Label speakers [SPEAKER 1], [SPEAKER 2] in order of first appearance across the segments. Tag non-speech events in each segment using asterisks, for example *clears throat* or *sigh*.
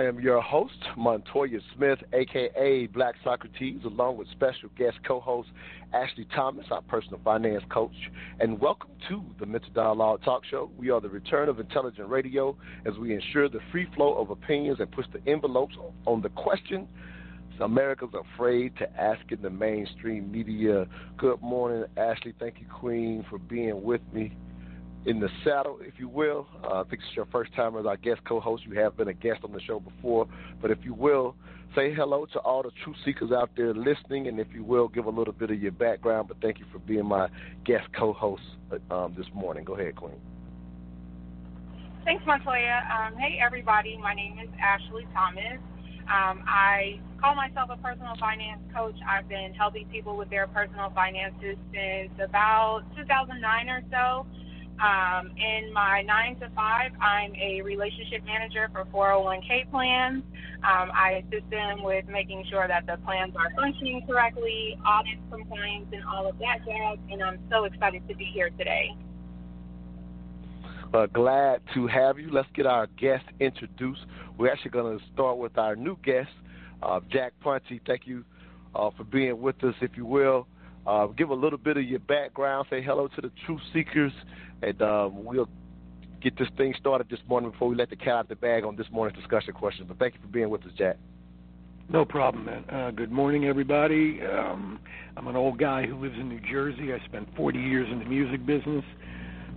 [SPEAKER 1] I
[SPEAKER 2] am your host, Montoya Smith, aka Black Socrates, along with special guest co host Ashley Thomas, our personal finance coach. And welcome to the Mental Dialogue Talk Show. We are the return of intelligent radio as we ensure the free flow of opinions and push the envelopes on the question America's afraid to ask in the mainstream media. Good morning, Ashley. Thank you, Queen, for being with me in the saddle, if you will. Uh, I think it's your first time as our guest co-host. You have been a guest on the show before, but if you will, say hello to all the truth seekers out there listening, and if you will, give a little bit of your background. But thank you for being my guest co-host uh, um, this morning. Go ahead, Queen.
[SPEAKER 3] Thanks, Montoya. Um, hey, everybody. My name is Ashley Thomas. Um, I call myself a personal finance coach. I've been helping people with their personal finances since about 2009 or so. Um, in my nine to five, I'm a relationship manager for 401k plans. Um, I assist them with making sure that the plans are functioning correctly, audit compliance, and all of that jazz. And I'm so excited to be here today.
[SPEAKER 2] Uh, glad to have you. Let's get our guest introduced. We're actually going to start with our new guest, uh, Jack Ponti. Thank you uh, for being with us, if you will. Uh, give a little bit of your background. Say hello to the truth seekers and um, we'll get this thing started this morning before we let the cat out of the bag on this morning's discussion questions. But thank you for being with us, Jack.
[SPEAKER 4] No problem, man. Uh, good morning, everybody. Um, I'm an old guy who lives in New Jersey. I spent 40 years in the music business,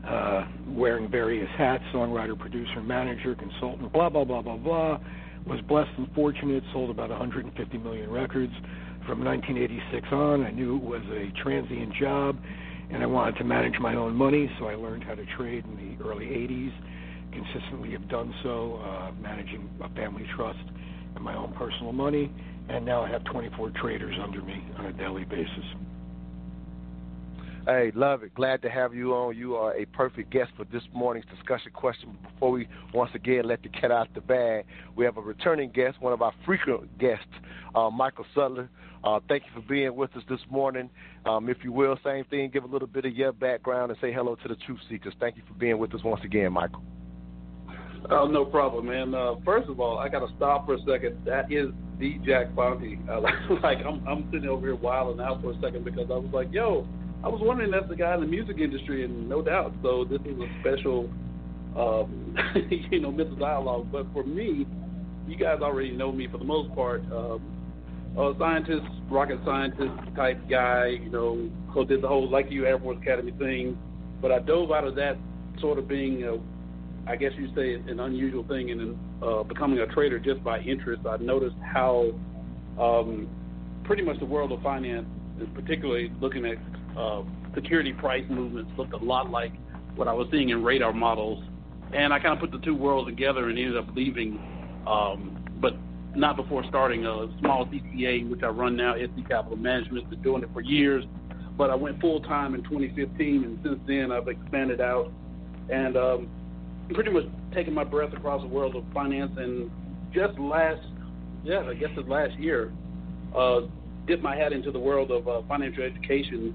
[SPEAKER 4] uh, wearing various hats songwriter, producer, manager, consultant, blah, blah, blah, blah, blah. Was blessed and fortunate, sold about 150 million records. From 1986 on, I knew it was a transient job and I wanted to manage my own money, so I learned how to trade in the early 80s. Consistently have done so, uh, managing a family trust and my own personal money, and now I have 24 traders under me on a daily basis.
[SPEAKER 2] Hey, love it. Glad to have you on. You are a perfect guest for this morning's discussion question. Before we once again let the cat out the bag, we have a returning guest, one of our frequent guests, uh, Michael Sutler. Uh, thank you for being with us this morning. Um, if you will, same thing, give a little bit of your background and say hello to the truth seekers. Thank you for being with us once again, Michael.
[SPEAKER 5] Oh, no problem, man. Uh, first of all, I got to stop for a second. That is the Jack Ponti. Uh, *laughs* like, I'm, I'm sitting over here wilding out for a second because I was like, yo, I was wondering that's the guy in the music industry, and no doubt. So this is a special, um, *laughs* you know, mental dialogue. But for me, you guys already know me for the most part. Um, a scientist, rocket scientist type guy, you know, so did the whole like you Air Force Academy thing. But I dove out of that sort of being, a, I guess you say, an unusual thing, and uh, becoming a trader just by interest. I noticed how um, pretty much the world of finance, particularly looking at uh, security price movements looked a lot like what I was seeing in radar models, and I kind of put the two worlds together and ended up leaving. Um, but not before starting a small CTA, which I run now, SC Capital Management. Been doing it for years, but I went full time in 2015, and since then I've expanded out and um, pretty much taken my breath across the world of finance. And just last, yeah, I guess it's last year, uh, dipped my hat into the world of uh, financial education.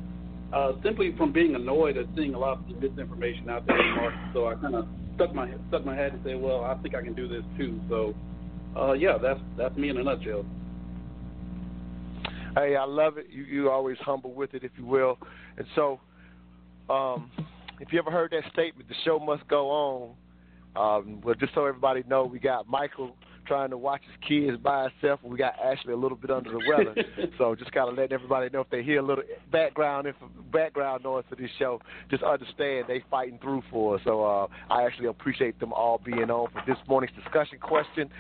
[SPEAKER 5] Uh, simply from being annoyed at seeing a lot of misinformation out there in the market, so I kind of stuck my stuck my head and said, "Well, I think I can do this too." So, uh, yeah, that's that's me in a nutshell.
[SPEAKER 2] Hey, I love it. You you always humble with it, if you will. And so, um, if you ever heard that statement, the show must go on. Um, well, just so everybody know, we got Michael trying to watch his kids by himself, we got Ashley a little bit under the weather. *laughs* so just kind of letting everybody know if they hear a little background if background noise for this show, just understand they fighting through for us. So uh, I actually appreciate them all being on for this morning's discussion question.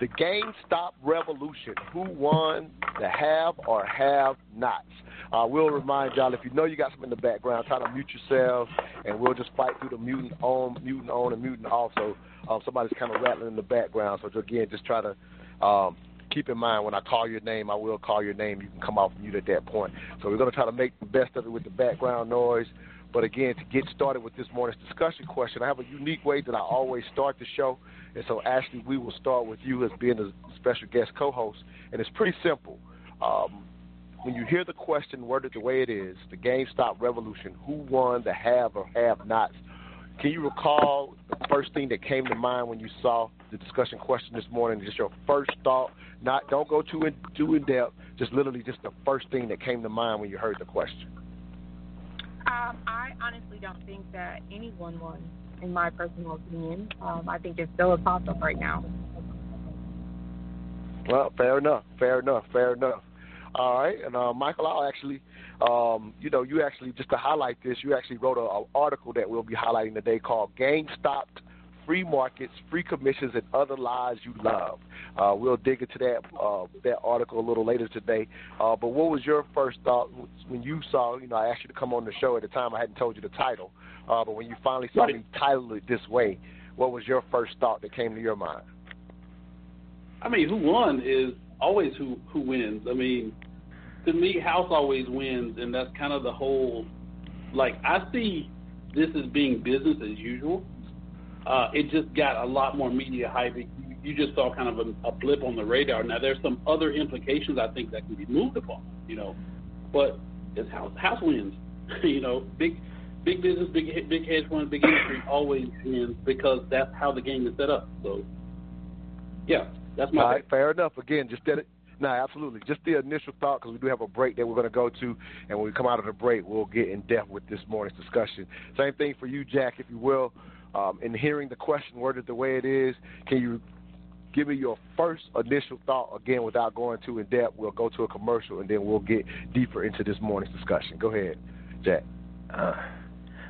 [SPEAKER 2] The GameStop revolution. Who won the have or have nots? I uh, will remind y'all if you know you got something in the background, try to mute yourselves, and we'll just fight through the mutant on, mutant on, and mutant off. So um, somebody's kind of rattling in the background. So again, just try to um, keep in mind when I call your name, I will call your name. You can come off mute at that point. So we're going to try to make the best of it with the background noise. But again, to get started with this morning's discussion question, I have a unique way that I always start the show. And so, Ashley, we will start with you as being a special guest co host. And it's pretty simple. Um, when you hear the question worded the way it is, the GameStop revolution, who won the have or have nots? Can you recall the first thing that came to mind when you saw the discussion question this morning? Just your first thought. Not don't go too in, too in depth. Just literally just the first thing that came to mind when you heard the question.
[SPEAKER 3] Um, I honestly don't think that anyone won, in my personal opinion. Um, I think it's still a toss up right now.
[SPEAKER 2] Well, fair enough. Fair enough. Fair enough. All right, and uh, Michael, I'll actually, um, you know, you actually just to highlight this, you actually wrote an article that we'll be highlighting today called "Gang Stopped." Free Markets, Free Commissions, and Other Lies You Love." Uh, we'll dig into that uh, that article a little later today. Uh, but what was your first thought when you saw? You know, I asked you to come on the show at the time. I hadn't told you the title, uh, but when you finally saw right. me title it this way, what was your first thought that came to your mind?
[SPEAKER 5] I mean, who won is always who who wins. I mean, to me, House always wins, and that's kind of the whole. Like I see this as being business as usual. Uh, it just got a lot more media hype. You just saw kind of a, a blip on the radar. Now there's some other implications I think that can be moved upon, you know, but it's House House wins. *laughs* you know, big big business, big big hedge fund, big industry always wins because that's how the game is set up. So, yeah, that's my.
[SPEAKER 2] All right, fair enough. Again, just did it. No, absolutely. Just the initial thought, because we do have a break that we're going to go to, and when we come out of the break, we'll get in depth with this morning's discussion. Same thing for you, Jack, if you will. Um, in hearing the question worded the way it is, can you give me your first initial thought again without going too in depth? We'll go to a commercial, and then we'll get deeper into this morning's discussion. Go ahead, Jack. Uh,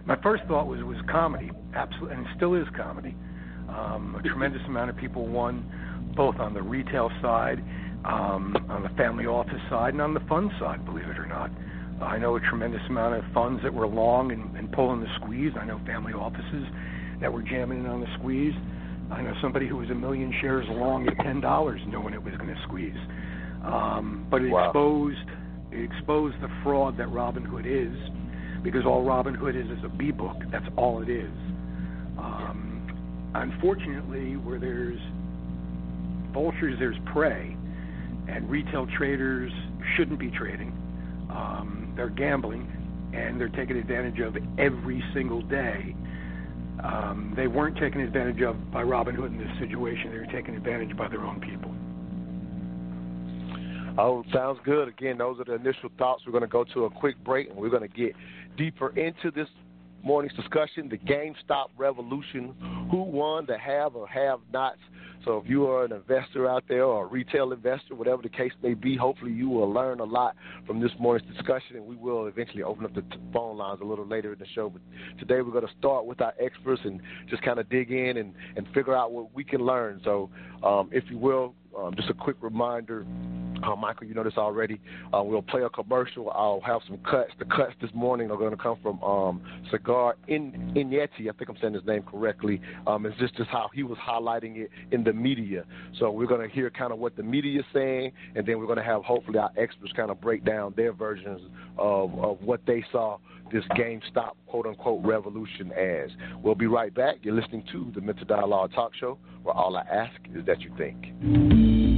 [SPEAKER 4] my first thought was was comedy, absolutely, and still is comedy. Um, a tremendous amount of people won both on the retail side, um, on the family office side, and on the fund side, believe it or not. I know a tremendous amount of funds that were long and, and pulling the squeeze. I know family offices that were jamming in on the squeeze. I know somebody who was a million shares long at ten dollars, knowing it was going to squeeze. Um, but it
[SPEAKER 2] wow.
[SPEAKER 4] exposed it exposed the fraud that Robinhood is, because all Robinhood is is a B book. That's all it is. Um, unfortunately, where there's vultures, there's prey, and retail traders shouldn't be trading. Um, they're gambling, and they're taken advantage of every single day. Um, they weren't taken advantage of by Robinhood in this situation. They were taken advantage by their own people.
[SPEAKER 2] Oh, sounds good. Again, those are the initial thoughts. We're going to go to a quick break, and we're going to get deeper into this morning's discussion, the GameStop revolution. Who won the have or have nots? So if you are an investor out there or a retail investor, whatever the case may be, hopefully you will learn a lot from this morning's discussion, and we will eventually open up the phone lines a little later in the show. But today we're going to start with our experts and just kind of dig in and, and figure out what we can learn. So um, if you will, um, just a quick reminder Uh, Michael, you know this already. Uh, we'll play a commercial. I'll have some cuts. The cuts this morning are going to come from um, Saagar In-. I think I'm saying his name correctly. Um, it's just, just how he was highlighting it in the media. So we're going to hear kind of what the media is saying, and then we're going to have hopefully our experts kind of break down their versions of, of what they saw this GameStop quote unquote revolution as. We'll be right back. You're listening to the Mental Dialogue Talk Show, where all I ask is that you think.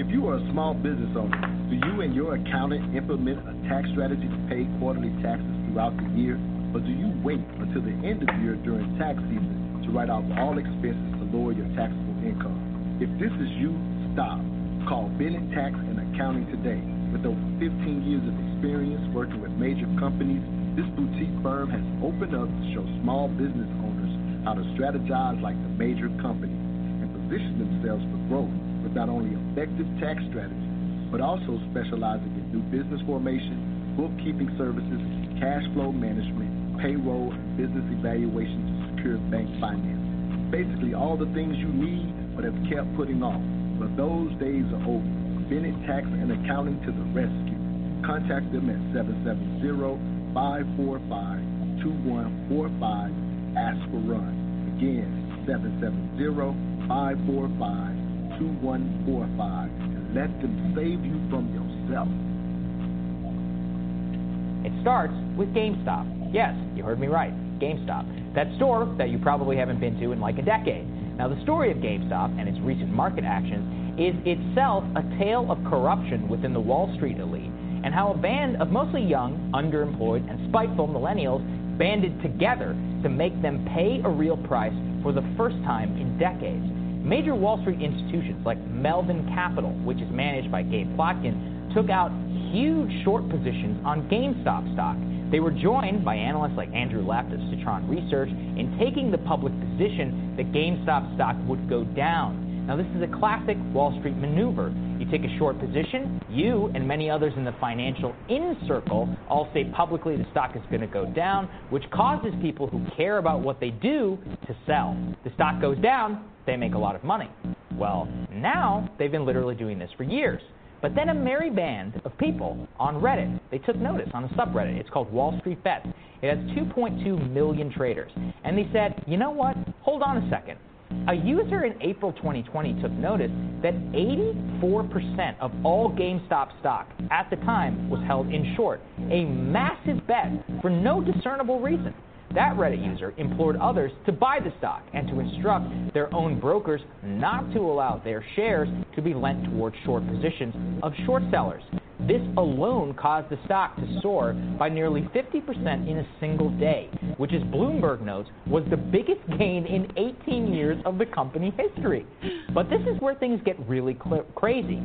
[SPEAKER 6] If you are a small business owner, do you and your accountant implement a tax strategy to pay quarterly taxes throughout the year? Or do you wait until the end of the year during tax season to write off all expenses to lower your taxable income? If this is you, stop. Call Bennett Tax and Accounting today. With over 15 years of experience working with major companies, this boutique firm has opened up to show small business owners how to strategize like the major companies and position themselves for growth not only effective tax strategies, but also specializing in new business formation, bookkeeping services, cash flow management, payroll, and business evaluation to secure bank finance. Basically, all the things you need but have kept putting off. But those days are over. Bennett Tax and Accounting to the rescue. Contact them at 770-545-2145. Ask for Run. Again, 770-545 2145 and let them save you from yourself.
[SPEAKER 7] It starts with GameStop. Yes, you heard me right. GameStop. That store that you probably haven't been to in like a decade. Now, the story of GameStop and its recent market actions is itself a tale of corruption within the Wall Street elite and how a band of mostly young, underemployed, and spiteful millennials banded together to make them pay a real price for the first time in decades. Major Wall Street institutions like Melvin Capital, which is managed by Gabe Plotkin, took out huge short positions on GameStop stock. They were joined by analysts like Andrew Left of Citron Research in taking the public position that GameStop stock would go down. Now, this is a classic Wall Street maneuver. Take a short position, you and many others in the financial in circle all say publicly the stock is going to go down, which causes people who care about what they do to sell. The stock goes down, they make a lot of money. Well, now they've been literally doing this for years. But then a merry band of people on Reddit, they took notice on a subreddit. It's called Wall Street Bets. It has 2.2 million traders. And they said, you know what? Hold on a second. A user in April 2020 took notice that 84% of all GameStop stock at the time was held in short, a massive bet for no discernible reason. That Reddit user implored others to buy the stock and to instruct their own brokers not to allow their shares to be lent towards short positions of short sellers. This alone caused the stock to soar by nearly 50% in a single day, which, as Bloomberg notes, was the biggest gain in 18 years of the company history. But this is where things get really cl- crazy.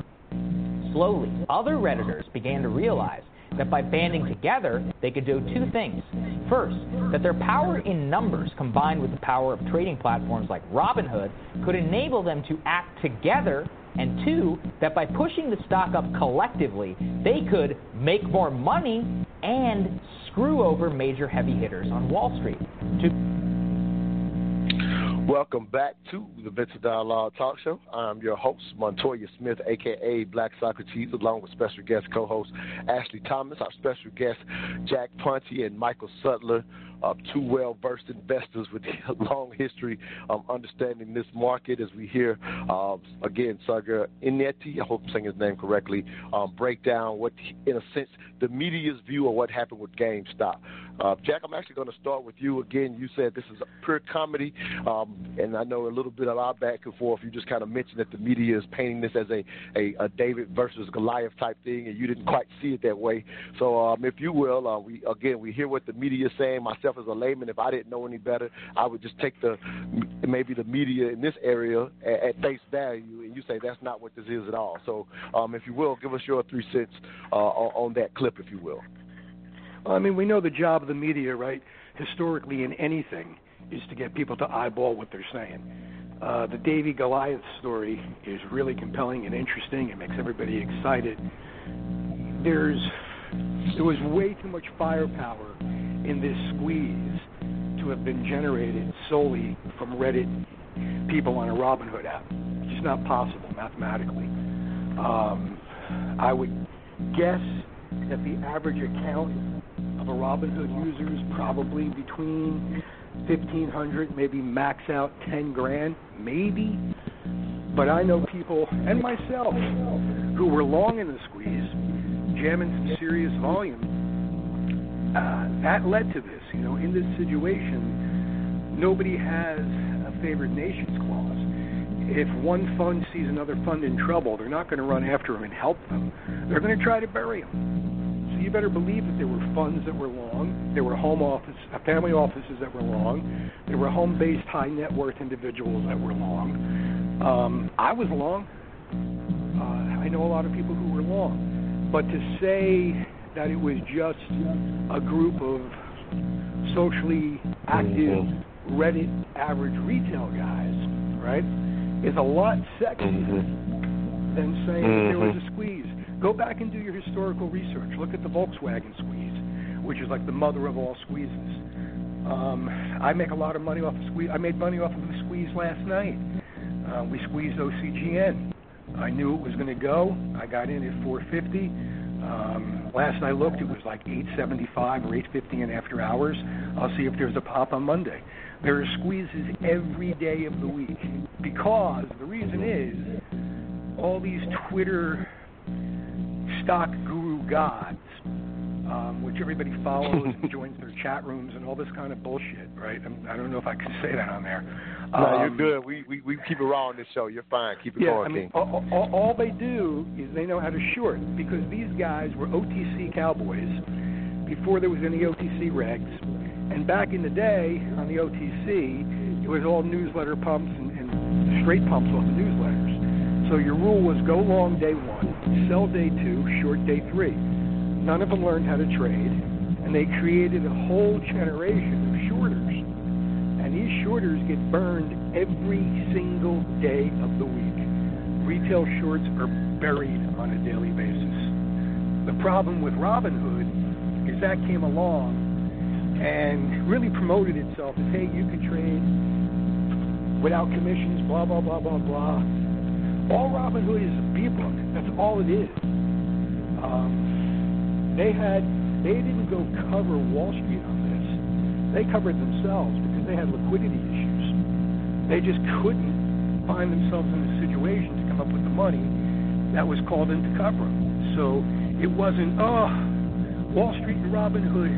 [SPEAKER 7] Slowly, other Redditors began to realize that by banding together, they could do two things. First, that their power in numbers combined with the power of trading platforms like Robinhood could enable them to act together. And two, that by pushing the stock up collectively, they could make more money and screw over major heavy hitters on Wall Street. To
[SPEAKER 2] Welcome back to the Mental Dialogue Talk Show. I'm your host, Montoya Smith, aka Black Socrates, along with special guest co-host Ashley Thomas, our special guest Jack Ponti and Michael Sutler, uh, two well-versed investors with *laughs* a long history of understanding this market. As we hear uh, again, Saagar Enjeti, I hope I'm saying his name correctly, um, break down what, in a sense, the media's view of what happened with GameStop. Uh, Jack, I'm actually going to start with you again. You said this is a pure comedy, um, and I know a little bit of our back and forth. You just kind of mentioned that the media is painting this as a, a, a David versus Goliath type thing, and you didn't quite see it that way. So, um, if you will, uh, we again we hear what the media is saying. Myself myself as a layman, if I didn't know any better, I would just take the maybe the media in this area at, at face value, and you say that's not what this is at all. So, um, if you will, give us your three cents uh, on, on that clip, if you will.
[SPEAKER 4] Well, I mean, we know the job of the media, right? Historically, in anything, is to get people to eyeball what they're saying. Uh, the Davy Goliath story is really compelling and interesting. It makes everybody excited. There's there was way too much firepower in this squeeze to have been generated solely from Reddit people on a Robinhood app. It's just not possible mathematically. Um, I would guess that the average account of a Robinhood user is probably between fifteen hundred, maybe max out ten grand, maybe. But I know people and myself who were long in the squeeze, jamming some serious volume. Uh, that led to this. You know, in this situation, nobody has a favored nations clause. If one fund sees another fund in trouble, they're not going to run after them and help them. They're going to try to bury them. So you better believe that there were funds that were long, there were home office, uh, family offices that were long, there were home-based high net worth individuals that were long. Um, I was long. Uh, I know a lot of people who were long, but to say that it was just a group of socially active Reddit average retail guys, right, is a lot sexier than saying that there was a squeeze. Go back and do your historical research. Look at the Volkswagen squeeze, which is like the mother of all squeezes. Um, I make a lot of money off of squeeze. I made money off of the squeeze last night. Uh, we squeezed OCGN. I knew it was going to go. I got in at 450. Um, last I looked, it was like 875 or 850 in after hours. I'll see if there's a pop on Monday. There are squeezes every day of the week because the reason is all these Twitter stock guru gods, um, which everybody follows *laughs* and joins their chat rooms and all this kind of bullshit, right? I'm, I don't know if I can say that on there.
[SPEAKER 2] No,
[SPEAKER 4] Um,
[SPEAKER 2] you're good. We, we we keep it raw on this show. You're fine. Keep it
[SPEAKER 4] yeah,
[SPEAKER 2] going,
[SPEAKER 4] I mean,
[SPEAKER 2] King.
[SPEAKER 4] all, all, all they do is they know how to short because these guys were OTC cowboys before there was any OTC regs. And back in the day on the OTC, it was all newsletter pumps and, and straight pumps off the newsletters. So your rule was go long day one, sell day two, short day three. None of them learned how to trade, and they created a whole generation of shorters. And these shorters get burned every single day of the week. Retail shorts are buried on a daily basis. The problem with Robinhood is that came along and really promoted itself as, hey, you can trade without commissions, blah, blah, blah, blah, blah. All Robinhood is a B-book. That's all it is. Um, they had, they didn't go cover Wall Street on this. They covered themselves because they had liquidity issues. They just couldn't find themselves in a situation to come up with the money that was called in to cover them. So it wasn't, oh, Wall Street and Robinhood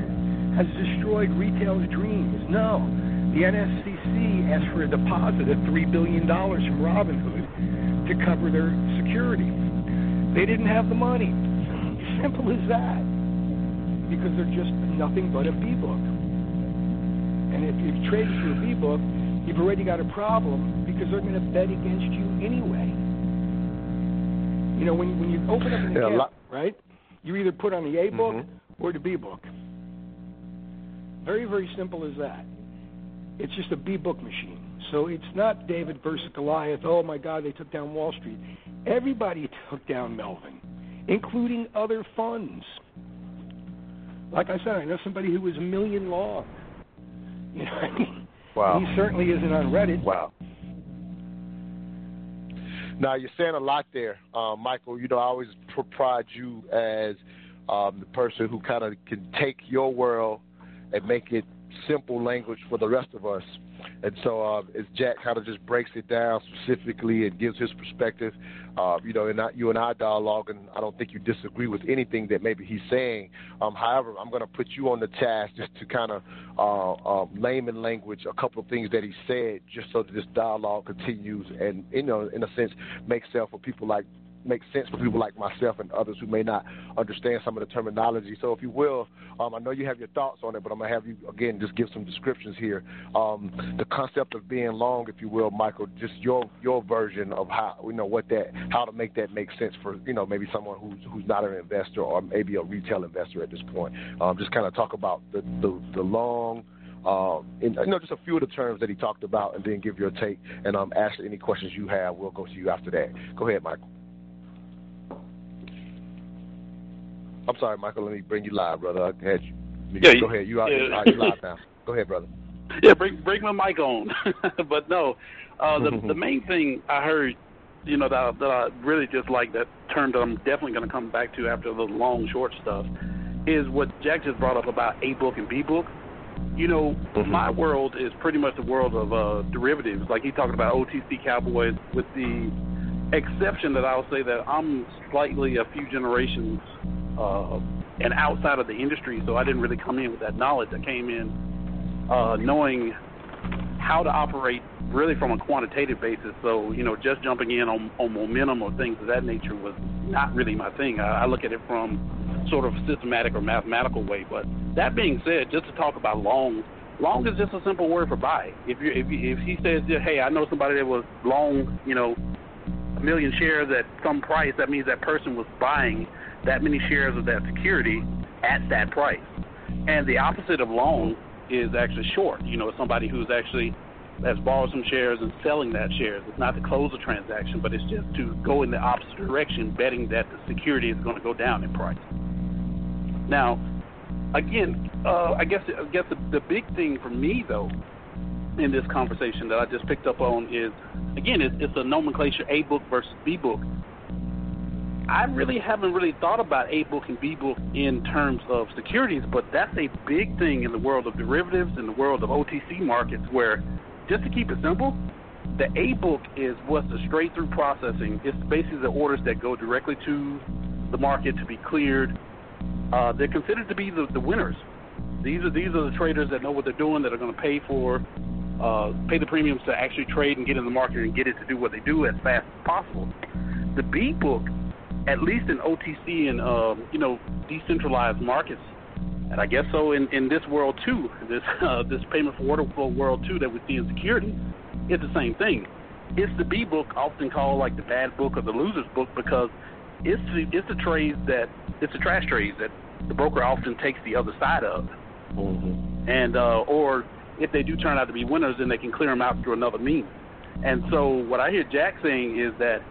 [SPEAKER 4] has destroyed retail's dreams. No. The NSCC asked for a deposit of $3 billion from Robinhood to cover their security. They didn't have the money. Simple as that. Because they're just nothing but a B-book. And if you've traded through a B-book, you've already got a problem because they're going to bet against you anyway. You know, when, when you open up an
[SPEAKER 2] Yeah, a
[SPEAKER 4] account,
[SPEAKER 2] lot-
[SPEAKER 4] right, you either put on the A book
[SPEAKER 2] Mhm.
[SPEAKER 4] or the B book. Very, very simple as that. It's just a B book machine. So it's not David versus Goliath. Oh my God, they took down Wall Street. Everybody took down Melvin, including other funds. Like I said, I know somebody who was a million long. You know, what *laughs* I mean?
[SPEAKER 2] Wow.
[SPEAKER 4] he certainly isn't on Reddit.
[SPEAKER 2] Wow. Now you're saying a lot there, um, Michael. You know, I always pr- pride you as um, the person who kind of can take your world and make it simple language for the rest of us. And so, uh, as Jack kind of just breaks it down specifically and gives his perspective, uh, you know, and I, you and I dialogue, and I don't think you disagree with anything that maybe he's saying. Um, however, I'm going to put you on the task just to kind of uh, uh, layman language a couple of things that he said, just so that this dialogue continues, and you know, in a sense, makes sense for people like make sense for people like myself and others who may not understand some of the terminology. So, if you will, um, I know you have your thoughts on it, but I'm gonna have you again just give some descriptions here. Um, the concept of being long, if you will, Michael, just your your version of how you know what that how to make that make sense for you know maybe someone who's who's not an investor or maybe a retail investor at this point. Um, just kind of talk about the the, the long. Um, and, you know, just a few of the terms that he talked about, and then give your take. And um, Ashley, any questions you have, we'll go to you after that. Go ahead, Michael. I'm sorry, Michael. Let me bring you live, brother. I had you.
[SPEAKER 5] Yeah,
[SPEAKER 2] go ahead. You are
[SPEAKER 5] yeah.
[SPEAKER 2] you live now. Go ahead, brother.
[SPEAKER 5] Yeah, bring bring my mic on. *laughs* but no, uh, the the *laughs* main thing I heard, you know, that I, that I really just like that term that I'm definitely going to come back to after the long short stuff, is what Jack just brought up about A book and B book. You know,
[SPEAKER 2] Mm-hmm.
[SPEAKER 5] my world is pretty much the world of uh, derivatives. Like he talked about OTC Cowboys, with the exception that I'll say that I'm slightly a few generations uh, and outside of the industry, so I didn't really come in with that knowledge. I came in uh, knowing how to operate really from a quantitative basis. So, you know, just jumping in on, on momentum or things of that nature was not really my thing. I, I look at it from sort of systematic or mathematical way. But that being said, just to talk about long, long is just a simple word for buy. If you if if he says, hey, I know somebody that was long, you know, a million shares at some price, that means that person was buying that many shares of that security at that price. And the opposite of long is actually short. You know, somebody who's actually has borrowed some shares and selling that shares. It's not to close the transaction, but it's just to go in the opposite direction, betting that the security is going to go down in price. Now, again, uh, I guess I guess the, the big thing for me though in this conversation that I just picked up on is again it's a nomenclature A book versus B book. I really haven't really thought about A book and B book in terms of securities, but that's a big thing in the world of derivatives, in the world of OTC markets, where just to keep it simple, the A book is what's the straight through processing. It's basically the orders that go directly to the market to be cleared. Uh, they're considered to be the, the winners. These are these are the traders that know what they're doing that are going to pay for uh, pay the premiums to actually trade and get in the market and get it to do what they do as fast as possible. The B book, at least in OTC and um, you know decentralized markets, and I guess so in, in this world too, this *laughs* uh, this payment for order flow world too that we see in security, it's the same thing. It's the B book, often called like the bad book or the loser's book, because it's the, it's the trades that it's the trash trades that the broker often takes the other side of, and uh, or if they do turn out to be winners, then they can clear them out through another means. And so what I hear Jack saying is that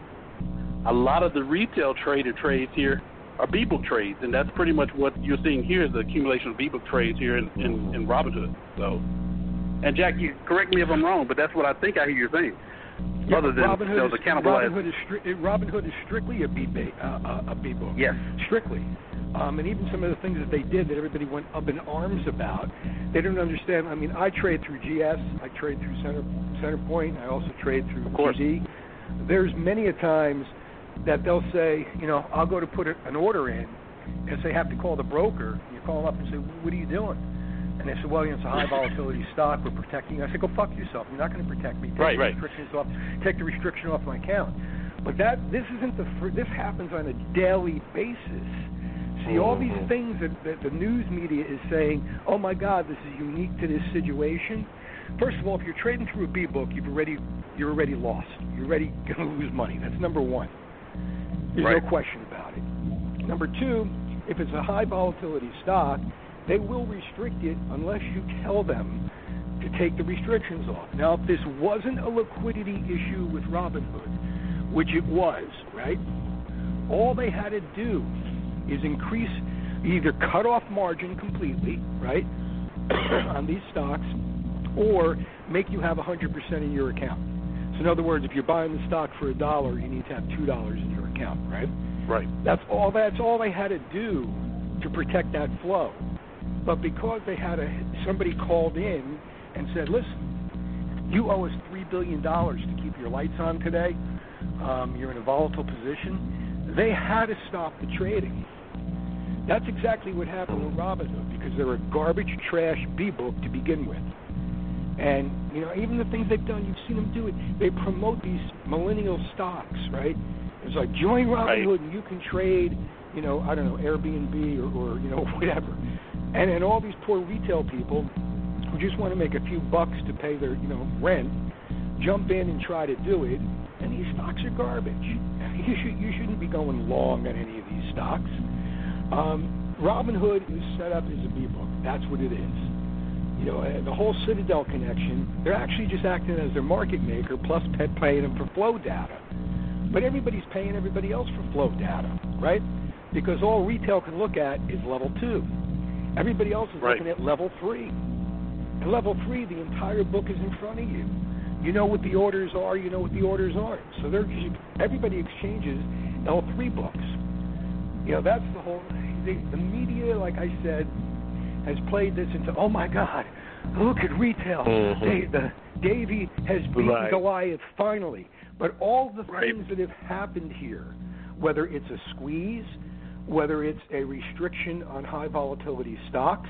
[SPEAKER 5] a lot of the retail trader trades here are B-book trades, and that's pretty much what you're seeing here is the accumulation of B-book trades here in, in, in Robinhood. So, and Jack, you correct me if I'm wrong, but that's what I think I hear you saying.
[SPEAKER 4] Yeah,
[SPEAKER 5] Other than
[SPEAKER 4] Robinhood,
[SPEAKER 5] you know, the
[SPEAKER 4] is,
[SPEAKER 5] cannibalized.
[SPEAKER 4] Robinhood is stri- Robinhood is strictly a B ba- uh, a B book.
[SPEAKER 5] Yes.
[SPEAKER 4] strictly. Um, and even some of the things that they did that everybody went up in arms about, they don't understand. I mean, I trade through GS, I trade through Center Centerpoint, I also trade through
[SPEAKER 5] course.
[SPEAKER 4] TD. There's many a times that they'll say, you know, I'll go to put an order in, and they have to call the broker. You call them up and say, what are you doing? And they say, well, you know, it's a high volatility *laughs* stock. We're protecting. you. I say, go fuck yourself. You're not going to protect me. Take
[SPEAKER 5] Right,
[SPEAKER 4] the
[SPEAKER 5] right.
[SPEAKER 4] restrictions off. Take the restriction off my account. But that this isn't the fir- this happens on a daily basis. See all these
[SPEAKER 5] Mm-hmm.
[SPEAKER 4] things that, that the news media is saying. Oh my God, this is unique to this situation. First of all, if you're trading through a B book, you've already you're already lost. You're already going to lose money. That's number one. There's
[SPEAKER 5] Right.
[SPEAKER 4] no question about it. Number two, if it's a high volatility stock, they will restrict it unless you tell them to take the restrictions off. Now, if this wasn't a liquidity issue with Robinhood, which it was, right? All they had to do is increase, either cut off margin completely, right, *coughs* on these stocks, or make you have 100% in your account. So, in other words, if you're buying the stock for a dollar, you need to have two dollars in your account, right?
[SPEAKER 5] Right.
[SPEAKER 4] That's all. That's all they had to do to protect that flow. But because they had a somebody called in and said, "Listen, you owe us three billion dollars to keep your lights on today. Um, you're in a volatile position." They had to stop the trading. That's exactly what happened with Robinhood because they're a garbage trash B book to begin with. And you know, even the things they've done, you've seen them do it. They promote these millennial stocks, right? It's like join Robinhood and you can trade, you know, I don't know, Airbnb or, or you know *laughs* whatever. And and all these poor retail people who just want to make a few bucks to pay their you know rent, jump in and try to do it. And these stocks are garbage. *laughs* You should you shouldn't be going long on any of these stocks. Um, Robinhood is set up as a B book. That's what it is. You know, uh, the whole Citadel connection, they're actually just acting as their market maker, plus paying them for flow data. But everybody's paying everybody else for flow data, right? Because all retail can look at is level two. Everybody else is
[SPEAKER 5] right.
[SPEAKER 4] looking at level three. And level three, the entire book is in front of you. You know what the orders are, you know what the orders aren't. So they're everybody exchanges L3 books. You know, that's the whole the, the media, like I said, has played this into oh my God, look at retail.
[SPEAKER 2] Mhm.
[SPEAKER 4] They, the Davy has beaten
[SPEAKER 2] Right.
[SPEAKER 4] Goliath finally. But all the
[SPEAKER 5] Right.
[SPEAKER 4] things that have happened here, whether it's a squeeze, whether it's a restriction on high volatility stocks,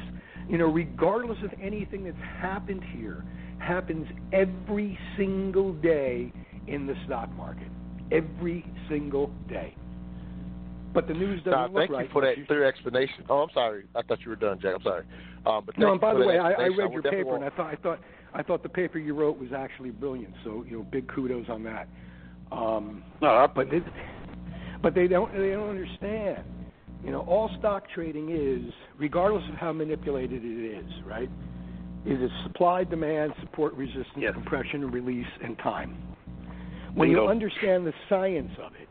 [SPEAKER 4] you know, regardless of anything that's happened here, happens every single day in the stock market. Every single day. But the news doesn't
[SPEAKER 2] Nah,
[SPEAKER 4] look
[SPEAKER 2] thank
[SPEAKER 4] right.
[SPEAKER 2] you for that clear explanation. Oh, I'm sorry. I thought you were done, Jack. I'm sorry. Um, but
[SPEAKER 4] No, and by the way, I, I read
[SPEAKER 2] will
[SPEAKER 4] your
[SPEAKER 2] definitely
[SPEAKER 4] paper, and I thought I thought I thought the paper you wrote was actually brilliant. So you know, big kudos on that. Um,
[SPEAKER 5] No, I,
[SPEAKER 4] but they, but they don't they don't understand. You know, all stock trading is, regardless of how manipulated it is, right? It is supply, demand, support, resistance,
[SPEAKER 5] Yes.
[SPEAKER 4] compression, release, and time. When you understand the science of it,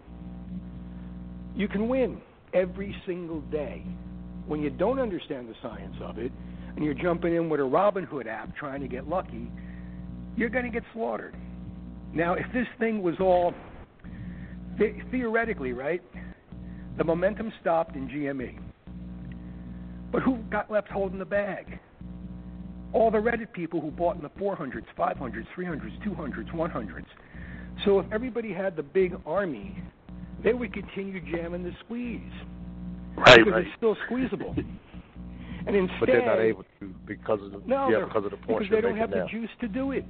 [SPEAKER 4] you can win every single day. When you don't understand the science of it, and you're jumping in with a Robinhood app trying to get lucky, you're going to get slaughtered. Now, if this thing was all the- theoretically, right? The momentum stopped in GME. But who got left holding the bag? All the Reddit people who bought in the 400s, 500s, 300s, 200s, 100s. So if everybody had the big army, they would continue jamming the squeeze.
[SPEAKER 5] right,
[SPEAKER 4] because
[SPEAKER 5] right.
[SPEAKER 4] it's still squeezable. *laughs* And instead,
[SPEAKER 2] but they're not able to because of the
[SPEAKER 4] no,
[SPEAKER 2] yeah because of the points
[SPEAKER 4] because they don't have
[SPEAKER 2] now.
[SPEAKER 4] the juice to do it,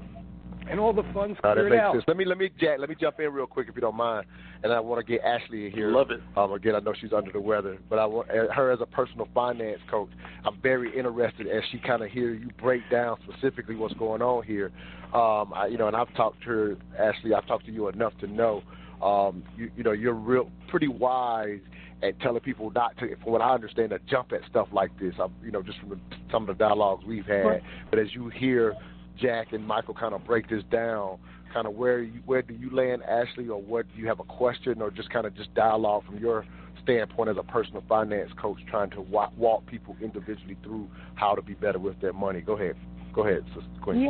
[SPEAKER 4] and all the funds
[SPEAKER 2] No, that
[SPEAKER 4] cleared
[SPEAKER 2] makes
[SPEAKER 4] out.
[SPEAKER 2] sense. Let me let me Jack, let me jump in real quick if you don't mind, and I want to get Ashley in here.
[SPEAKER 5] Love it.
[SPEAKER 2] Um, again, I know she's under the weather, but I want uh, her as a personal finance coach. I'm very interested as she kind of hear you break down specifically what's going on here. Um, I, you know, and I've talked to her, Ashley. I've talked to you enough to know, um, you, you know, you're real pretty wise at telling people not to, from what I understand, to jump at stuff like this. I, you know, just from the, some of the dialogues we've had.
[SPEAKER 4] Right.
[SPEAKER 2] But as you hear Jack and Michael kind of break this down, kind of where you, where do you land, Ashley, or what do you have a question, or just kind of just dialogue from your standpoint as a personal finance coach, trying to walk, walk people individually through how to be better with their money. Go ahead, go ahead, Sister.
[SPEAKER 8] Yeah.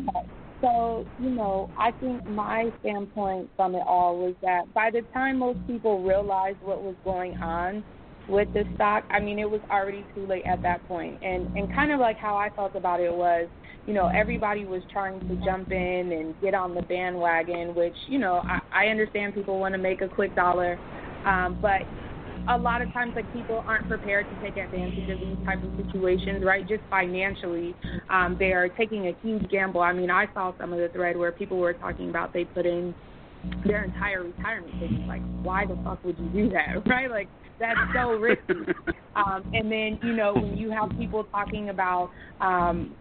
[SPEAKER 8] So, you know, I think my standpoint from it all was that by the time most people realized what was going on with the stock, I mean, it was already too late at that point. And and kind of like how I felt about it was, you know, everybody was trying to jump in and get on the bandwagon, which, you know, I, I understand people want to make a quick dollar, um, but a lot of times like people aren't prepared to take advantage of these type of situations right? Just financially um they are taking a huge gamble. I mean i saw some of the thread where people were talking about they put in their entire retirement savings. Like why the fuck would you do that *laughs* right? Like that's so risky. *laughs* Um and then you know when you have people talking about um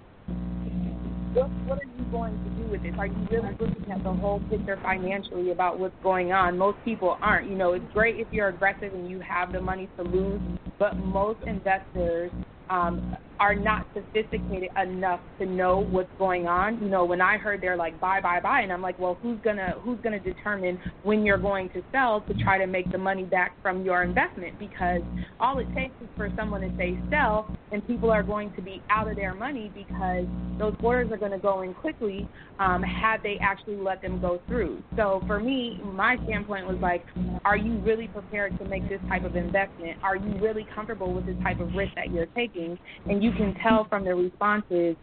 [SPEAKER 8] what what are you going to do with this? Are you really looking at the whole picture financially about what's going on? Most people aren't. You know, it's great if you're aggressive and you have the money to lose, but most investors um, are not sophisticated enough to know what's going on. You know, when I heard they're like buy, buy, buy, and I'm like, well, who's gonna who's gonna determine when you're going to sell to try to make the money back from your investment? Because all it takes is for someone to say sell, and people are going to be out of their money because those orders are going to go in quickly um, had they actually let them go through. So for me, my standpoint was like, are you really prepared to make this type of investment? Are you really comfortable with this type of risk that you're taking? And you can tell from the responses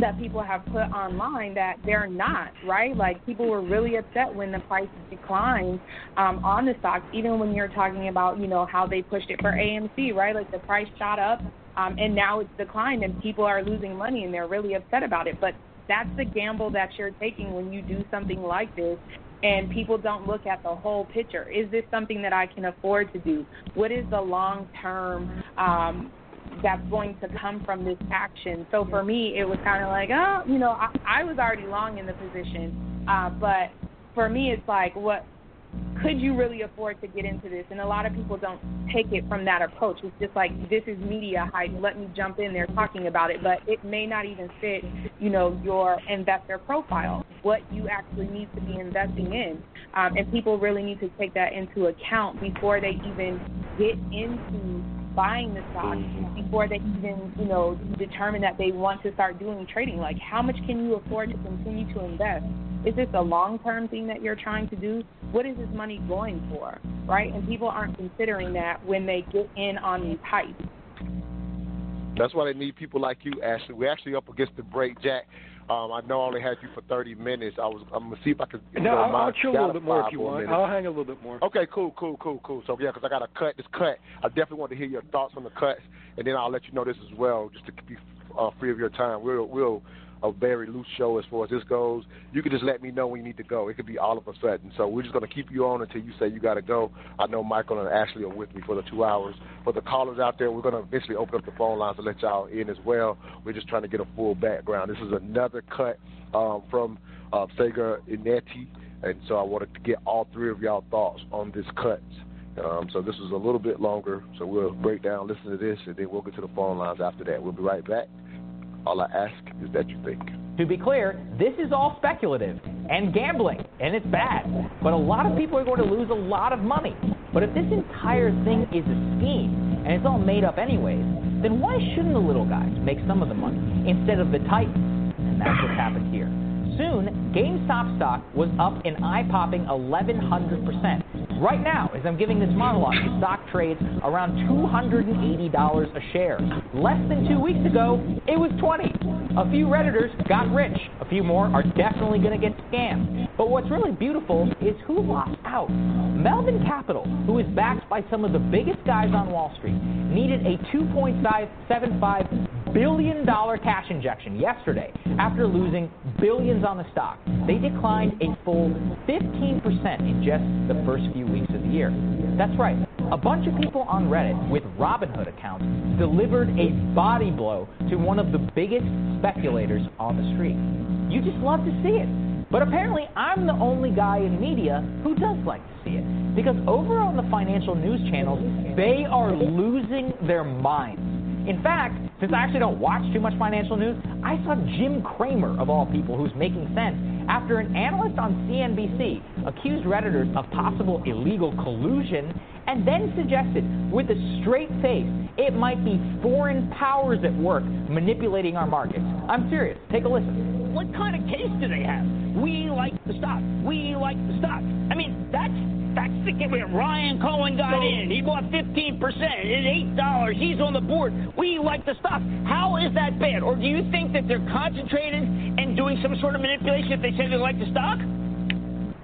[SPEAKER 8] that people have put online that they're not right. Like people were really upset when the price declined um, on the stocks, even when you're talking about you know how they pushed it for AMC, right? Like the price shot up, um, and now it's declined, and people are losing money, and they're really upset about it. But that's the gamble that you're taking when you do something like this and people don't look at the whole picture. Is this something that I can afford to do? What is the long term um, that's going to come from this action? So for me, it was kind of like, oh, you know, I, I was already long in the position, uh, but for me, it's like, what could you really afford to get into this? And a lot of people don't take it from that approach. It's just like this is media hype. Let me jump in there talking about it, but it may not even fit, you know, your investor profile. What you actually need to be investing in, um, and people really need to take that into account before they even get into buying the stock mm-hmm. before they even, you know, determine that they want to start doing trading. Like, how much can you afford to continue to invest? Is this a long term thing that you're trying to do? What is this money going for? Right? And people aren't considering that when they get in on these hypes.
[SPEAKER 2] That's why they need people like you, Ashley. We're actually up against the break, Jack. Um, I know I only had you for 30 minutes. I was. I'm gonna see if I can.
[SPEAKER 4] No, I'll, I'll chill a little bit more if you want. I'll hang a little bit more.
[SPEAKER 2] Okay, cool, cool, cool, cool. So yeah, because I got to cut this cut. I definitely want to hear your thoughts on the cuts, and then I'll let you know this as well, just to be uh, free of your time. We'll we'll a very loose show as far as this goes. You can just let me know when you need to go. It could be all of a sudden. So we're just going to keep you on until you say you got to go. I know Michael and Ashley are with me for the two hours. For the callers out there, we're going to eventually open up the phone lines to let y'all in as well. We're just trying to get a full background. This is another cut um, from uh, Saagar Enjeti. And so I wanted to get all three of y'all thoughts on this cut. Um, so this is a little bit longer. So we'll break down, listen to this, and then we'll get to the phone lines after that. We'll be right back. All I ask is that you think.
[SPEAKER 7] To be clear, this is all speculative and gambling, and it's bad. But a lot of people are going to lose a lot of money. But if this entire thing is a scheme, and it's all made up anyways, then why shouldn't the little guys make some of the money instead of the titans? And that's what happened here. Soon, GameStop stock was up an eye popping 1,100%. Right now, as I'm giving this monologue, the stock trades around $280 a share. Less than two weeks ago, it was 20. A few Redditors got rich. A few more are definitely going to get scammed. But what's really beautiful is who lost out. Melvin Capital, who is backed by some of the biggest guys on Wall Street, needed a $2.75 billion cash injection yesterday after losing billions on the stock. They declined a full 15% in just the first few weeks of the year. That's right, a bunch of people on Reddit with Robinhood accounts delivered a body blow to one of the biggest speculators on the street. You just love to see it. But apparently, I'm the only guy in media who does like to see it. Because over on the financial news channels, they are losing their minds. In fact, since I actually don't watch too much financial news, I saw Jim Cramer, of all people, who's making sense, after an analyst on CNBC accused Redditors of possible illegal collusion and then suggested, with a straight face, it might be foreign powers at work manipulating our markets. I'm serious. Take a listen.
[SPEAKER 9] What kind of case do they have? We like the stock. We like the stock. I mean, that's that's the game. Ryan Cohen got in. He bought 15% at $8. He's on the board. We like the stock. How is that bad? Or do you think that they're concentrated and doing some sort of manipulation if they say they like the stock?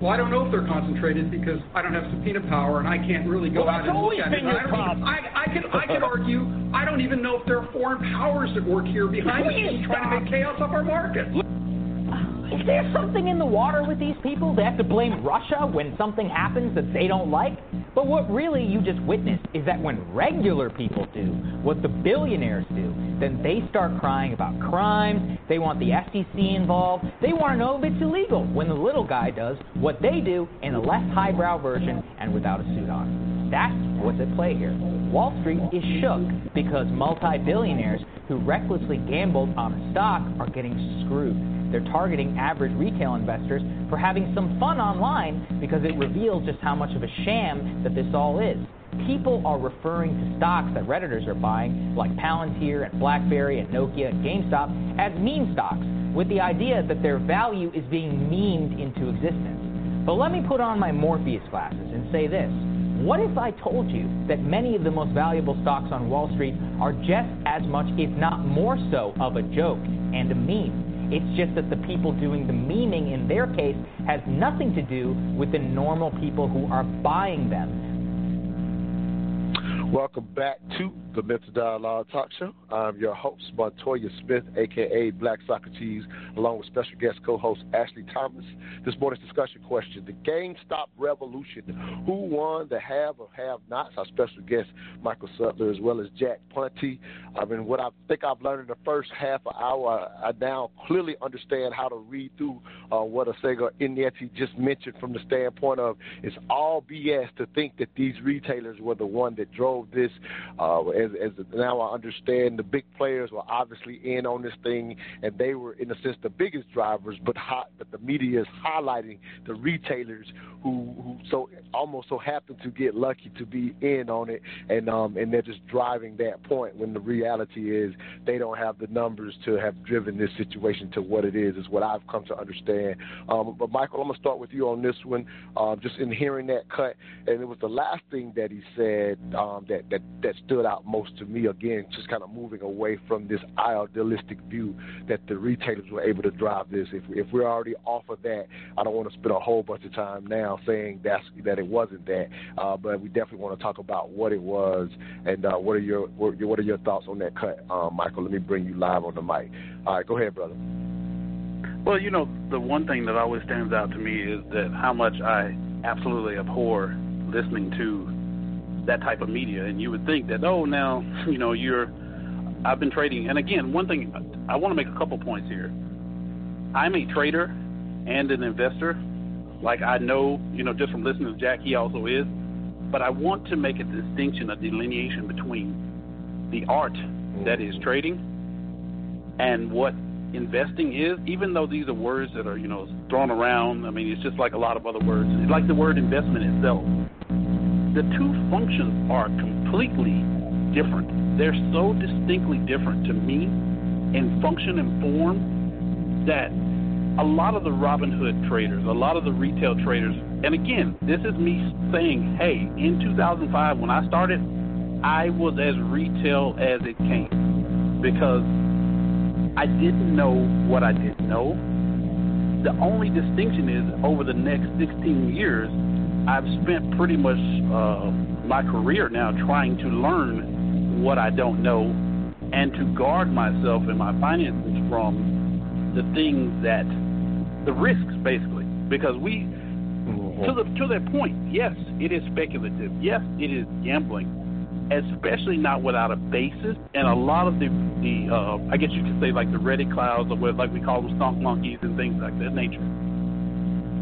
[SPEAKER 10] Well, I don't know if they're concentrated because I don't have subpoena power and I can't really go
[SPEAKER 9] well,
[SPEAKER 10] out and look at it.
[SPEAKER 9] Been your
[SPEAKER 10] I,
[SPEAKER 9] problem.
[SPEAKER 10] I, I can I can argue I don't even know if there are foreign powers at work here behind the scenes trying to make chaos off our market.
[SPEAKER 7] Is there something in the water with these people? They have to blame Russia when something happens that they don't like? But what really you just witnessed is that when regular people do what the billionaires do, then they start crying about crimes. They want the FTC involved. They want to know if it's illegal when the little guy does what they do in a less highbrow version and without a suit on. That's what's at play here. Wall Street is shook because multi billionaires who recklessly gambled on a stock are getting screwed. They're targeting average retail investors for having some fun online because it reveals just how much of a sham that this all is. People are referring to stocks that Redditors are buying, like Palantir and BlackBerry and Nokia and GameStop, as meme stocks, with the idea that their value is being memed into existence. But let me put on my Morpheus glasses and say this. What if I told you that many of the most valuable stocks on Wall Street are just as much, if not more so, of a joke and a meme? It's just that the people doing the memeing in their case has nothing to do with the normal people who are buying them.
[SPEAKER 2] Welcome back to the Mental Dialogue Talk Show. I'm your host, Montoya Smith, aka Black Socrates, along with special guest co-host Ashley Thomas. This morning's discussion question: The GameStop revolution. Who won? The have or have-nots? Our special guest Michael Sutler, as well as Jack Ponti. I mean, what I think I've learned in the first half hour, I, now clearly understand how to read through uh, what Saagar Enjeti just mentioned from the standpoint of it's all BS to think that these retailers were the one that drove this. Uh, as, as now I understand, the big players were obviously in on this thing, and they were, in a sense, the biggest drivers. But hot, but the media is highlighting the retailers who, who so almost so happen to get lucky to be in on it, and um, and they're just driving that point. When the reality is, they don't have the numbers to have driven this situation to what it is. Is what I've come to understand. Um, but Michael, I'm gonna start with you on this one. Um, just in hearing that cut, and it was the last thing that he said um, that that that that stood out most to me. Again, just kind of moving away from this idealistic view that the retailers were able to drive this. If if we're already off of that, I don't want to spend a whole bunch of time now saying that's that it wasn't that. Uh, but we definitely want to talk about what it was and uh, what are your what, are your thoughts on that cut, um, Michael? Let me bring you live on the mic. All right, go ahead, brother.
[SPEAKER 5] Well, you know, the one thing that always stands out to me is that how much I absolutely abhor listening to that type of media. And you would think that, oh, now, you know, you're, I've been trading. And again, one thing, I want to make a couple points here. I'm a trader and an investor. Like I know, you know, just from listening to Jack, he also is. But I want to make a distinction, a delineation between the art that is trading and what investing is, even though these are words that are, you know, thrown around. I mean, it's just like a lot of other words. It's like the word investment itself. The two functions are completely different. They're so distinctly different to me in function and form that a lot of the Robinhood traders, a lot of the retail traders, and again, this is me saying, hey, in 2005 when I started, I was as retail as it came because I didn't know what I didn't know. The only distinction is over the next 16 years, I've spent pretty much uh, my career now trying to learn what I don't know and to guard myself and my finances from the things that, the risks basically. Because we, to the to that point, yes, it is speculative. Yes, it is gambling especially not without a basis. And a lot of the, the uh, I guess you could say like the Reddit clouds or what, like we call them stunk monkeys and things like that nature,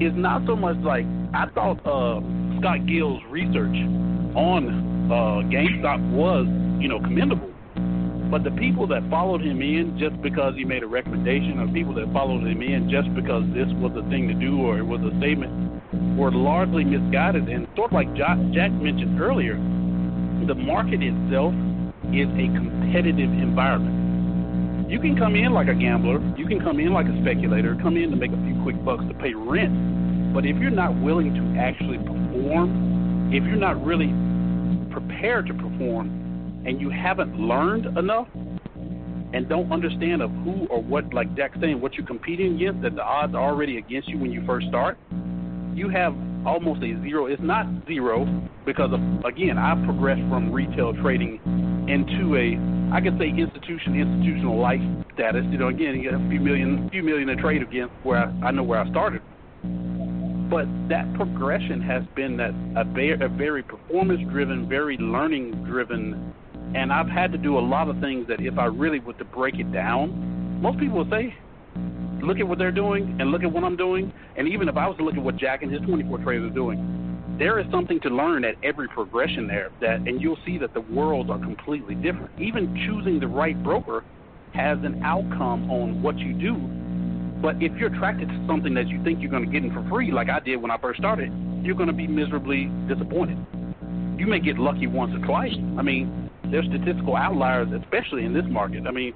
[SPEAKER 5] is not so much like I thought uh, Scott Gill's research on uh, GameStop was, you know, commendable. But the people that followed him in just because he made a recommendation, or people that followed him in just because this was a thing to do or it was a statement, were largely misguided. And sort of like Jack mentioned earlier, the market itself is a competitive environment. You can come in like a gambler, you can come in like a speculator, come in to make a few quick bucks to pay rent. But if you're not willing to actually perform, if you're not really prepared to perform, and you haven't learned enough, and don't understand of who or what, like Jack saying, what you're competing against, that the odds are already against you when you first start, you have almost a zero. It's not zero because of again I progressed from retail trading into a I could say institution institutional life status. You know, again you a few million few million to trade again, where I, I know where I started. But that progression has been that a very, a very performance driven, very learning driven, and I've had to do a lot of things that if I really were to break it down, most people would say, look at what they're doing and look at what I'm doing, and even if I was to look at what Jack and his 24 traders are doing, there is something to learn at every progression there. That and you'll see that the worlds are completely different. Even choosing the right broker has an outcome on what you do. But if you're attracted to something that you think you're going to get in for free, like I did when I first started, you're going to be miserably disappointed. You may get lucky once or twice. I mean, there's statistical outliers, especially in this market. I mean,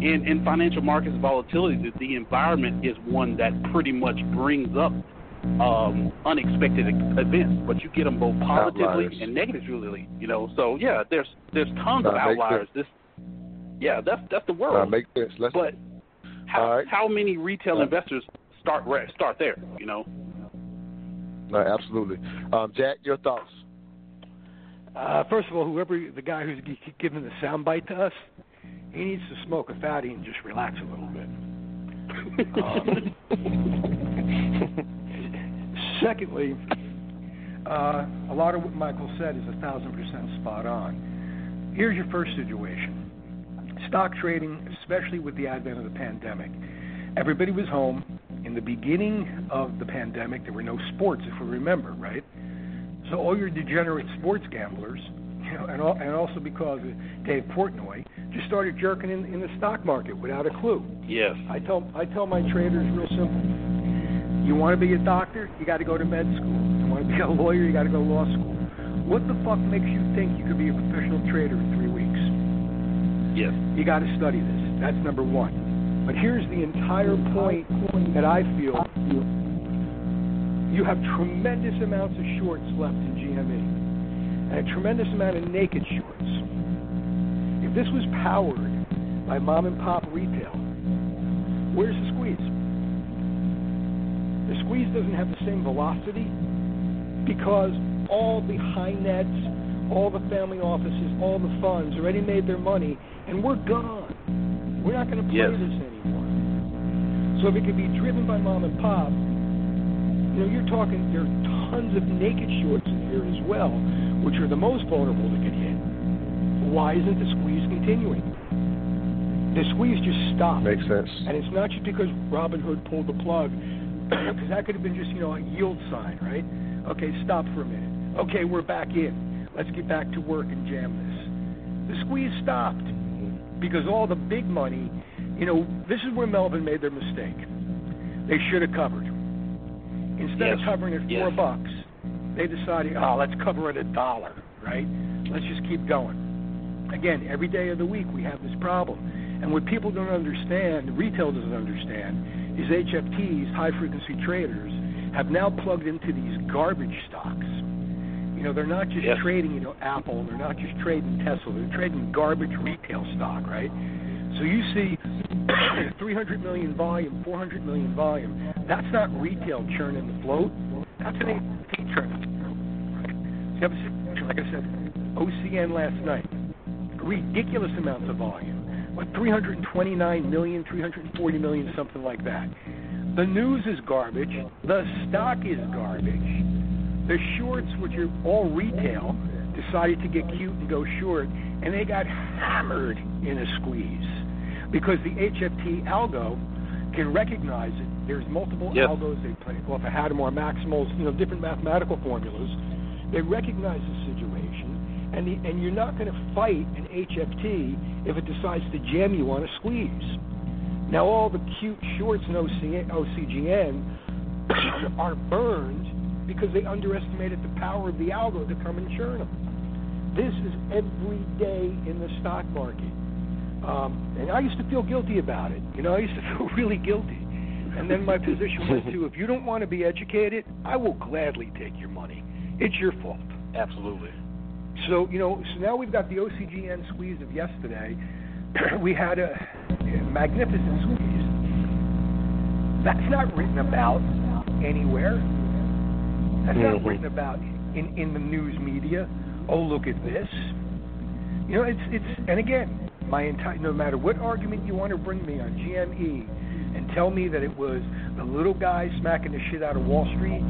[SPEAKER 5] in, in financial markets volatility, the, the environment is one that pretty much brings up um, unexpected events, but you get them both positively outliers. and negatively. You know, so yeah, there's there's tons of outliers. This, yeah, that's that's the world.
[SPEAKER 2] make sense. Let's,
[SPEAKER 5] but how
[SPEAKER 2] right.
[SPEAKER 5] how many retail investors start start there? You know.
[SPEAKER 2] No, absolutely. Um, Jack, your thoughts?
[SPEAKER 4] Uh, first of all, whoever the guy who's giving the soundbite to us, he needs to smoke a fatty and just relax a little bit. *laughs* Um, *laughs* secondly, uh, a lot of what Michael said is a thousand percent spot on. Here's your first situation stock trading, especially with the advent of the pandemic. Everybody was home. In the beginning of the pandemic, there were no sports, if we remember, right? So all your degenerate sports gamblers, you know, and, all, and also because of Dave Portnoy, just started jerking in, in the stock market without a clue.
[SPEAKER 5] Yes.
[SPEAKER 4] I tell I tell my traders real simple. You want to be a doctor, you got to go to med school. You want to be a lawyer, you got to go to law school. What the fuck makes you think you could be a professional trader in three weeks?
[SPEAKER 5] Yes.
[SPEAKER 4] You got to study this. That's number one. But here's the entire point that I feel you have tremendous amounts of shorts left in GME and a tremendous amount of naked shorts. If this was powered by mom and pop retail, where's the squeeze? The squeeze doesn't have the same velocity because all the high nets, all the family offices, all the funds already made their money and we're gone. We're not going to play
[SPEAKER 5] Yes.
[SPEAKER 4] this anymore. So if it could be driven by mom and pop, you know, you're talking there are tons of naked shorts in here as well, which are the most vulnerable to get hit. Why isn't the squeeze continuing? The squeeze just stopped.
[SPEAKER 2] Makes sense.
[SPEAKER 4] And it's not just because Robinhood pulled the plug, because that could have been just, you know, a yield sign, right? Okay, stop for a minute. Okay, we're back in. Let's get back to work and jam this. The squeeze stopped because all the big money, you know, this is where Melvin made their mistake. They should have covered. Instead of
[SPEAKER 5] Yes.
[SPEAKER 4] covering at four
[SPEAKER 5] Yes.
[SPEAKER 4] bucks, they decided, oh, let's cover at a dollar, right? Let's just keep going. Again, every day of the week we have this problem. And what people don't understand, retail doesn't understand, is HFTs, high frequency traders, have now plugged into these garbage stocks. You know, they're not just trading, you know, Apple, they're not just trading Tesla, they're trading garbage retail stock, right? So you see *coughs* 300 million volume, 400 million volume. That's not retail churning the float. That's an AT churning. Right? So you have a situation, like I said, OCN last night, ridiculous amounts of volume. What 329 million, 340 million, something like that. The news is garbage. The stock is garbage. The shorts, which are all retail, decided to get cute and go short, and they got hammered in a squeeze because the HFT algo can recognize it. There's multiple
[SPEAKER 5] Yes.
[SPEAKER 4] algos they play off of Hadamard Maximals, you know, different mathematical formulas. They recognize the situation, and the, and you're not going to fight an HFT if it decides to jam you on a squeeze. Now all the cute shorts in OC, OCGN *coughs* are burned because they underestimated the power of the algo to come and churn them. This is every day in the stock market. Um, and I used to feel guilty about it. You know, I used to *laughs* feel really guilty. And then my position was to, if you don't want to be educated, I will gladly take your money. It's your fault.
[SPEAKER 5] Absolutely.
[SPEAKER 4] So, you know, so now we've got the OCGN squeeze of yesterday. *clears throat* we had a, magnificent squeeze. That's not written about anywhere. That's not
[SPEAKER 2] Mhm.
[SPEAKER 4] written about in, in the news media. Oh, look at this. You know, it's it's and again, my entire no matter what argument you want to bring me on GME and tell me that it was the little guy smacking the shit out of Wall Street,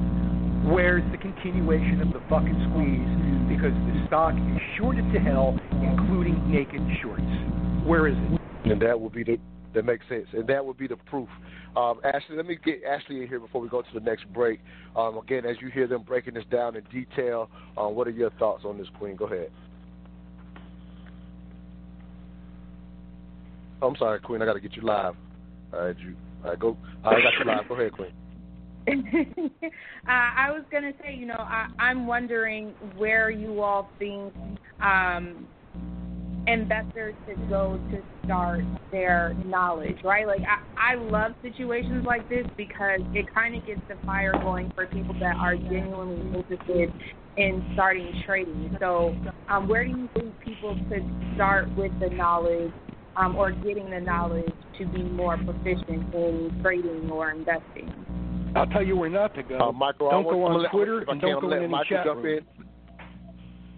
[SPEAKER 4] where's the continuation of the fucking squeeze? Because the stock is shorted to hell, including naked shorts. Where is it?
[SPEAKER 2] And that would be the that makes sense, and that would be the proof. Um, Ashley, let me get Ashley in here before we go to the next break. Um, again, as you hear them breaking this down in detail, um, what are your thoughts on this, Queen? Go ahead. I'm sorry, Queen. I got to get you live. All right, you. All right, go. I got you live. Go ahead, Queen. *laughs*
[SPEAKER 3] uh, I was to say, you know, I, I'm wondering where you all think um, investors should go to start their knowledge, right? Like, I, I love situations like this because it kind of gets the fire going for people that are genuinely interested in starting trading. So, um, where do you think people could start with the knowledge um, or getting the knowledge to be more proficient in trading or investing?
[SPEAKER 4] I'll tell you where not to go.
[SPEAKER 2] Uh, Michael,
[SPEAKER 4] don't go
[SPEAKER 2] I'm
[SPEAKER 4] on
[SPEAKER 2] let-
[SPEAKER 4] Twitter and don't go
[SPEAKER 2] gonna
[SPEAKER 4] in any
[SPEAKER 2] Michael
[SPEAKER 4] chat
[SPEAKER 2] jump
[SPEAKER 4] room.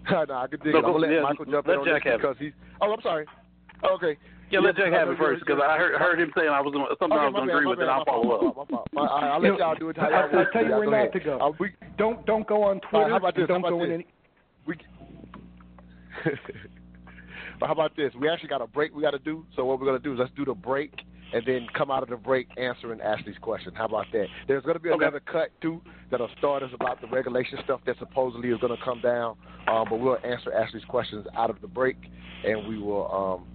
[SPEAKER 2] no, *laughs* I can dig
[SPEAKER 5] No,
[SPEAKER 2] it. I'm gonna let
[SPEAKER 5] yeah,
[SPEAKER 2] Michael jump
[SPEAKER 5] let
[SPEAKER 2] in on
[SPEAKER 5] Jack
[SPEAKER 2] this because he's. Oh, I'm sorry. Oh, okay.
[SPEAKER 5] Yeah, let Jack have it first because I heard, heard him saying I was gonna, something I
[SPEAKER 2] Okay,
[SPEAKER 5] was going to
[SPEAKER 2] bad,
[SPEAKER 5] agree with, and
[SPEAKER 2] bad,
[SPEAKER 5] I'll follow up.
[SPEAKER 2] my my. I- I'll let y'all do it how
[SPEAKER 4] I-
[SPEAKER 2] y'all
[SPEAKER 4] I'll tell you where not to go.
[SPEAKER 2] Uh, we,
[SPEAKER 4] Don't don't go on Twitter.
[SPEAKER 2] right, how about this?
[SPEAKER 4] Don't
[SPEAKER 2] how about
[SPEAKER 4] go in any.
[SPEAKER 2] We. *laughs* but how about this? We actually got a break we got to do. So what we're gonna do is let's do the break and then come out of the break answering Ashley's question. How about that? There's gonna be
[SPEAKER 5] Okay.
[SPEAKER 2] another cut too that'll start us about the regulation stuff that supposedly is gonna come down. Um, but we'll answer Ashley's questions out of the break, and we will um,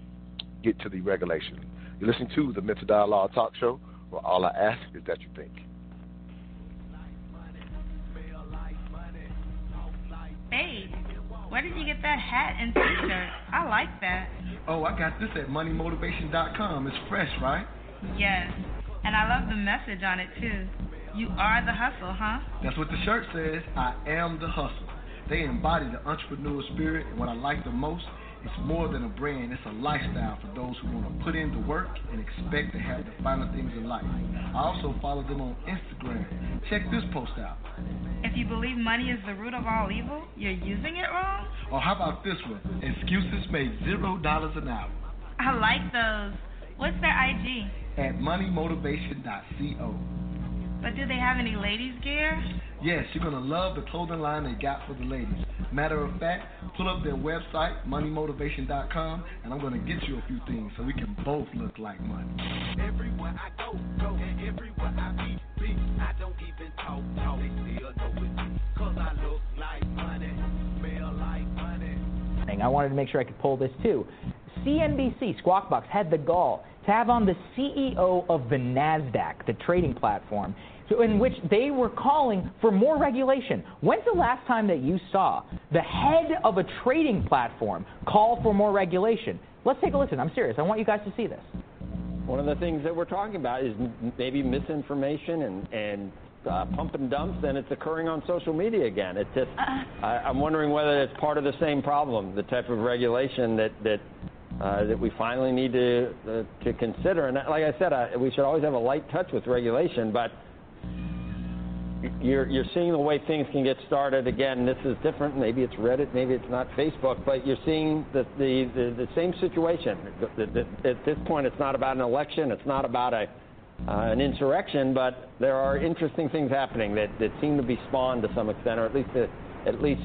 [SPEAKER 2] get to the regulation. You're listening to the Mental Dialogue Talk Show, where all I ask is that you think.
[SPEAKER 11] Hey, where did you get that hat and t-shirt? I like that.
[SPEAKER 12] Oh, I got this at moneymotivation.com. It's fresh, right?
[SPEAKER 11] Yes, and I love the message on it too. You are the hustle, huh?
[SPEAKER 12] That's what the shirt says. I am the hustle. They embody the entrepreneur spirit, and what I like the most, it's more than a brand, it's a lifestyle for those who want to put in the work and expect to have the finer things in life. I also follow them on Instagram. Check this post out.
[SPEAKER 11] If you believe money is the root of all evil, you're using it wrong?
[SPEAKER 12] Or how about this one? Excuses made zero dollars an hour
[SPEAKER 11] I like those. What's their IG?
[SPEAKER 12] at moneymotivation.co.
[SPEAKER 11] But do they have any ladies gear?
[SPEAKER 12] Yes, you're gonna love the clothing line they got for the ladies. Matter of fact, pull up their website, moneymotivation.com, and I'm gonna get you a few things so we can both look like money.
[SPEAKER 1] Everywhere I go, go, and everywhere I be, be. I don't even talk, talk, they still know it's me. Cause I look like money, smell like money.
[SPEAKER 7] thing. I wanted to make sure I could pull this too. CNBC, Squawk Box, had the gall to have on the CEO of the NASDAQ, the trading platform, so in which they were calling for more regulation. When's the last time that you saw the head of a trading platform call for more regulation? Let's take a listen. I'm serious. I want you guys to see this.
[SPEAKER 13] One of the things that we're talking about is maybe misinformation and and uh, pump and dumps, and it's occurring on social media again. It's just I, I'm wondering whether it's part of the same problem, the type of regulation that that uh, that we finally need to uh, to consider. And like I said, I, we should always have a light touch with regulation, but you're you're seeing the way things can get started again. This is different. Maybe it's Reddit, maybe it's not Facebook, but you're seeing the the the, the same situation. The- the- At this point, it's not about an election. It's not about a uh, an insurrection, but there are interesting things happening that, that seem to be spawned to some extent, or at least at least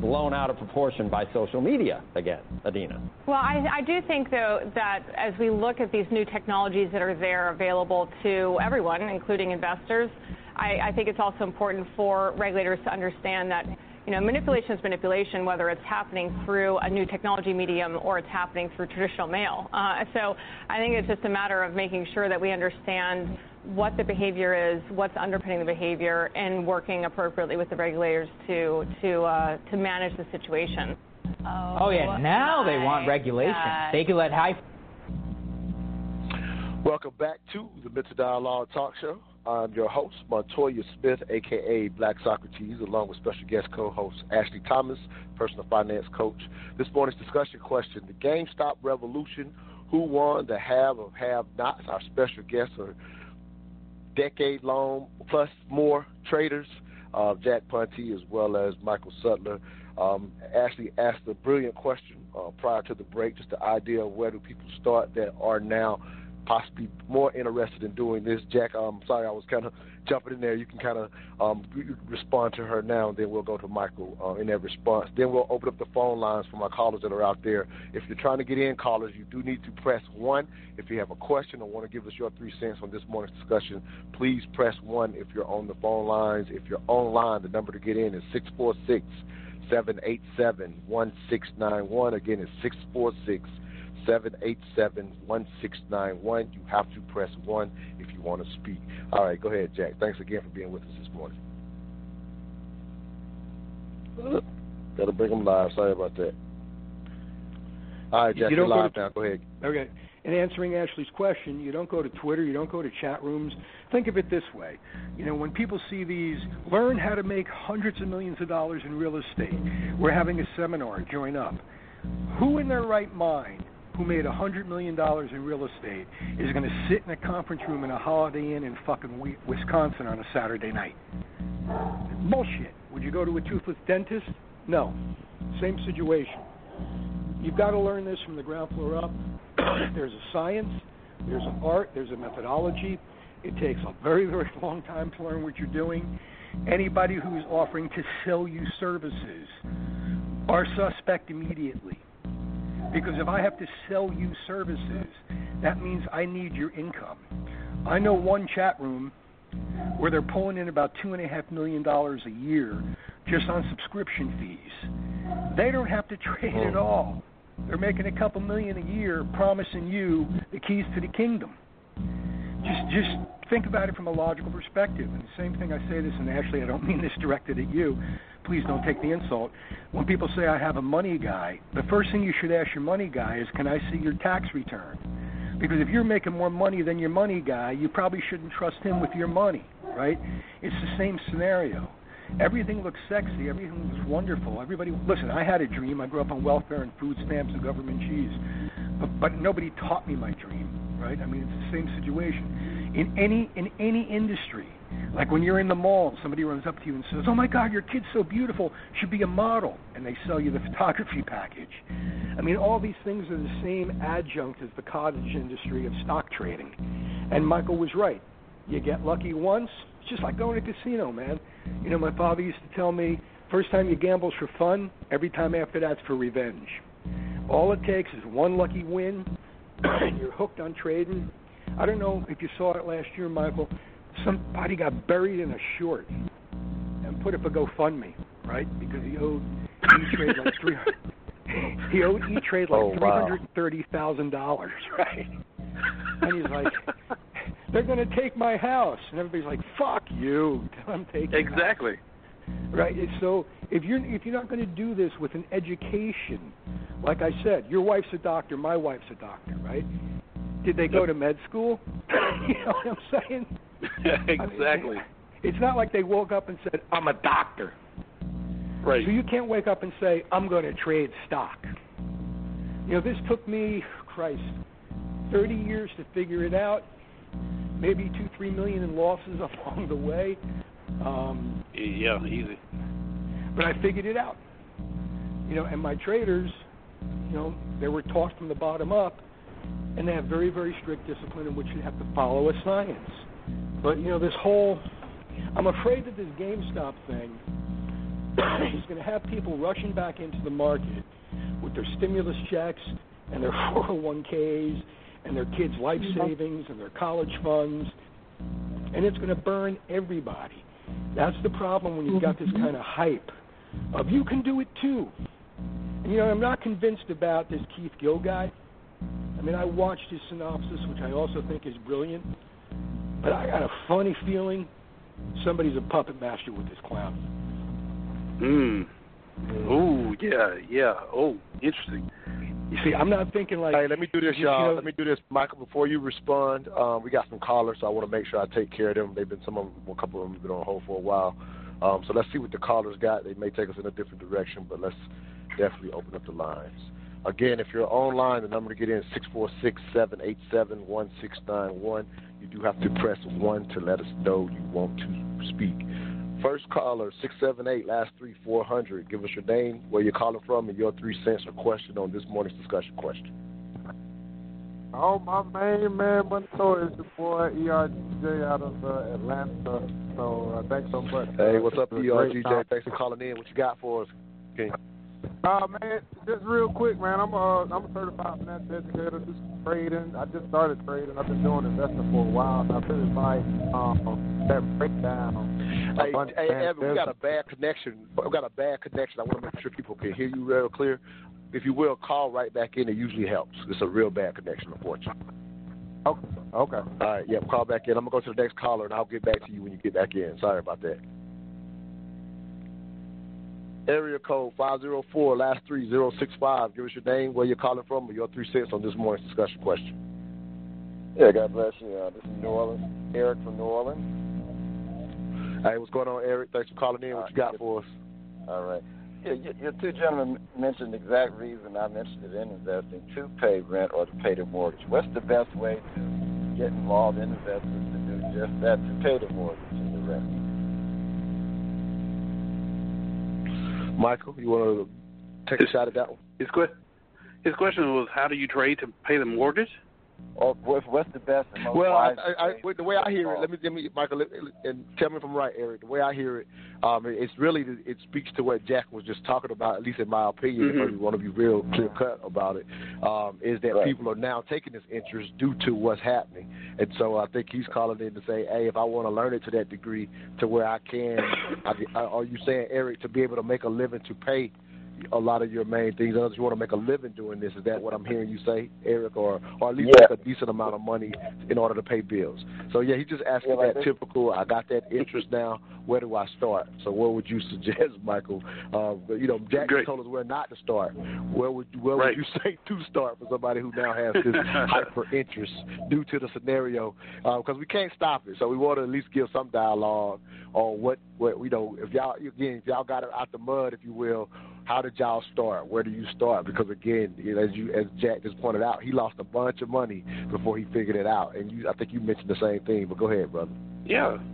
[SPEAKER 13] blown out of proportion by social media again. Adena.
[SPEAKER 14] Well, I, I do think, though, that as we look at these new technologies that are there available to everyone, including investors, I, I think it's also important for regulators to understand that you know, manipulation is manipulation, whether it's happening through a new technology medium or it's happening through traditional mail. Uh, so I think it's just a matter of making sure that we understand what the behavior is, what's underpinning the behavior, and working appropriately with the regulators to to uh, to manage the situation.
[SPEAKER 7] Oh, yeah, now they want regulation.
[SPEAKER 14] God.
[SPEAKER 7] They can let high
[SPEAKER 2] Welcome back to the Mental Dialogue Talk Show. I'm your host, Montoya Smith, aka Black Socrates, along with special guest co-host Ashley Thomas, personal finance coach. This morning's discussion question: The GameStop revolution. Who won? The have or have-nots. Our special guests are decade-long plus more traders, uh, Jack Ponti as well as Michael Sutler. Um, Ashley asked a brilliant question uh, prior to the break, just the idea of where do people start that are now possibly more interested in doing this. Jack, I'm sorry I was kind of jumping in there. You can kind of um, respond to her now, and then we'll go to Michael uh, in that response. Then we'll open up the phone lines for my callers that are out there. If you're trying to get in, callers, you do need to press one. If you have a question or want to give us your three cents on this morning's discussion, please press one if you're on the phone lines. If you're online, the number to get in is 646 787 1691. Again, it's 646 787 1691. You have to press 1 if you want to speak. All right, go ahead, Jack. Thanks again for being with us this morning. Got to bring them live. Sorry about that. All right, Jack,
[SPEAKER 4] You
[SPEAKER 2] you're
[SPEAKER 4] go
[SPEAKER 2] live
[SPEAKER 4] to-
[SPEAKER 2] now. Go ahead.
[SPEAKER 4] Okay. In answering Ashley's question, you don't go to Twitter, you don't go to chat rooms. Think of it this way. You know, when people see these, learn how to make hundreds of millions of dollars in real estate. We're having a seminar, join up. Who in their right mind who made a hundred million dollars in real estate is going to sit in a conference room in a Holiday Inn in fucking Wisconsin on a Saturday night? Bullshit. Would you go to a toothless dentist? No. Same situation. You've got to learn this from the ground floor up. *coughs* there's a science, there's an art, there's a methodology. It takes a very, very long time to learn what you're doing. Anybody who's offering to sell you services are suspect immediately. Because if I have to sell you services, that means I need your income. I know one chat room where they're pulling in about two and a half million dollars a year just on subscription fees. They don't have to *laughs* trade at oh. all. They're making a couple million a year promising you the keys to the kingdom. Just just think about it from a logical perspective. And the same thing I say this, and Ashley, I don't *laughs* mean this directed at you. Please don't take the insult. When people say I have a money guy, the first thing you should ask your money guy is, can I see your tax return? Because if you're making more money than your money guy, you probably shouldn't trust him with your money, right? It's the same scenario. Everything looks sexy. Everything looks wonderful. Everybody, listen. I had a dream. I grew up on welfare and food stamps and government cheese, but, but nobody taught me my dream, right? I mean, it's the same situation in any in any industry. Like when you're in the mall, somebody runs up to you and says, "Oh my God, your kid's so beautiful. Should be a model," and they sell you the *laughs* photography package. I mean, all these things are the same adjunct as the cottage industry of stock trading. And Michael was right. You get lucky once, it's just like going to a casino, man. You know, my father used to tell me, first time you gamble's for fun, every time after that's for revenge. All it takes is one lucky win, and *coughs* you're hooked on trading. I don't know if you saw it last year, Michael. Somebody got buried in a short and put up a GoFundMe, right? Because he owed E Trade like *laughs* three. *laughs* he owed E Trade like
[SPEAKER 2] Oh,
[SPEAKER 4] three hundred thirty thousand dollars, right? And he's like, *laughs* "They're going to take my house," and everybody's like, "Fuck you! I'm taking." my house." Right. So if you're if you're not going to do this with an education, like I said, your wife's a doctor, my wife's a doctor, right? Did they go to med school? *laughs* you know what I'm saying? *laughs*
[SPEAKER 5] exactly.
[SPEAKER 4] It's not like they woke up and said, "I'm a doctor."
[SPEAKER 5] Right.
[SPEAKER 4] So you can't wake up and say, "I'm going to trade stock." You know, this took me, Christ, 30 years to figure it out. Maybe two, three million in losses *laughs* along the way. Um,
[SPEAKER 5] Yeah, easy.
[SPEAKER 4] but I figured it out. You know, and my traders, you know, they were taught from the bottom up, and they have very, very strict discipline in which you have to follow a science. But you know, this whole, I'm afraid that this GameStop thing *coughs* is going to have people rushing back into the market with their stimulus checks and their *laughs* 401ks and their kids' life savings and their college funds, and it's going to burn everybody. That's the problem when you've got this kind of hype of you can do it too. And you know, I'm not convinced about this Keith Gill guy. I mean, I watched his synopsis, which I also think is brilliant, but I got a funny feeling somebody's a puppet master with this clown.
[SPEAKER 5] Mm. Oh yeah, yeah. Oh, interesting.
[SPEAKER 4] You see, I'm not thinking like.
[SPEAKER 2] Hey, let me do this,
[SPEAKER 4] you- you
[SPEAKER 2] y'all.
[SPEAKER 4] know-
[SPEAKER 2] let me do this, Michael. Before you respond, um, we got some callers, so I want to make sure I take care of them. They've been some of them, a couple of them have been on hold for a while. Um, so let's see what the callers got. They may take us in a different direction, but let's definitely open up the lines. Again, if you're online, the number to get in is six four six seven eight seven one six nine one. You do have to press one to let us know you want to speak. First caller, six seven eight, last three four hundred. Give us your name, where you're calling from, and your three cents or question on this morning's discussion question.
[SPEAKER 15] Oh, my main man Montoya is the boy ERJ out of uh, Atlanta. So uh, thanks so much.
[SPEAKER 2] Hey, what's up,
[SPEAKER 15] this is a great
[SPEAKER 2] ERGJ? Thanks for calling in. What you got for us, King?
[SPEAKER 15] Uh, man, just real quick, man. I'm a I'm a certified financial educator. Just trading. I just started trading. I've been doing investing for a while. And I really like um, that breakdown.
[SPEAKER 2] Hey, hey, Evan, we got a bad connection. We got a bad connection. I want to make sure people can hear you real clear. If you will, call right back in. It usually helps. It's a real bad connection, unfortunately.
[SPEAKER 15] Okay. Okay.
[SPEAKER 2] All right, Yeah. call back in. I'm going to go to the next caller, and I'll get back to you when you get back in. Sorry about that. Area code 504, last 3065. Give us your name, where you're calling from, or your three cents on this morning's discussion question.
[SPEAKER 16] Yeah, God bless you. Uh, this is New Orleans. Eric from New Orleans.
[SPEAKER 2] Hey, what's going on, Eric? Thanks for calling in. What you got for us?
[SPEAKER 16] All right. Yeah, your, your two gentlemen mentioned the exact reason I mentioned it in investing to pay rent or to pay the mortgage. What's the best way to get involved in investments to do just that, to pay the mortgage and the rent?
[SPEAKER 2] Michael, you want to take a shot at that one.
[SPEAKER 5] His, his question was, how do you trade to pay the mortgage?
[SPEAKER 16] Or what's, what's the best and most
[SPEAKER 2] Well,
[SPEAKER 16] wise
[SPEAKER 2] I, I, I, the way I hear it, let me, let me, Michael, let- and tell me if I'm right, Eric. The way I hear it, um, it's really it speaks to what Jack was just talking about. At least in my opinion,
[SPEAKER 5] Mhm.
[SPEAKER 2] if we want to be real clear cut about it, um, is that people are now taking this interest due to what's happening, and so I think he's calling in to say, hey, if I want to learn it to that degree, to where I can, I, I, are you saying, Eric, to be able to make a living to pay? A lot of your main things. Unless you want to make a living doing this, is that what I'm hearing you say, Eric, or or at least
[SPEAKER 16] Yeah.
[SPEAKER 2] make a decent amount of money in order to pay bills? So yeah, he just asked me
[SPEAKER 16] Yeah, like
[SPEAKER 2] that
[SPEAKER 16] this-
[SPEAKER 2] typical. I got that interest now. Where do I start? So what would you *laughs* suggest, Michael? Uh, you know, Jack
[SPEAKER 5] Great.
[SPEAKER 2] told us where not to start. Where would where
[SPEAKER 5] Right.
[SPEAKER 2] would you *laughs* say to start for somebody who now has this *laughs* hyper interest due to the scenario? Because we can't stop it. So we want to at least give some dialogue on what what you know. If y'all again, if y'all got it out the mud, if you will. How did y'all start? Where do you start? Because again, as you as Jack just pointed out, he lost a bunch of money before he figured it out. And you, I think you mentioned the same thing. But go ahead, brother.
[SPEAKER 5] Yeah. *laughs*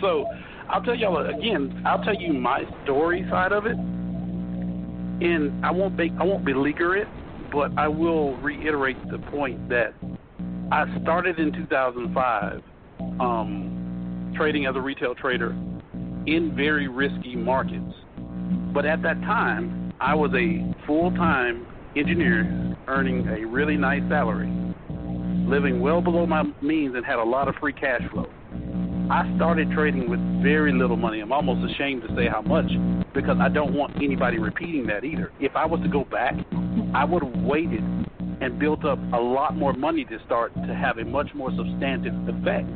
[SPEAKER 5] So I'll tell y'all again. I'll tell you my story side of it, and I won't be I won't beleaguer it, but I will reiterate the point that I started in 2005, um, trading as a retail trader in very risky markets. But at that time, I was a full-time engineer earning a really nice salary, living well below my means, and had a lot of free cash flow. I started trading with very little money. I'm almost ashamed to say how much because I don't want anybody repeating that either. If I was to go back, I would have waited and built up a lot more money to start to have a much more substantive effect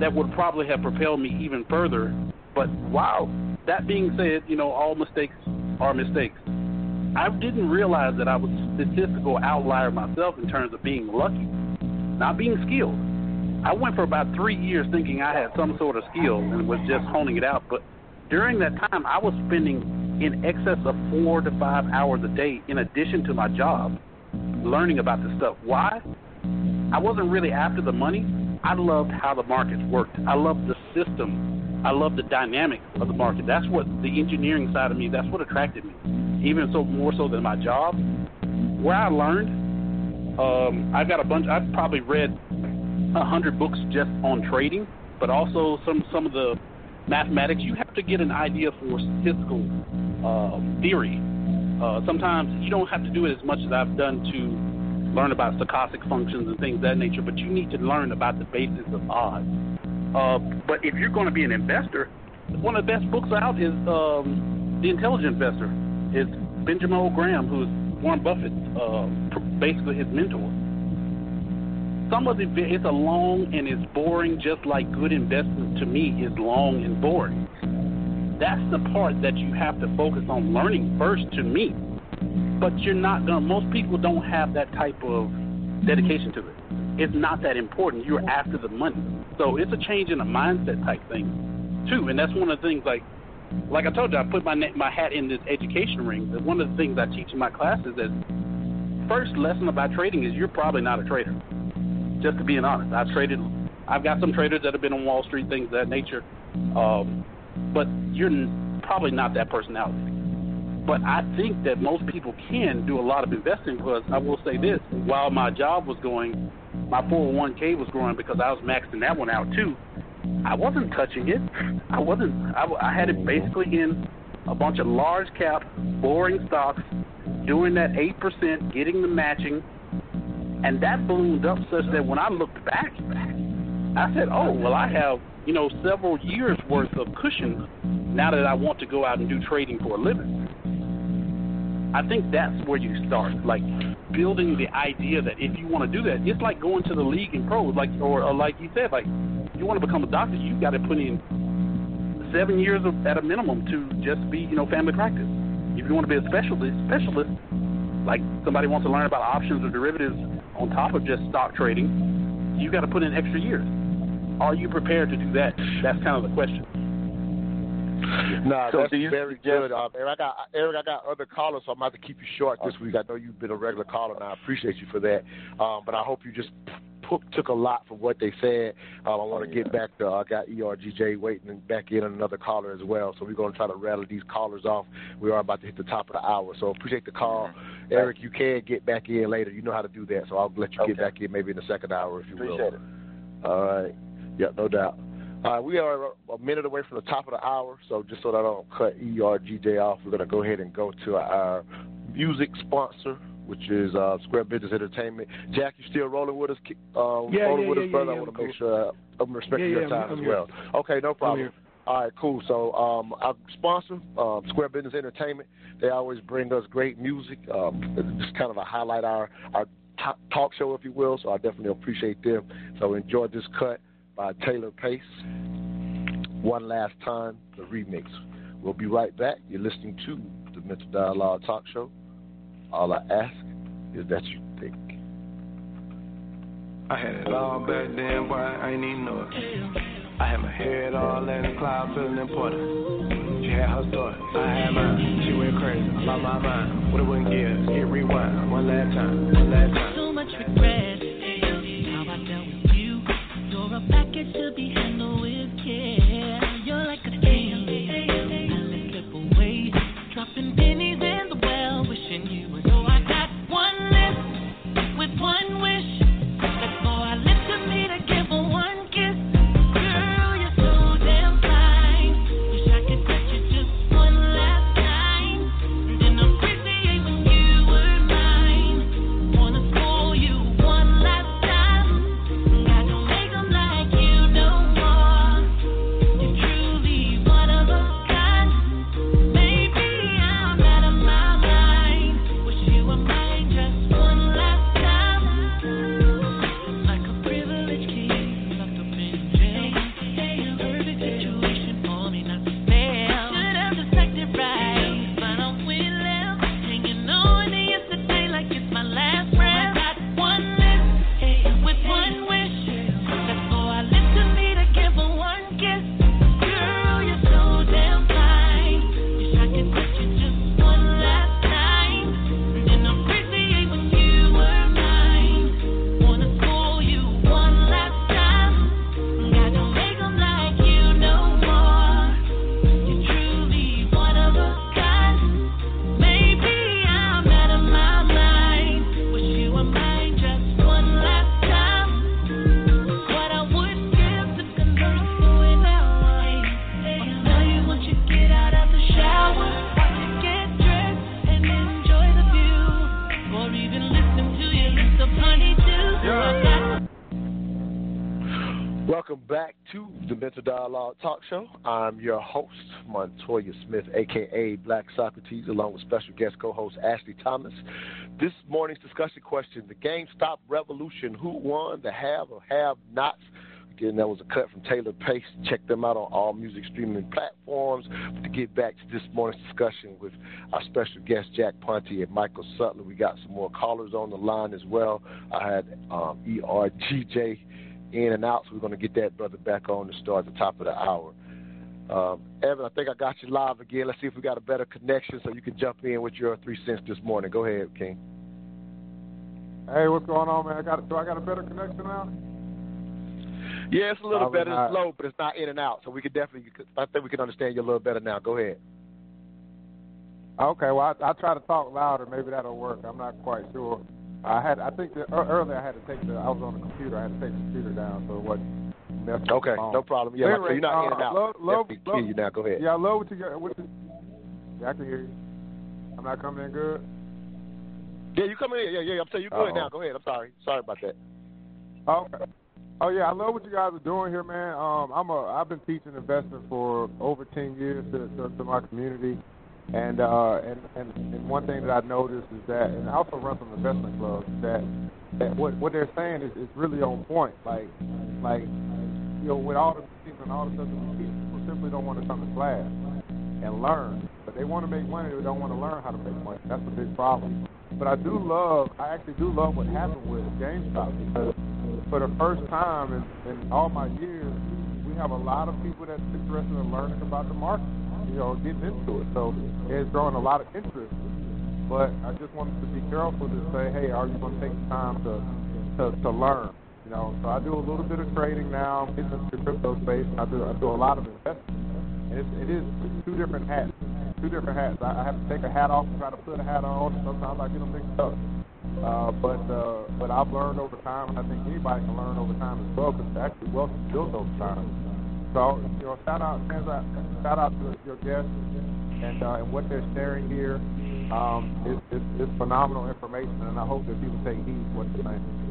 [SPEAKER 5] that would probably have propelled me even further. But wow, that being said, you know, all mistakes are mistakes. I didn't realize that I was a statistical outlier myself in terms of being lucky, not being skilled. I went for about three years thinking I had some sort of skill and was just honing it out. But during that time, I was spending in excess of four to five hours a day in addition to my job learning about this stuff. Why? I wasn't really after the money. I loved how the markets worked. I loved the system. I love the dynamic of the market. That's what the engineering side of me, that's what attracted me. Even so more so than my job. Where I learned, um, I've got a bunch I've probably read a hundred books just on trading, but also some some of the mathematics. You have to get an idea for statistical um, theory. Uh, sometimes you don't have to do it as much as I've done to learn about stochastic functions and things of that nature, but you need to learn about the basis of odds. Uh, but if you're going to be an investor, one of the best books out is um, The Intelligent Investor. It's Benjamin O. Graham, who's Warren Buffett, uh, basically his mentor some of the it's a long and it's boring, just like good investment to me is long and boring. That's the part that you have to focus on learning first to me. But you're not gonna most people don't have that type of dedication to it. It's not that important. You're after the money. So it's a change in a mindset type thing too. And that's one of the things like like I told you, I put my my hat in this education ring. One of the things I teach in my classes is first lesson about trading is you're probably not a trader just to be honest. I've traded, I've got some traders that have been on Wall Street, things of that nature. Um, but you're probably not that personality. But I think that most people can do a lot of investing because I will say this: while my job was going, my 401k was growing because I was maxing that one out too. I wasn't touching it. I wasn't. I, I had it basically in a bunch of large cap, boring stocks, doing that eight percent, getting the matching, and that ballooned up such that when I looked back, I said, "Oh, well, I have you know several years worth of cushion now that I want to go out and do trading for a living." I think that's where you start, like building the idea that if you want to do that, it's like going to the league and pros, like or, or like you said, like you want to become a doctor, you've got to put in seven years of, at a minimum to just be you know family practice. If you want to be a specialist, specialist, like somebody wants to learn about options or derivatives on top of just stock trading, you got to put in extra years. Are you prepared to do that? That's kind of the question. *laughs*
[SPEAKER 2] Nah,
[SPEAKER 16] So
[SPEAKER 2] that's very good. Um, Eric, I got Eric, I got other callers, so I'm about to keep you short this week. I know you've been a regular caller, and I appreciate you for that. Um, but I hope you just took took a lot from what they said. Um, I want to get back to. I got ERGJ waiting back in another caller as well. So we're going to try to rattle these callers off. We are about to hit the top of the hour. So appreciate the call, Eric. You can get back in later. You know how to do that. So I'll let you get back in maybe in the second hour if you
[SPEAKER 16] Appreciate
[SPEAKER 2] will.
[SPEAKER 16] it.
[SPEAKER 2] All right. Yeah, no doubt. Uh, we are a minute away from the top of the hour, so just so that I don't cut ERGJ off, we're going to go ahead and go to our music sponsor, which is uh, Square Business Entertainment. Jack, you still rolling with us? Uh,
[SPEAKER 4] Yeah,
[SPEAKER 2] rolling
[SPEAKER 4] yeah,
[SPEAKER 2] with
[SPEAKER 4] yeah,
[SPEAKER 2] us, brother. I want to make sure uh, I'm respecting your time
[SPEAKER 4] I'm-
[SPEAKER 2] as well. Okay, no problem. All right, cool. So um, our sponsor, um, Square Business Entertainment, they always bring us great music. Um, just kind of a highlight our our talk show, if you will. So I definitely appreciate them. So enjoy this cut by Taylor Pace. One last time, the remix. We'll be right back. You're listening to the Mental Dialogue Talk Show. All I ask is that you think.
[SPEAKER 17] I had it all back then, boy, I ain't even know it. I had my head all in the cloud, feeling important. She had her story, I had mine. She went crazy, I lost my mind. What it wouldn't give, hit rewind. One last time, one last time.
[SPEAKER 18] So much regret. Package to be
[SPEAKER 2] Welcome back to the Mental Dialogue Talk Show. I'm your host, Montoya Smith, aka Black Socrates, along with special guest co-host Ashley Thomas. This morning's discussion question: The GameStop revolution. Who won? The have or have-nots? Again, that was a cut from Taylor Pace. Check them out on all music streaming platforms. But to get back to this morning's discussion with our special guests, Jack Ponti and Michael Sutler, we got some more callers on the line as well. I had um, ERGJ in and out, so we're going to get that brother back on to start at the top of the hour. Um, Evan, I think I got you live again. Let's see if we got a better connection so you can jump in with your three cents this morning. Go ahead, King.
[SPEAKER 15] Hey, what's going on, man? I got do I got a better connection now?
[SPEAKER 2] Yeah, it's a little
[SPEAKER 15] Probably
[SPEAKER 2] better.
[SPEAKER 15] not.
[SPEAKER 2] It's slow, but it's not in and out, so we could definitely. I think we can understand you a little better now. Go ahead.
[SPEAKER 15] Okay, well I I try to talk louder. Maybe that'll work. I'm not quite sure. I had I think that earlier I had to take the I was on the computer. I had to take the computer down so it wasn't messing with the
[SPEAKER 2] Okay, no problem. Yeah, I you're not in
[SPEAKER 15] uh,
[SPEAKER 2] and out.
[SPEAKER 15] Love, love,
[SPEAKER 2] Definitely
[SPEAKER 15] love,
[SPEAKER 2] you now. Go ahead.
[SPEAKER 15] Yeah, I love what you got. What you, yeah, I can hear you. I'm not coming in good.
[SPEAKER 2] Yeah, you coming in. Yeah, yeah. I'm saying you go ahead now. Go ahead. I'm sorry. Sorry about that.
[SPEAKER 15] Okay. Oh yeah, I love what you guys are doing here, man. Um, I'm a I've been teaching investment for over ten years to, to, to my community, and uh, and, and and one thing that I noticed is that, and I also run some investment clubs that that what what they're saying is, is really on point. Like like you know with all the things and all the stuff that we teach, people simply don't want to come to class and learn, but they want to make money. They don't want to learn how to make money. That's a big problem. But I do love, I actually do love what happened with GameStop because for the first time in, in all my years, we have a lot of people that's interested in learning about the market, you know, getting into it. So it's drawing a lot of interest. But I just wanted to be careful to say, hey, are you going to take the time to to, to learn? You know, so I do a little bit of trading now, I'm getting into the crypto space. I do I do a lot of investing, and it is two different hats, two different hats. I, I have to take a hat off and try to put a hat on. Sometimes I get them mixed up. Uh, but uh, but I've learned over time, and I think anybody can learn over time as well, because actually wealth is built over time. So you know, shout out, shout out to your guests and uh, and what they're sharing here. Um, it's, it's, it's phenomenal information, and I hope that people take heed what they're saying.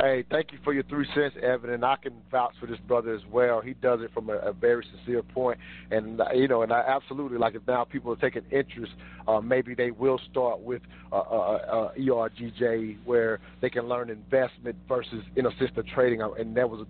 [SPEAKER 2] Hey, thank you for your three cents, Evan, and I can vouch for this brother as well. He does it from a, a very sincere point, and uh, you know, and I absolutely like if now people are taking interest, uh, maybe they will start with uh, uh, uh, ERGJ where they can learn investment versus in assisted trading, and that was a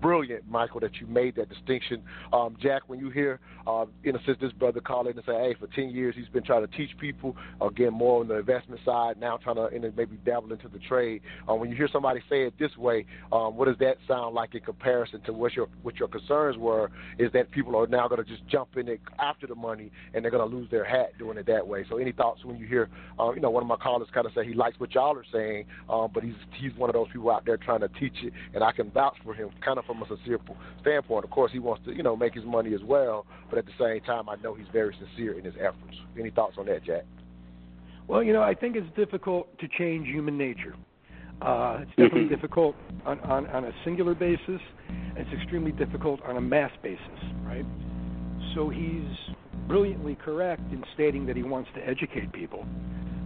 [SPEAKER 2] brilliant, Michael, that you made that distinction. Um, Jack, when you hear, uh, in a sense, this brother call in and say, hey, for 10 years he's been trying to teach people, again, more on the investment side, now trying to in, maybe dabble into the trade. Uh, when you hear somebody say it this way, um, what does that sound like in comparison to what your what your concerns were? Is that people are now going to just jump in it after the money and they're going to lose their hat doing it that way? So, any thoughts when you hear, uh, you know, one of my callers kind of say he likes what y'all are saying, um, but he's he's one of those people out there trying to teach it, and I can vouch for him, kind of from a sincere standpoint. Of course, he wants to, you know, make his money as well, but at the same time, I know he's very sincere in his efforts. Any thoughts on that, Jack?
[SPEAKER 4] Well, you know, I think it's difficult to change human nature. Uh, it's definitely
[SPEAKER 2] Mm-hmm.
[SPEAKER 4] difficult on, on, on a singular basis. And it's extremely difficult on a mass basis, right? So he's brilliantly correct in stating that he wants to educate people.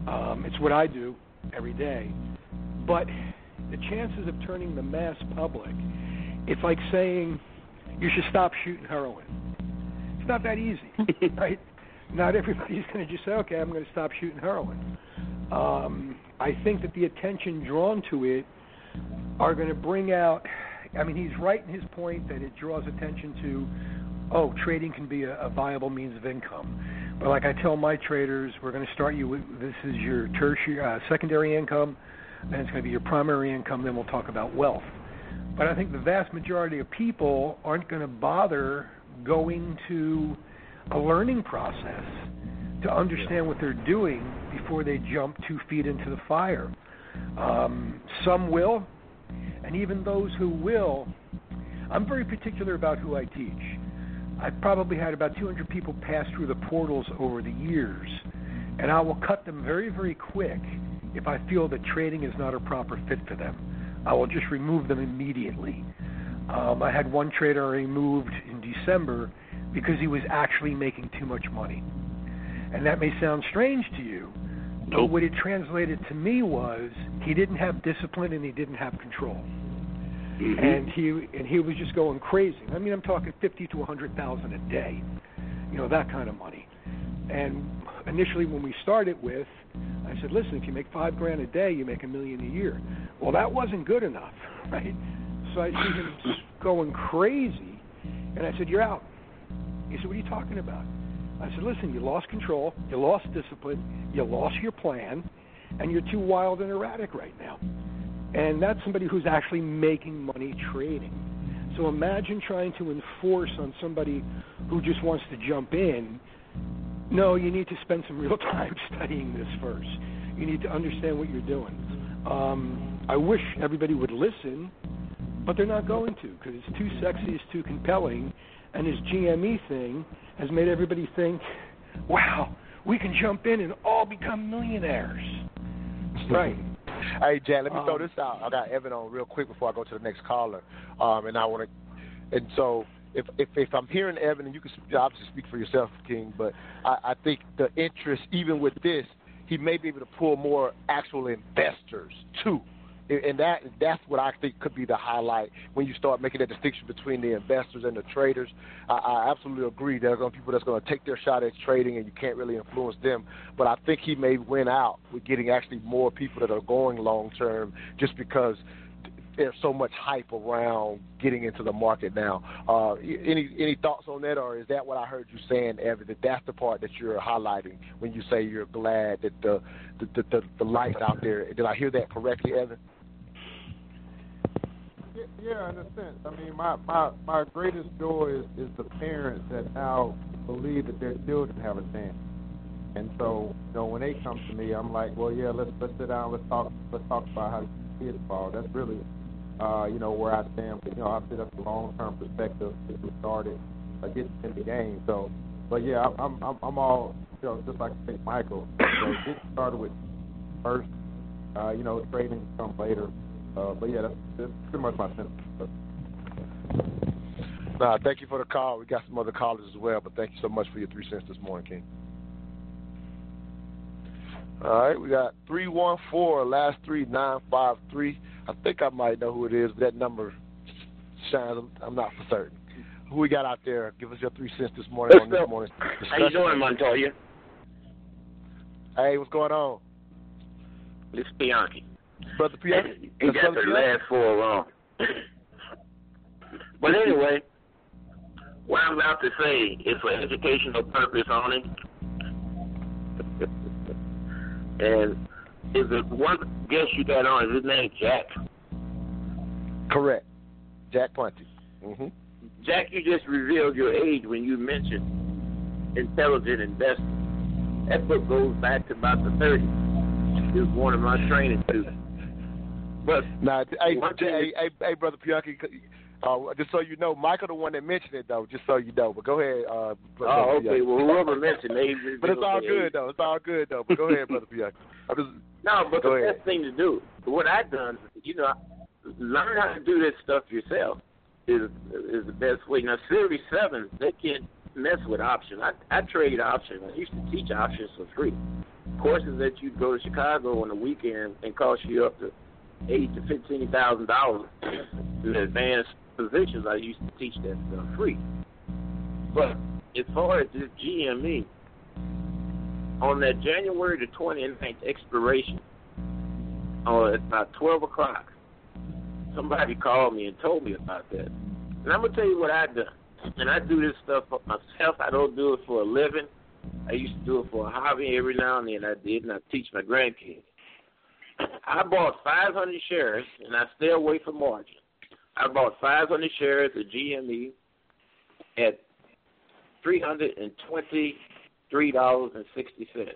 [SPEAKER 4] Um, it's what I do every day. But the chances of turning the mass public, it's like saying you should stop shooting heroin. It's not that easy, *laughs* right? Not everybody's going to just say, okay, I'm going to stop shooting heroin. Um, I think that the attention drawn to it are going to bring out. I mean, he's right in his point that it draws attention to, oh, trading can be a, a viable means of income. But like I tell my traders, we're going to start you with this is your tertiary, uh, secondary income, and it's going to be your primary income, then we'll talk about wealth. But I think the vast majority of people aren't going to bother going to a learning process to understand what they're doing before they jump two feet into the fire. Um, some will, and even those who will, I'm very particular about who I teach. I've probably had about 200 people pass through the portals over the years, and I will cut them very, very quick if I feel that trading is not a proper fit for them. I will just remove them immediately. Um, I had one trader removed in December because he was actually making too much money. And that may sound strange to you, but what it translated to me was he didn't have discipline and he didn't have control. And he and he was just going crazy. I mean, I'm talking fifty to a hundred thousand a day, you know, that kind of money. And initially, when we started with, I said, listen, if you make five grand a day, you make a million a year. Well, that wasn't good enough, *laughs* right? So I see him *laughs* going crazy, and I said, you're out. He said, what are you talking about? I said, listen, you lost control, you lost discipline, you lost your plan, and you're too wild and erratic right now. And that's somebody who's actually making money trading. So imagine trying to enforce on somebody who just wants to jump in. No, you need to spend some real *laughs* time studying this first. You need to understand what you're doing. Um, I wish everybody would listen, but they're not going to because it's too sexy, it's too compelling, and this GME thing has made everybody think, wow, we can jump in and all become millionaires. Right.
[SPEAKER 2] Hey, Jack, let me throw
[SPEAKER 4] Um,
[SPEAKER 2] this out. I got Evan on real quick before I go to the next caller, um, and I want to. And so, if if if I'm hearing Evan, and you can obviously speak for yourself, King, but I, I think the interest, even with this, he may be able to pull more actual investors too. And that that's what I think could be the highlight when you start making that distinction between the investors and the traders. I, I absolutely agree. There are going to be people that's going to take their shot at trading, and you can't really influence them. But I think he may win out with getting actually more people that are going long term, just because there's so much hype around getting into the market now. Uh, any any thoughts on that, or is that what I heard you saying, Evan? That that's the part that you're highlighting when you say you're glad that the the the, the, the lights out there. Did I hear that correctly, Evan?
[SPEAKER 15] Yeah, in a sense. I mean, my my my greatest joy is is the parents that now believe that their children have a chance. And so, you know, when they come to me, I'm like, well, yeah, let's let's sit down, let's talk, let's talk about how kids ball. That's really, uh, you know, where I stand. But, you know, I sit at the long term perspective since we started uh, getting in the game. So, but yeah, I'm I'm I'm all you know just like. Michael. *coughs* So get started with first, uh, you know, trading come later. Uh, but yeah, that's, that's pretty much my sentiment.
[SPEAKER 2] Nah, thank you for the call. We got some other callers as well, but thank you so much for your three cents this morning, King. All right, we got 314, last three, 953. I think I might know who it is, but that number shines. I'm not for certain. Who we got out there? Give us your three cents this morning on this morning's
[SPEAKER 19] How you doing, Montoya?
[SPEAKER 2] Hey, what's going on?
[SPEAKER 19] This is Bianchi.
[SPEAKER 2] Brother Bianchi?
[SPEAKER 19] He
[SPEAKER 2] That's
[SPEAKER 19] got the last four wrong. but anyway, what I'm about to say is for educational purpose only. *laughs* and is it one guest you got on, is his name Jack?
[SPEAKER 2] Correct. Jack Ponti. Mm-hmm.
[SPEAKER 19] Jack, you just revealed your age when you mentioned intelligent investing. That book goes back to about the 30s. He was one of my training students. But *laughs*
[SPEAKER 2] Nah, hey, hey, hey, hey, brother Bianchi. Uh, just so you know, Michael the one that mentioned it though. Just so you know, but go ahead. Uh, brother
[SPEAKER 19] Oh, okay.
[SPEAKER 2] Bianchi.
[SPEAKER 19] Well, whoever mentioned it,
[SPEAKER 2] but it's all good though. It's all good though. But go ahead, brother just *laughs*
[SPEAKER 19] No, but the
[SPEAKER 2] ahead.
[SPEAKER 19] best thing to do, what I've done, you know, learn how to do this stuff yourself is is the best way. Now, Series Seven, they can't mess with options. I I trade options. I used to teach options for free. Courses that you'd go to Chicago on the weekend and cost you up to eight to fifteen thousand dollars in advanced positions. I used to teach that stuff free. But as far as this GME, on that January the 29th expiration, uh, at about 12 o'clock, somebody called me and told me about that. And I'm going to tell you what I done. And I do this stuff for myself. I don't do it for a living. I used to do it for a hobby every now and then. I did, and I teach my grandkids. I bought 500 shares, and I stay away from margin. I bought 500 shares of GME at $323.60.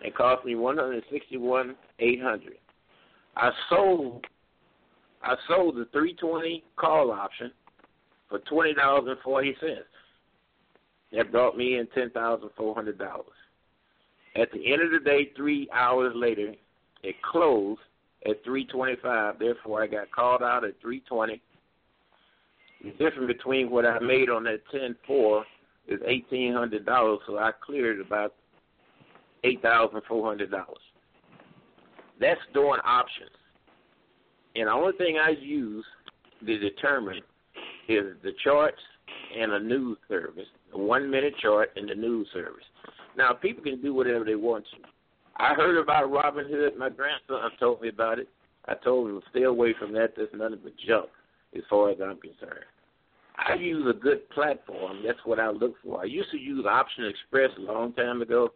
[SPEAKER 19] It cost me 161 800 I sold I sold the 320 call option for twenty dollars and forty cents. That brought me in ten thousand four hundred dollars. At the end of the day, three hours later, it closed at three twenty five. Therefore, I got called out at three twenty. The difference between what I made on that ten four is eighteen hundred dollars. So I cleared about eight thousand four hundred dollars. That's doing options. And the only thing I use to determine is the charts and a news service, a one minute chart and the news service. Now people can do whatever they want to. I heard about Robinhood. My grandson told me about it. I told him stay away from that. There's nothing but junk, as far as I'm concerned. I use a good platform. That's what I look for. I used to use Option Express a long time ago.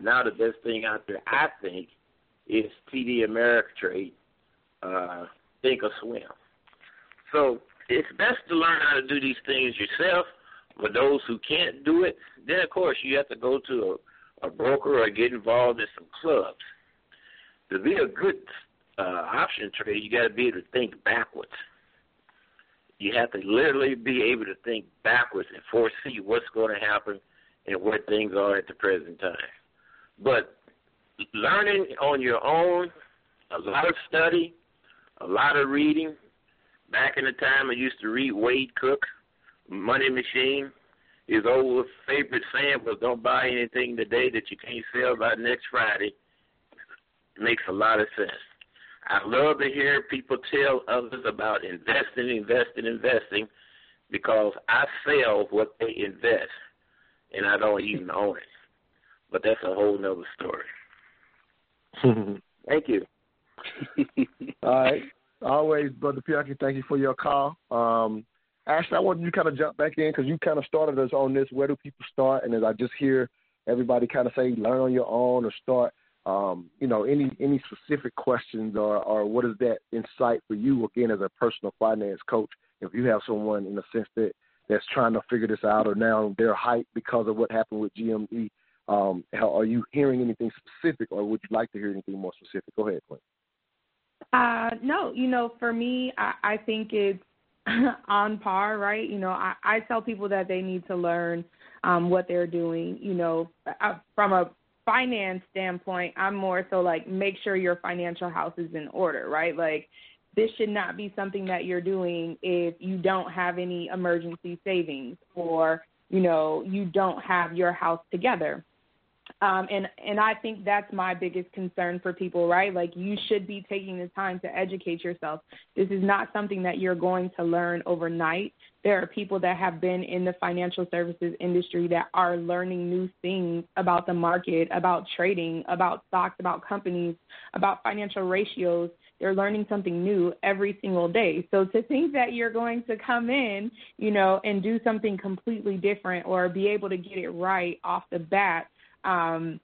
[SPEAKER 19] Now the best thing out there, I think, is TD Ameritrade, uh, Thinkorswim. So it's best to learn how to do these things yourself. For those who can't do it, then of course you have to go to a, a broker or get involved in some clubs. To be a good uh, option trader, you got to be able to think backwards. You have to literally be able to think backwards and foresee what's going to happen and where things are at the present time. But learning on your own, a lot of study, a lot of reading. Back in the time, I used to read Wade Cook, Money Machine. His old favorite saying was, "Don't buy anything today that you can't sell by next Friday." Makes a lot of sense. I love to hear people tell others about investing, investing, investing, because I sell what they invest, and I don't even own it. But that's a whole nother story. *laughs* Thank you.
[SPEAKER 2] All right. Always, Brother Piaki, thank you for your call. Um, Ashley, I want you to kind of jump back in because you kind of started us on this. Where do people start? And as I just hear everybody kind of say, learn on your own or start. Um, you know, any any specific questions or or what is that insight for you again as a personal finance coach? If you have someone in the sense that that's trying to figure this out or now they're hyped because of what happened with GME, um, how, are you hearing anything specific or would you like to hear anything more specific? Go ahead, Clint.
[SPEAKER 8] Uh, no, you know, for me, I, I think it's *laughs* on par, right? You know, I, I tell people that they need to learn um, what they're doing. You know, uh, from a finance standpoint, I'm more so like make sure your financial house is in order, right? Like this should not be something that you're doing if you don't have any emergency savings or you know you don't have your house together um, and and I think that's my biggest concern for people, right? Like you should be taking the time to educate yourself. This is not something that you're going to learn overnight. There are people that have been in the financial services industry that are learning new things about the market, about trading, about stocks, about companies, about financial ratios. They're learning something new every single day. So to think that you're going to come in, you know, and do something completely different or be able to get it right off the bat um,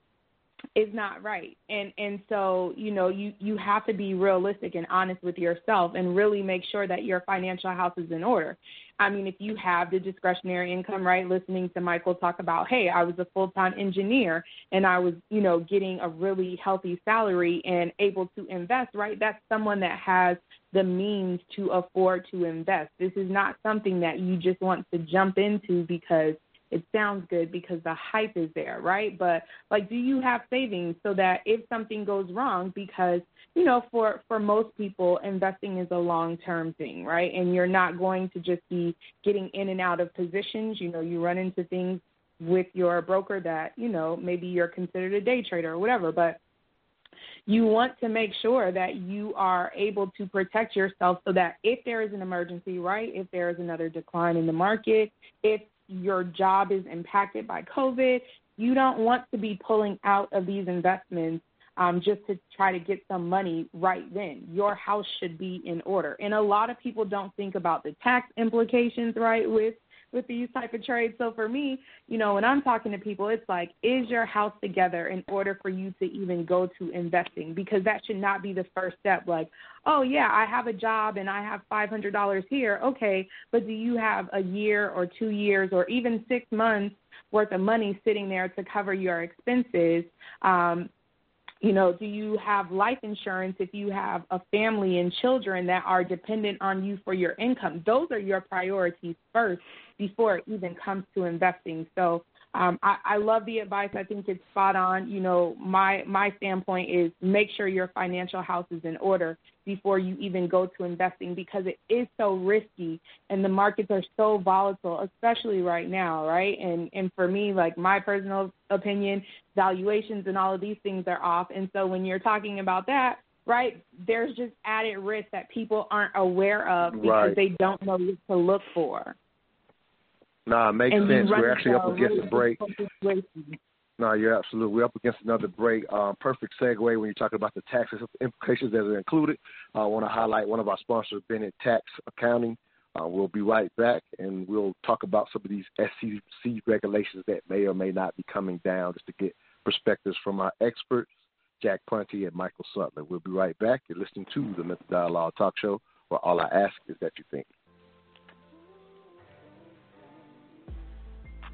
[SPEAKER 8] is not right. And and so you know you you have to be realistic and honest with yourself and really make sure that your financial house is in order. I mean, if you have the discretionary income, right? Listening to Michael talk about, hey, I was a full time engineer and I was, you know, getting a really healthy salary and able to invest, right? That's someone that has the means to afford to invest. This is not something that you just want to jump into because it sounds good because the hype is there, right? But like do you have savings so that if something goes wrong because you know for for most people investing is a long-term thing, right? And you're not going to just be getting in and out of positions, you know, you run into things with your broker that, you know, maybe you're considered a day trader or whatever, but you want to make sure that you are able to protect yourself so that if there is an emergency, right, if there is another decline in the market, if your job is impacted by COVID, you don't want to be pulling out of these investments um, just to try to get some money right then. Your house should be in order. And a lot of people don't think about the tax implications, right, with with these type of trades. So for me, you know, when I'm talking to people, it's like, is your house together in order for you to even go to investing? Because that should not be the first step. Like, oh yeah, I have a job and I have five hundred dollars here. Okay, but do you have a year or two years or even six months worth of money sitting there to cover your expenses? Um, you know, do you have life insurance if you have a family and children that are dependent on you for your income? Those are your priorities first before it even comes to investing. So um, I, I love the advice. I think it's spot on. You know, my my standpoint is make sure your financial house is in order before you even go to investing because it is so risky and the markets are so volatile, especially right now, right? And and for me, like my personal opinion, valuations and all of these things are off. And so when you're talking about that, right, there's just added risk that people aren't aware of because
[SPEAKER 2] Right.
[SPEAKER 8] they don't know what to look for.
[SPEAKER 2] Nah, it makes
[SPEAKER 8] and
[SPEAKER 2] sense. We're actually up against a break. No, you're absolutely. We're up against another break. Um, perfect segue when you're talking about the tax implications that are included. I want to highlight one of our sponsors, Bennett Tax Accounting. Uh, we'll be right back, and we'll talk about some of these SEC regulations that may or may not be coming down, just to get perspectives from our experts, Jack Ponti and Michael Sutler. We'll be right back. You're listening to the Mental Dialogue Talk Show, where all I ask is that you think.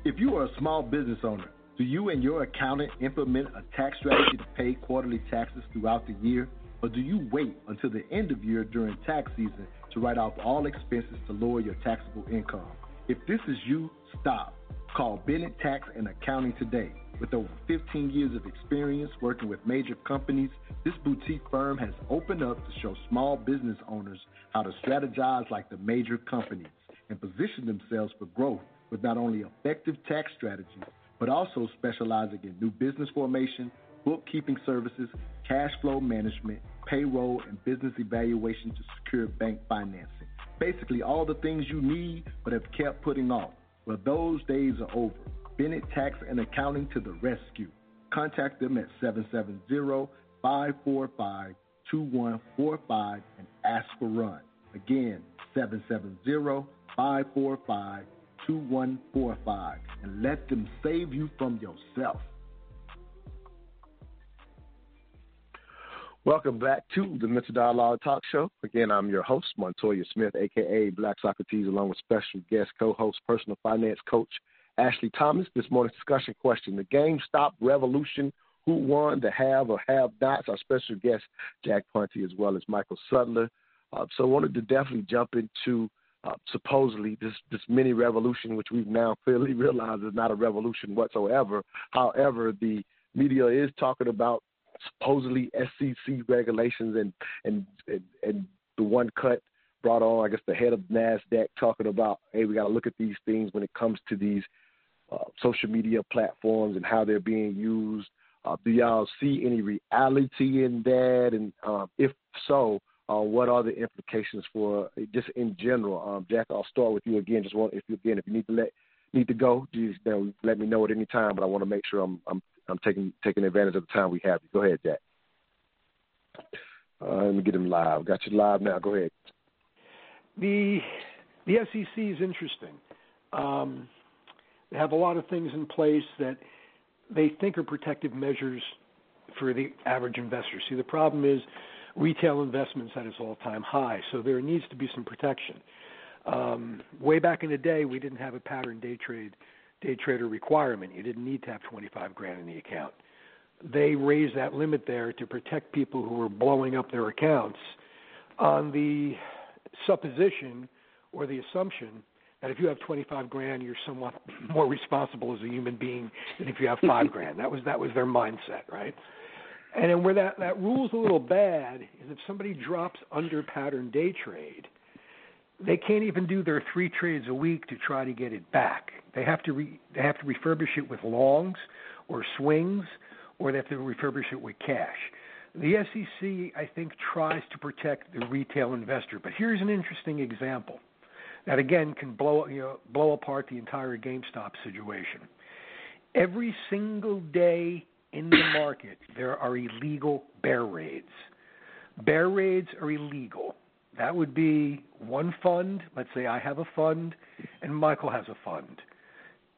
[SPEAKER 6] If you are a small business owner, do you and your accountant implement a tax strategy to pay quarterly taxes throughout the year? Or do you wait until the end of year during tax season to write off all expenses to lower your taxable income? If this is you, stop. Call Bennett Tax and Accounting today. With over 15 years of experience working with major companies, this boutique firm has opened up to show small business owners how to strategize like the major companies and position themselves for growth with not only effective tax strategies, but also specializing in new business formation, bookkeeping services, cash flow management, payroll, and business evaluation to secure bank financing. Basically, all the things you need but have kept putting off. Well, those days are over. Bennett Tax and Accounting to the rescue. Contact them at 770 545 2145 and ask for Run. Again, 770 545 2145 and let them save you from yourself.
[SPEAKER 2] Welcome back to the Mental Dialogue Talk Show. Again, I'm your host, Montoya Smith, aka Black Socrates, along with special guest co-host, personal finance coach Ashley Thomas. This morning's discussion question: The GameStop revolution who won, the have or have nots. Our special guest, Jack Ponti, as well as Michael Sutler. Uh, so I wanted to definitely jump into uh, supposedly this this mini revolution, which we've now *laughs* clearly realized is not a revolution whatsoever. However, the media is talking about supposedly SEC regulations and and and, and the one cut brought on, I guess, the head of Nasdaq talking about, hey, we got to look at these things when it comes to these uh, social media platforms and how they're being used. Uh, do y'all see any reality in that? And um, if so, uh, what are the implications for uh, just in general? Um, Jack, I'll start with you again. Just want if you again if you need to let need to go, just you know, let me know at any time. But I want to make sure I'm I'm I'm taking taking advantage of the time we have. Go ahead, Jack. Uh, let me get him live. Got you live now. Go ahead.
[SPEAKER 4] The the SEC is interesting. Um, they have a lot of things in place that they think are protective measures for the average investor. See, the problem is retail investments at its all-time high, so there needs to be some protection. Um, way back in the day, we didn't have a pattern day trade day trader requirement. You didn't need to have 25 grand in the account. They raised that limit there to protect people who were blowing up their accounts on the supposition or the assumption that if you have 25 grand, you're somewhat *laughs* more responsible as a human being than if you have five *laughs* grand. That was that was their mindset, right? And then where that that rule's a little bad is if somebody drops under pattern day trade, they can't even do their three trades a week to try to get it back. They have to re, they have to refurbish it with longs or swings, or they have to refurbish it with cash. The SEC, I think, tries to protect the retail investor, but here's an interesting example that again can blow you know blow apart the entire GameStop situation. Every single day in the market, there are illegal bear raids. Bear raids are illegal. That would be one fund. Let's say I have a fund and Michael has a fund.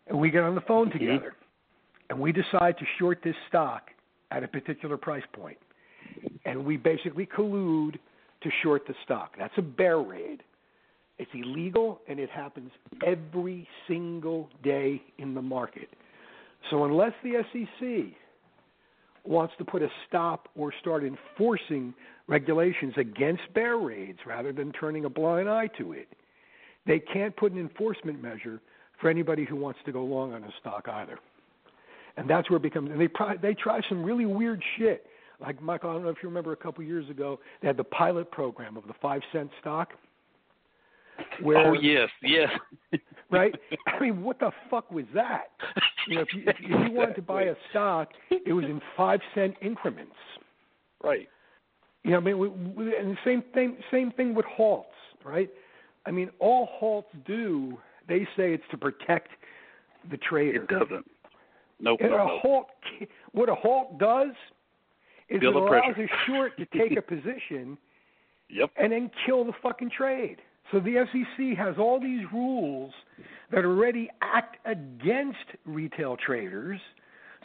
[SPEAKER 4] And we get on the phone together and we decide to short this stock at a particular price point. And we basically collude to short the stock. That's a bear raid. It's illegal and it happens every single day in the market. So unless the SEC wants to put a stop or start enforcing regulations against bear raids rather than turning a blind eye to it. They can't put an enforcement measure for anybody who wants to go long on a stock either. And that's where it becomes. And they try, they try some really weird shit. Like Michael, I don't know if you remember a couple years ago, they had the pilot program of the five cent stock. Where,
[SPEAKER 5] oh yes, yes. *laughs*
[SPEAKER 4] right? I mean, what the fuck was that? You know, if you, if you wanted to buy a stock, it was in five cent increments.
[SPEAKER 5] Right.
[SPEAKER 4] You know, I mean, we, we, and the same thing, same thing with halts, right? I mean, all halts do, they say it's to protect the trader.
[SPEAKER 5] It doesn't. Nope.
[SPEAKER 4] And
[SPEAKER 5] nope,
[SPEAKER 4] a halt, what a halt does is
[SPEAKER 5] Build
[SPEAKER 4] it allows
[SPEAKER 5] pressure.
[SPEAKER 4] a short to take a position *laughs*
[SPEAKER 5] Yep.
[SPEAKER 4] and then kill the fucking trade. So the SEC has all these rules that already act against retail traders.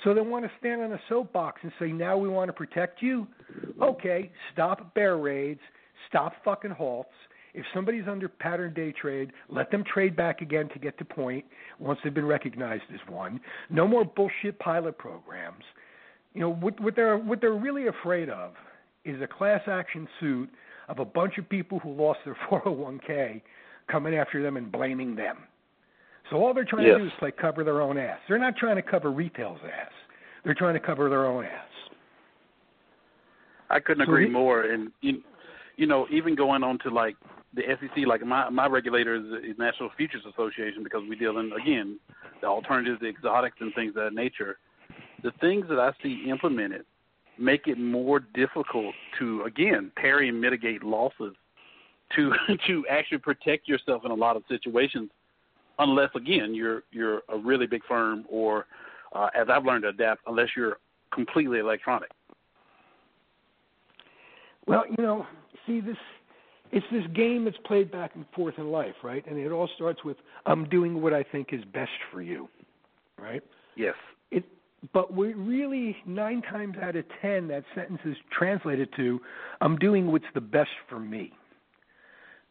[SPEAKER 4] So they want to stand on a soapbox and say, now we want to protect you. Okay, stop bear raids, stop fucking halts. If somebody's under pattern day trade, let them trade back again to get to point once they've been recognized as one. No more bullshit pilot programs. You know what, what they're what they're really afraid of is a class action suit of a bunch of people who lost their *laughs* 401k coming after them and blaming them. So all they're trying
[SPEAKER 5] Yes.
[SPEAKER 4] to do is play cover their own ass. They're not trying to cover retail's ass. They're trying to cover their own ass.
[SPEAKER 5] I couldn't
[SPEAKER 4] So
[SPEAKER 5] agree
[SPEAKER 4] he-
[SPEAKER 5] more. And you, you know, even going on to like the SEC, like my my regulator is the National Futures Association because we deal in again the alternatives, the exotics, and things of that nature. The things that I see implemented make it more difficult to again parry and mitigate losses, to *laughs* to actually protect yourself in a lot of situations, unless again you're you're a really big firm or uh, as I've learned to adapt, unless you're completely electronic.
[SPEAKER 4] Well, you know, see this it's this game that's played back and forth in life, right? And it all starts with I'm doing what I think is best for you. Right?
[SPEAKER 5] Yes.
[SPEAKER 4] But we really nine times out of ten that sentence is translated to I'm doing what's the best for me.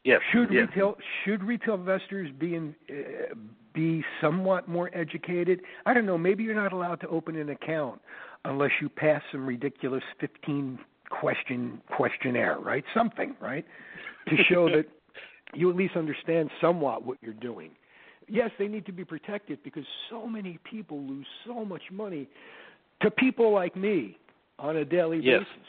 [SPEAKER 5] Yes.
[SPEAKER 4] Should
[SPEAKER 5] yes.
[SPEAKER 4] retail should retail investors be in, uh, be somewhat more educated? I don't know. Maybe you're not allowed to open an account unless you pass some ridiculous 15 question questionnaire, right? Something, right? To show *laughs* that you at least understand somewhat what you're doing. Yes, they need to be protected because so many people lose so much money to people like me on a daily
[SPEAKER 5] Yes.
[SPEAKER 4] basis.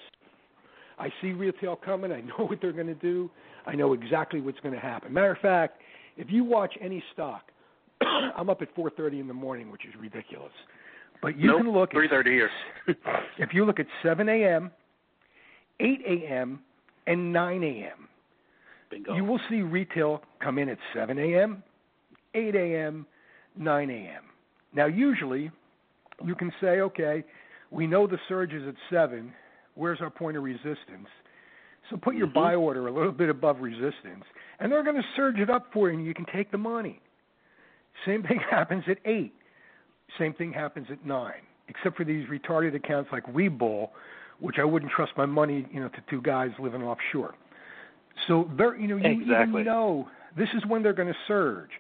[SPEAKER 4] I see retail coming. I know *laughs* what they're going to do. I know exactly what's going to happen. Matter of fact, if you watch any stock, *coughs* I'm up at 4:30 in the morning, which is ridiculous. But you
[SPEAKER 5] Nope,
[SPEAKER 4] can look at
[SPEAKER 5] 3:30 here. *laughs*
[SPEAKER 4] if you look at 7 a.m., 8 a.m., and 9 a.m.
[SPEAKER 5] Bingo.
[SPEAKER 4] You will see retail come in at 7 a.m., 8 a.m., 9 a.m. Now, usually, you can say, okay, we know the surge is at 7. Where's our point of resistance? So put your
[SPEAKER 5] Mhm.
[SPEAKER 4] buy order a little bit above resistance, and they're going to surge it up for you, and you can take the money. Same thing *laughs* happens at 8. Same thing happens at 9, except for these retarded accounts like Webull, which I wouldn't trust my money, you know, to two guys living offshore. So you know, you
[SPEAKER 5] Exactly.
[SPEAKER 4] even know this is when they're going to surge.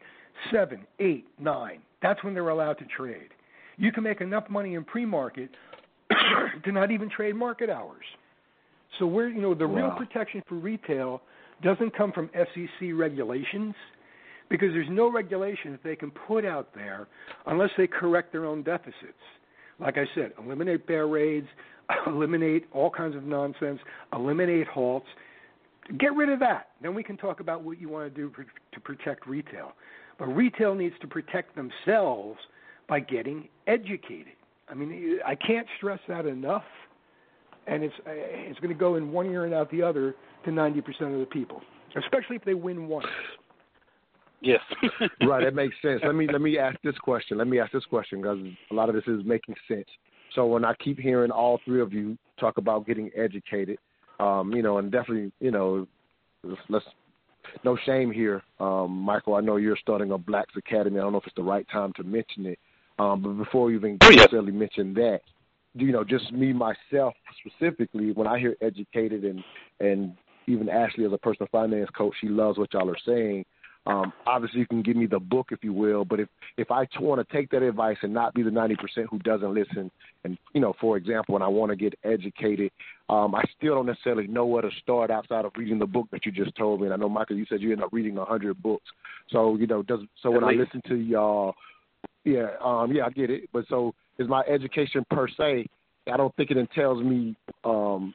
[SPEAKER 4] Seven, eight, nine. That's when they're allowed to trade. You can make enough money in pre-market *coughs* to not even trade market hours. So we're, you know, the real protection for retail doesn't come from SEC regulations because there's no regulations they can put out there unless they correct their own deficits. Like I said, eliminate bear raids, *laughs* eliminate all kinds of nonsense, eliminate halts. Get rid of that. Then we can talk about what you want to do to protect retail. But retail needs to protect themselves by getting educated. I mean, I can't stress that enough. And it's it's going to go in one ear and out the other to 90% of the people, especially if they win once.
[SPEAKER 5] Yes. *laughs*
[SPEAKER 2] right, that makes sense. Let me let me ask this question. Let me ask this question because a lot of this is making sense. So when I keep hearing all three of you talk about getting educated, um, you know, and definitely, you know, let's, let's no shame here, um, Michael. I know you're starting a Blacks Academy. I don't know if it's the right time to mention it, um, but before you even necessarily mention that, you know, just me myself specifically, when I hear educated and and even Ashley as a personal finance coach, she loves what y'all are saying. Um, obviously, you can give me the book if you will, but if if I want to take that advice and not be the ninety percent who doesn't listen, and you know, for example, and I want to get educated, um, I still don't necessarily know where to start outside of reading the book that you just told me. And I know Michael, you said you end up reading a hundred books, so you know, does so when I listen to y'all, yeah, um, yeah, I get it, but so is my education per se. I don't think it entails me um,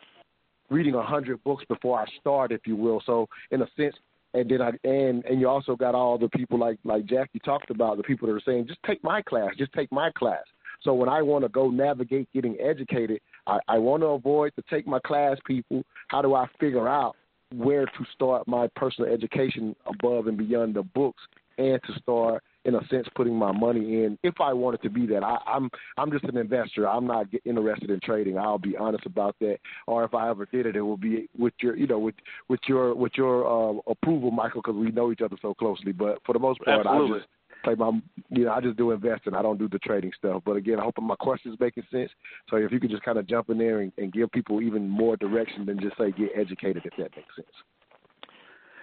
[SPEAKER 2] reading a hundred books before I start, if you will. So in a sense, and then I and and you also got all the people like like Jackie talked about the people that are saying just take my class, just take my class. So when I want to go navigate getting educated, I, I want to avoid the take my class people. How do I figure out where to start my personal education above and beyond the books, and to start in a sense putting my money in if I wanted to be that. I, I'm I'm just an investor. I'm not get- interested in trading. I'll be honest about that. Or if I ever did it, it will be with your you know with with your with your uh, approval, Michael, because we know each other so closely. But for the most part,
[SPEAKER 5] Absolutely.
[SPEAKER 2] I just play my you know I just do investing. I don't do the trading stuff. But again, I hope my questions making sense. So if you could just kind of jump in there and, and give people even more direction than just say get educated, if that makes sense.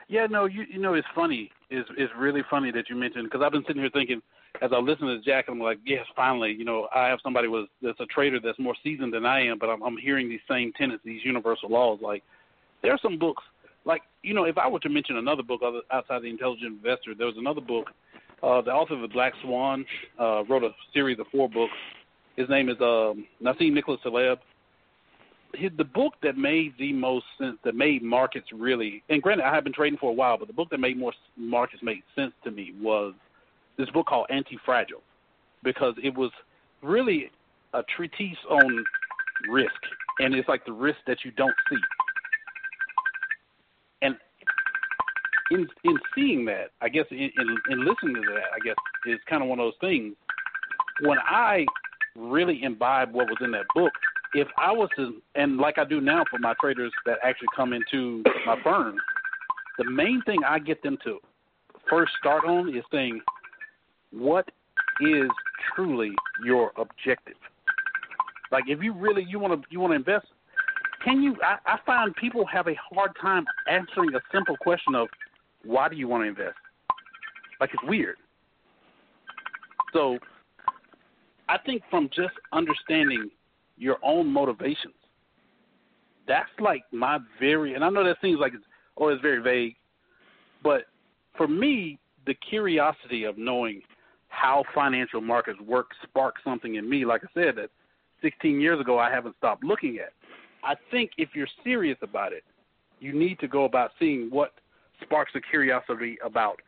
[SPEAKER 5] Yeah, no, you you know it's funny. It's it's really funny that you mentioned because I've been sitting here thinking as I listen to Jack, I'm like, yes, finally, you know, I have somebody with that's a trader that's more seasoned than I am, but I'm I'm hearing these same tenets, these universal laws. Like there are some books, like you know, if I were to mention another book other, outside the Intelligent Investor, there was another book. Uh, the author of the Black Swan uh, wrote a series of four books. His name is um, Nassim Nicholas Taleb his, the book that made the most sense, that made markets really, and granted, I have been trading for a while, but the book that made more markets make sense to me was this book called Anti-Fragile, because it was really a treatise on risk, and it's like the risk that you don't see. And in in seeing that, I guess in in, in listening to that, I guess is kind of one of those things. When I really imbibe what was in that book, if I was to, and like I do now for my traders that actually come into my firm, the main thing I get them to first start on is saying, what is truly your objective? Like if you really you want to you want to invest, can you? I, I find people have a hard time answering a simple question of why do you want to invest? Like it's weird. So I think from just understanding your own motivations. That's like my very, and I know that seems like it's, oh, very vague, but for me, the curiosity of knowing how financial markets work sparked something in me. Like I said, that 16 years ago I haven't stopped looking at. I think if you're serious about it, you need to go about seeing what sparks the curiosity about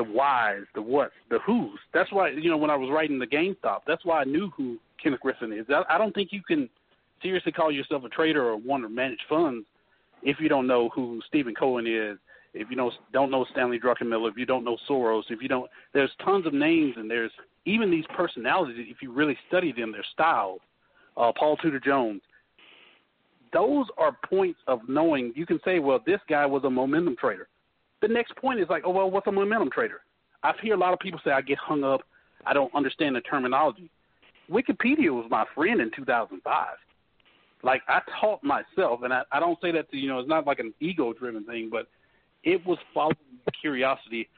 [SPEAKER 5] the whys, the whats, the who's. That's why you know when I was writing the GameStop, that's why I knew who Kenneth Griffin is. I don't think you can seriously call yourself a trader or want to manage funds if you don't know who Steven Cohen is, if you don't don't know Stanley Druckenmiller, if you don't know Soros, if you don't, there's tons of names and there's even these personalities. If you really study them, their styles. Uh, Paul Tudor Jones. Those are points of knowing. You can say, well, this guy was a momentum trader. The next point is like, oh well, what's a momentum trader? I hear a lot of people say I get hung up. I don't understand the terminology. Wikipedia was my friend in 2005. Like I taught myself, and I, I don't say that to you know, it's not like an ego-driven thing, but it was following curiosity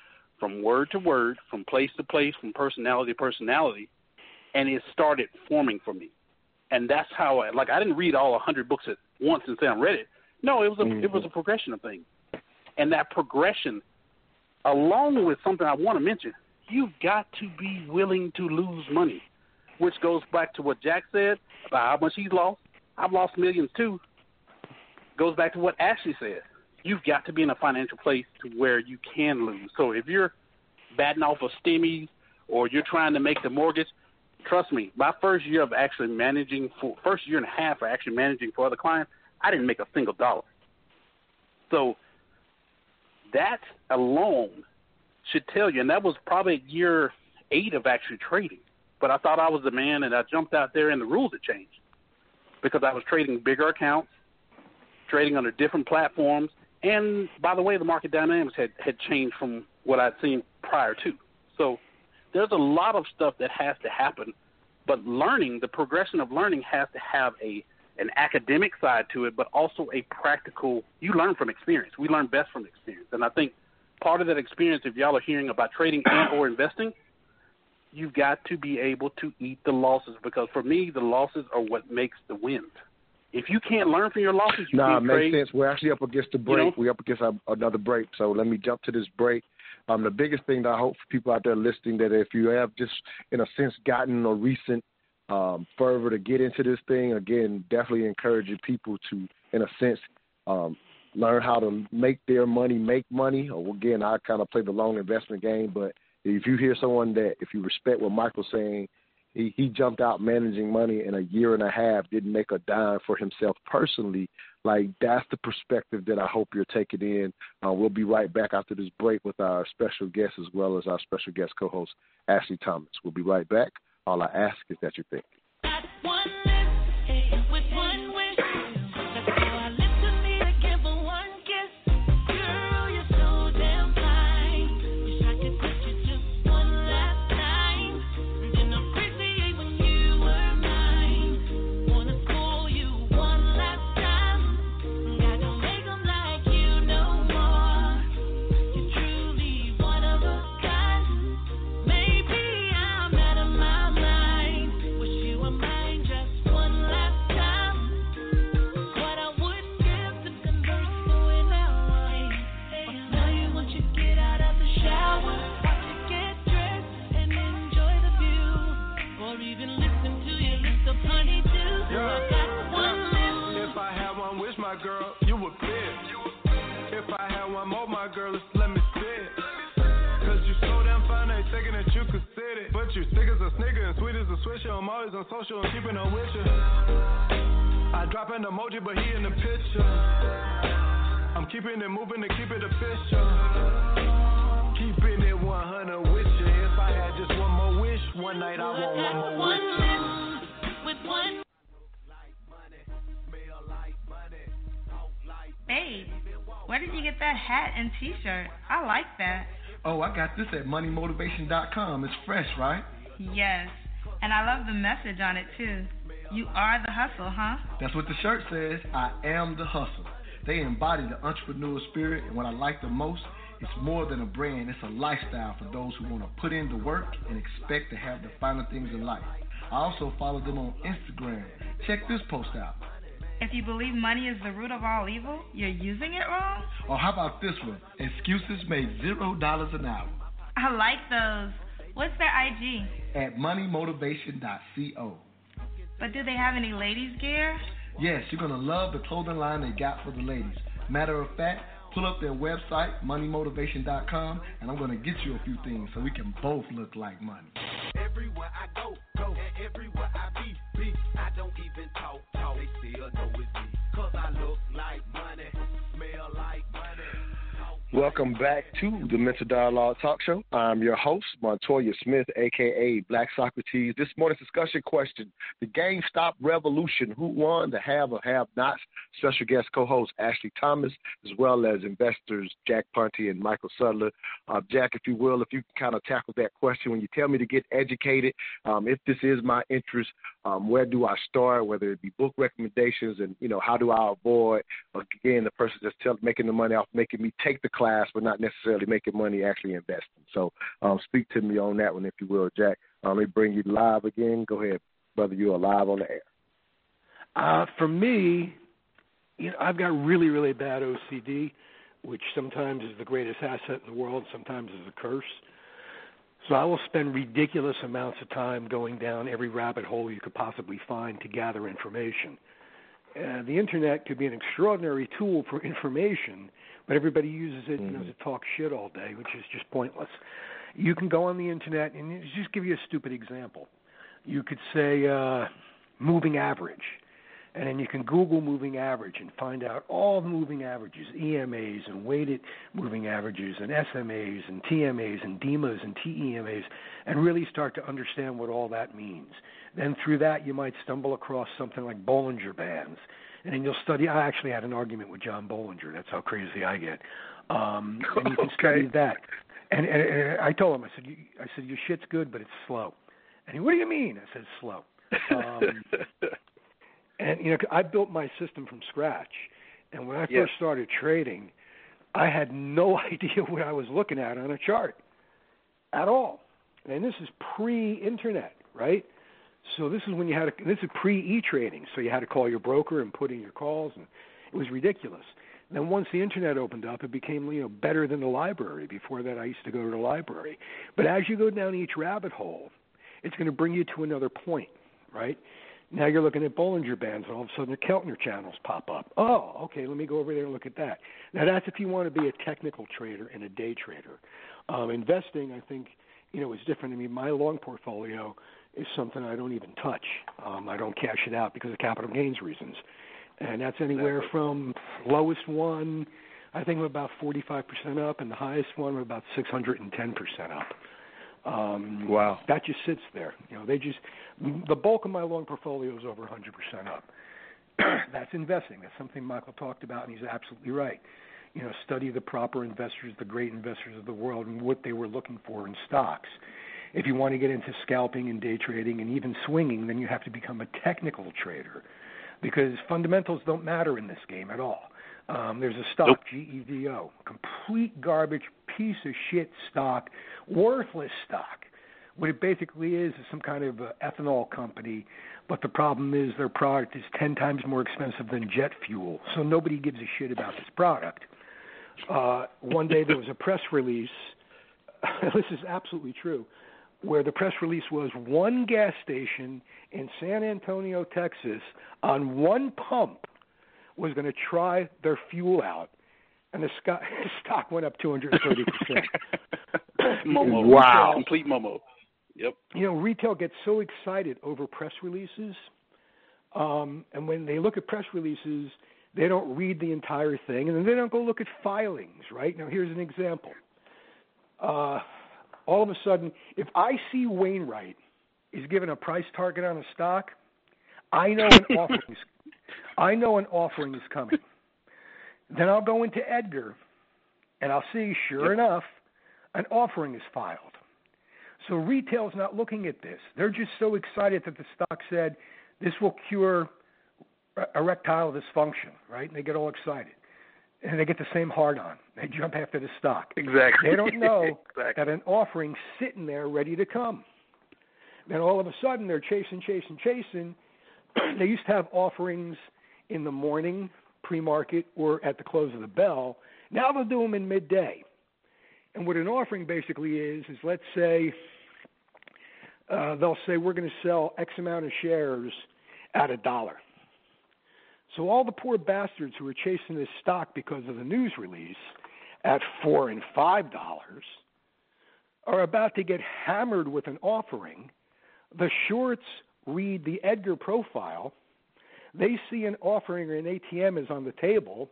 [SPEAKER 5] from word to word, from place to place, from personality to personality, and it started forming for me. And that's how I like. I didn't read all hundred books at once and say I'm ready. No, it was a mm-hmm. it was a progression of things, and that progression, along with something I want to mention, you've got to be willing to lose money, which goes back to what Jack said about how much he's lost. I've lost millions too. Goes back to what Ashley said you've got to be in a financial place to where you can lose. So if you're batting off of stimmies or you're trying to make the mortgage, trust me, my first year of actually managing for first year and a half of actually managing for other clients, I didn't make a single dollar. So that alone should tell you, and that was probably year eight of actually trading. But I thought I was the man, and I jumped out there, and the rules had changed because I was trading bigger accounts, trading under different platforms, and by the way, the market dynamics had had changed from what I'd seen prior to. So there's a lot of stuff that has to happen, but learning, the progression of learning has to have a an academic side to it, but also a practical. You learn from experience. We learn best from experience, and I think part of that experience, if y'all are hearing about trading and or investing, you've got to be able to eat the losses because for me, the losses are what makes the wins. If you can't learn from your losses, you
[SPEAKER 2] nah,
[SPEAKER 5] can't
[SPEAKER 2] makes
[SPEAKER 5] trade.
[SPEAKER 2] sense. We're actually up against the break.
[SPEAKER 5] You know?
[SPEAKER 2] We're up against a, another break. So let me jump to this break. Um, the biggest thing that I hope for people out there listening that if you have just in a sense gotten a recent um, fervor to get into this thing, again, definitely encouraging people to, in a sense, um, learn how to make their money make money. Again, I kind of play the long investment game, but if you hear someone that, if you respect what Michael's saying he, he jumped out managing money in a year and a half, didn't make a dime for himself personally. Like that's the perspective that I hope you're taking in. Uh, we'll be right back after this break with our special guest as well as our special guest co-host Ashley Thomas. We'll be right back. All I ask is that you think.
[SPEAKER 6] This at moneymotivation.com. It's fresh, right?
[SPEAKER 11] Yes, and I love the message on it too. You are the hustle, huh?
[SPEAKER 6] That's what the shirt says. I am the hustle. They embody the entrepreneurial spirit, and what I like the most, it's more than a brand. It's a lifestyle for those who want to put in the work and expect to have the finer things in life. I also follow them on Instagram. Check this post out.
[SPEAKER 11] If you believe money is the root of all evil, you're using it wrong?
[SPEAKER 6] Or how about this one? Excuses made zero dollars an hour.
[SPEAKER 11] I like those. What's their IG?
[SPEAKER 6] At moneymotivation.co.
[SPEAKER 11] But do they have any ladies' gear?
[SPEAKER 6] Yes, you're going to love the clothing line they got for the ladies. Matter of fact, pull up their website, moneymotivation.com, and I'm going to get you a few things so we can both look like money.
[SPEAKER 17] Everywhere I go, go, and everywhere I be, be. I don't even talk, talk. They still know it's me. Cause I look like money, like money.
[SPEAKER 2] Welcome back to the Mental Dialogue Talk Show. I'm your host, Montoya Smith, aka Black Socrates. This morning's discussion question The GameStop Revolution Who won, the have or have nots? Special guest co host Ashley Thomas, as well as investors Jack Ponti and Michael Sutler. Uh, Jack, if you will, if you can kind of tackle that question when you tell me to get educated, um, if this is my interest, um, where do I start, whether it be book recommendations and, you know, how do I avoid, again, the person that's tell, making the money off making me take the class, but not necessarily making money actually investing. So um, speak to me on that one, if you will, Jack. Um, let me bring you live again. Go ahead, brother. You are live on the air.
[SPEAKER 4] Uh, for me, you know, I've got really, really bad OCD, which sometimes is the greatest asset in the world, sometimes is a curse. So I will spend ridiculous amounts of time going down every rabbit hole you could possibly find to gather information. Uh, the internet could be an extraordinary tool for *laughs* information, but everybody uses it you know, to talk shit all day, which is just pointless. You can go on the internet and just give you a stupid example. You could say uh, moving average, and then you can Google moving average and find out all the moving averages, EMAs and weighted moving averages and SMAs and TMAs and DEMAs and TEMAs, and really start to understand what all that means. Then through that, you might stumble across something like Bollinger Bands, and you'll study. I actually had an argument with John Bollinger. That's how crazy I get. Um, and you *laughs* can study that. And, and, and I told him, I said, you, I said, your shit's good, but it's slow. And he, what do you mean? I said, slow. Um, *laughs* and you know, I built my system from scratch. And when I first
[SPEAKER 2] Yes.
[SPEAKER 4] started trading, I had no *laughs* idea what I was looking at on a chart at all. And this is pre-internet, right? So this is when you had to, this is pre-e-trading. So you had to call your broker and put in your calls, and it was ridiculous. Then once the internet opened up, it became you know better than the library. Before that, I used to go to the library. But as you go down each rabbit hole, it's going to bring you to another point, right? Now you're looking at Bollinger Bands, and all of a sudden the Keltner channels pop up. Oh, okay, let me go over there and look at that. Now that's if you want to be a technical trader and a day trader. Um, investing, I think, you know, is different. I mean, my long portfolio is something I don't even touch. Um, I don't cash it out because of capital gains reasons, and that's anywhere from lowest one, I think, I'm about 45% up, and the highest one, I'm about 610% up. Um,
[SPEAKER 2] wow.
[SPEAKER 4] That just sits there. You know, they just the bulk of my long portfolio is over 100% up. *clears throat* That's investing. That's something Michael talked about, and he's absolutely right. You know, study the proper investors, the great investors of the world, and what they were looking for in stocks. If you want to get into scalping and day trading and even swinging, then you have to become a technical trader because fundamentals don't matter in this game at all. Um, there's a stock, GEVO, complete garbage, piece of shit stock, worthless stock. What it basically is is some kind of uh, ethanol company, but the problem is their product is 10 times more expensive than jet fuel, so nobody gives a shit about this product. Uh, one day there was a press release, *laughs* this is absolutely true, where the press release was one gas station in San Antonio, Texas, on one pump was going to try their fuel out, and the *laughs* stock went up 230 percent.
[SPEAKER 5] Momo.
[SPEAKER 2] Wow.
[SPEAKER 5] Complete Momo. Yep.
[SPEAKER 4] You know, retail gets so excited over press releases, um, and when they look at press releases, they don't read the entire thing, and then they don't go look at filings. Right now, here's an example. Uh, all of a sudden, if I see Wainwright is given a price target on a stock, I know an *laughs* offering is I know an offering is coming. Then I'll go into Edgar and I'll see, sure enough, an offering is filed. So retail's not looking at this. They're just so excited that the stock said this will cure erectile dysfunction, right? And they get all excited. And they get the same hard on. They jump after the stock.
[SPEAKER 5] Exactly.
[SPEAKER 4] They don't know *laughs*
[SPEAKER 5] Exactly.
[SPEAKER 4] that an offering's sitting there ready to come. Then all of a sudden they're chasing, chasing, chasing. *clears throat* they used to have offerings in the morning, pre-market, or at the close of the bell. Now they'll do them in midday. And what an offering basically is is let's say uh, they'll say we're going to sell X amount of shares at a dollar. So all the poor bastards who are chasing this stock because of the news release at four and five dollars are about to get hammered with an offering. The shorts read the Edgar profile. They see an offering or an ATM is on the table.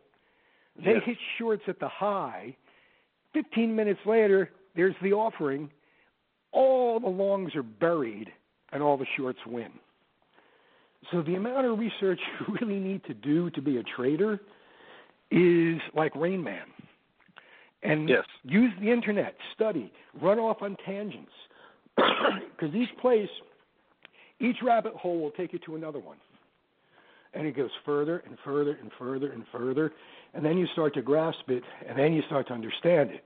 [SPEAKER 4] They
[SPEAKER 5] Yes.
[SPEAKER 4] hit shorts at the high. 15 minutes later, there's the offering. All the longs are buried, and all the shorts win. So the amount of research *laughs* you really need to do to be a trader is like Rain Man. And
[SPEAKER 5] Yes.
[SPEAKER 4] use the internet, study, run off on tangents. *coughs* Because each place, each rabbit hole will take you to another one. And it goes further and further and further and further. And then you start to grasp it, and then you start to understand it.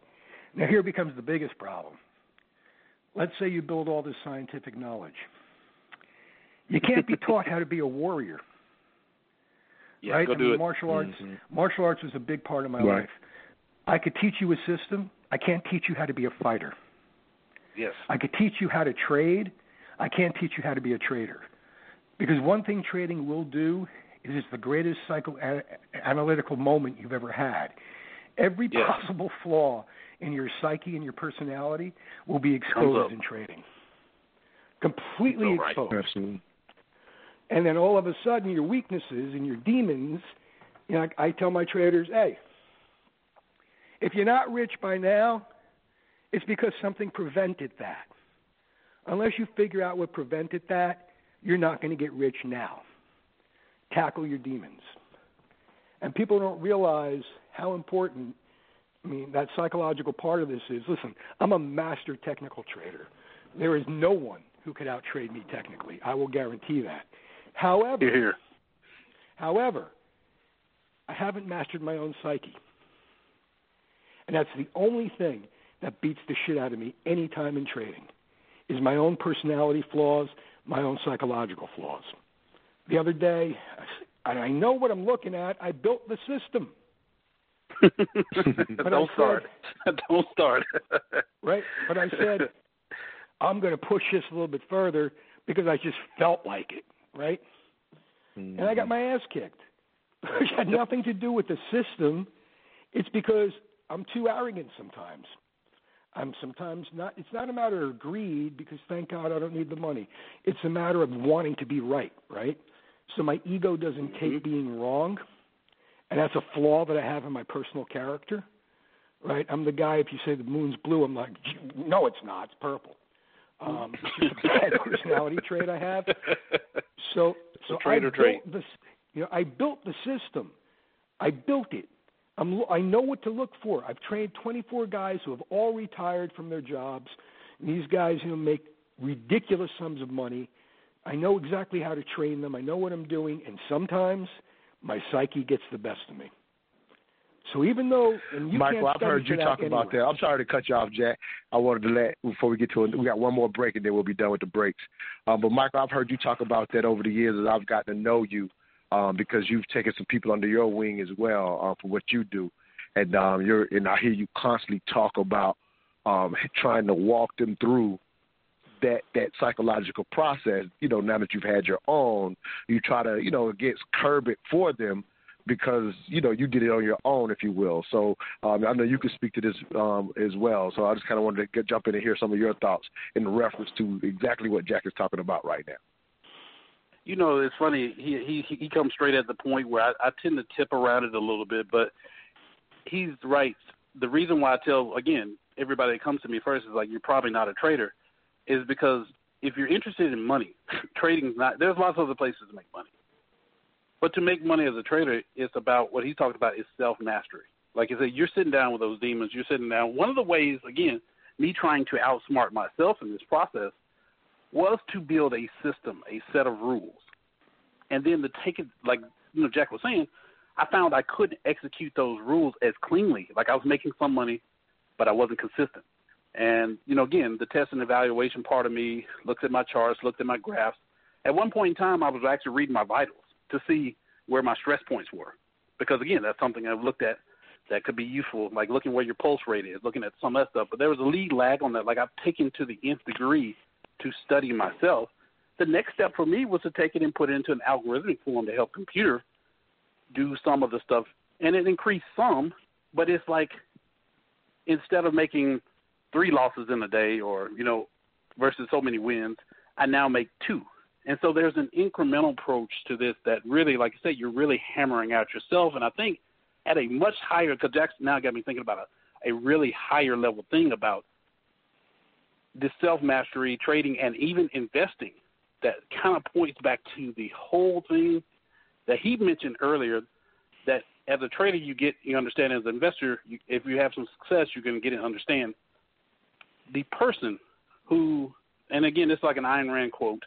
[SPEAKER 4] Now, here becomes the biggest problem. Let's say you build all this scientific knowledge. You can't be taught how to be a warrior. *laughs*
[SPEAKER 5] Yeah,
[SPEAKER 4] right?
[SPEAKER 5] go
[SPEAKER 4] I
[SPEAKER 5] do
[SPEAKER 4] mean,
[SPEAKER 5] it.
[SPEAKER 4] martial arts.
[SPEAKER 5] Mhm.
[SPEAKER 4] Martial arts was a big part of my
[SPEAKER 5] Right.
[SPEAKER 4] life. I could teach you a system. I can't teach you how to be a fighter.
[SPEAKER 5] Yes.
[SPEAKER 4] I could teach you how to trade. I can't teach you how to be a trader. Because one thing trading will do is it's the greatest psychoanalytical moment you've ever had. Every
[SPEAKER 5] Yes.
[SPEAKER 4] possible flaw in your psyche and your personality will be exposed in trading. Completely
[SPEAKER 5] So right.
[SPEAKER 4] exposed.
[SPEAKER 2] Absolutely.
[SPEAKER 4] And then all of a sudden, your weaknesses and your demons. You know, I tell my traders, hey, if you're not rich by now, it's because something prevented that. Unless you figure out what prevented that, you're not going to get rich now. Tackle your demons. And people don't realize how important, I mean, that psychological part of this is listen, I'm a master technical trader. There is no one who could outtrade me technically. I will guarantee that. However,
[SPEAKER 5] Here, here.
[SPEAKER 4] However, I haven't mastered my own psyche. And that's the only thing that beats the shit out of me any time in trading is my own personality flaws, my own psychological flaws. The other day, I know what I'm looking at, I built the system. *laughs* But I *laughs*
[SPEAKER 5] Don't start. Don't *laughs* start.
[SPEAKER 4] right? But I said, I'm going to push this a little bit further because I just felt like it, right? And I got mm-hmm. my ass kicked. *laughs* It had nothing to do with the system. It's because I'm too arrogant sometimes. I'm sometimes not. It's not a matter of greed because thank God I don't need the money. It's a matter of wanting to be right, right? So my ego doesn't take mm-hmm. being wrong, and that's a flaw that I have in my personal character, right? I'm the guy. If you say the moon's blue, I'm like, no, it's not. It's purple. Um, *laughs* it's just a bad personality trait I have. So, so I built
[SPEAKER 5] trait.
[SPEAKER 4] This, you know, I built the system. I built it. I'm, I know what to look for. I've trained 24 guys who have all retired from their jobs. And these guys, you know, make ridiculous sums of money. I know exactly how to train them. I know what I'm doing, and sometimes my psyche gets the best of me. So even though, and you
[SPEAKER 2] Michael, I've heard you talk about
[SPEAKER 4] anyway.
[SPEAKER 2] that. I'm sorry to cut you off, Jack. I wanted to let before we get to it. We got one more break, and then we'll be done with the breaks. Um, but Michael, I've heard you talk about that over the years as I've gotten to know you, um, because you've taken some people under your wing as well uh, for what you do, and um, you're and I hear you constantly talk about um, trying to walk them through that that psychological process. You know, now that you've had your own, you try to you know against curb it for them because you know you did it on your own, if you will. So um, I know you can speak to this um, as well. So I just kind of wanted to get, jump in and hear some of your thoughts in reference to exactly what Jack is talking about right now.
[SPEAKER 5] you know, it's funny. He he he comes straight at the point where I, I tend to tip around it a little bit, but he's right. The reason why I tell again everybody that comes to me first is like you're probably not a trader, is because if you're interested in money, *laughs* trading's not. There's lots of other places to make money, but to make money as a trader, it's about what he's talking about is self mastery. Like I said, you're sitting down with those demons. You're sitting down. One of the ways, again, me trying to outsmart myself in this process was to build a system, a set of rules, and then to take it like you know Jack was saying. I found I couldn't execute those rules as cleanly. Like I was making some money, but I wasn't consistent. And you know, again, the test and evaluation part of me looks at my charts, looked at my graphs. At one point in time, I was actually reading my vitals to see where my stress points were, because again, that's something I've looked at that could be useful, like looking where your pulse rate is, looking at some of that stuff. But there was a lead lag on that. Like I've taken to the nth degree to study myself. The next step for me was to take it and put it into an algorithmic form to help computer do some of the stuff, and it increased some. But it's like instead of making three losses in a day, or you know, versus so many wins, I now make two. And so there's an incremental approach to this that really, like I said, you're really hammering out yourself. And I think at a much higher, because Jackson now got me thinking about a, a really higher level thing about this self mastery, trading, and even investing that kind of points back to the whole thing that he mentioned earlier that as a trader you get you understand as an investor you, if you have some success you're going to get and understand the person who and again it's like an Ayn Rand quote